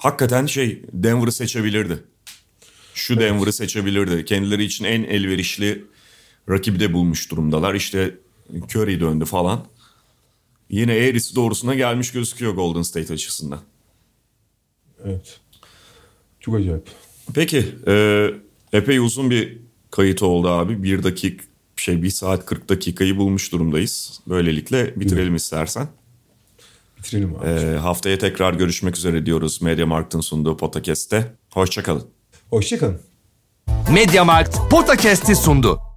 hakikaten şey Denver'ı seçebilirdi. Şu evet. Denver'ı seçebilirdi. Kendileri için en elverişli rakibi de bulmuş durumdalar. İşte Curry döndü falan. Yine eğrisi doğrusuna gelmiş gözüküyor Golden State açısından. Evet. Çok acayip. Peki e, epey uzun bir kayıt oldu abi. Bir dakik şey bir saat 40 dakikayı bulmuş durumdayız. Böylelikle bitirelim istersen. Bitirelim abi. E, haftaya tekrar görüşmek üzere diyoruz Media Markt'ın sunduğu podcast'te. Hoşçakalın. Hoşçakalın. Mediamarkt Podcast'i sundu.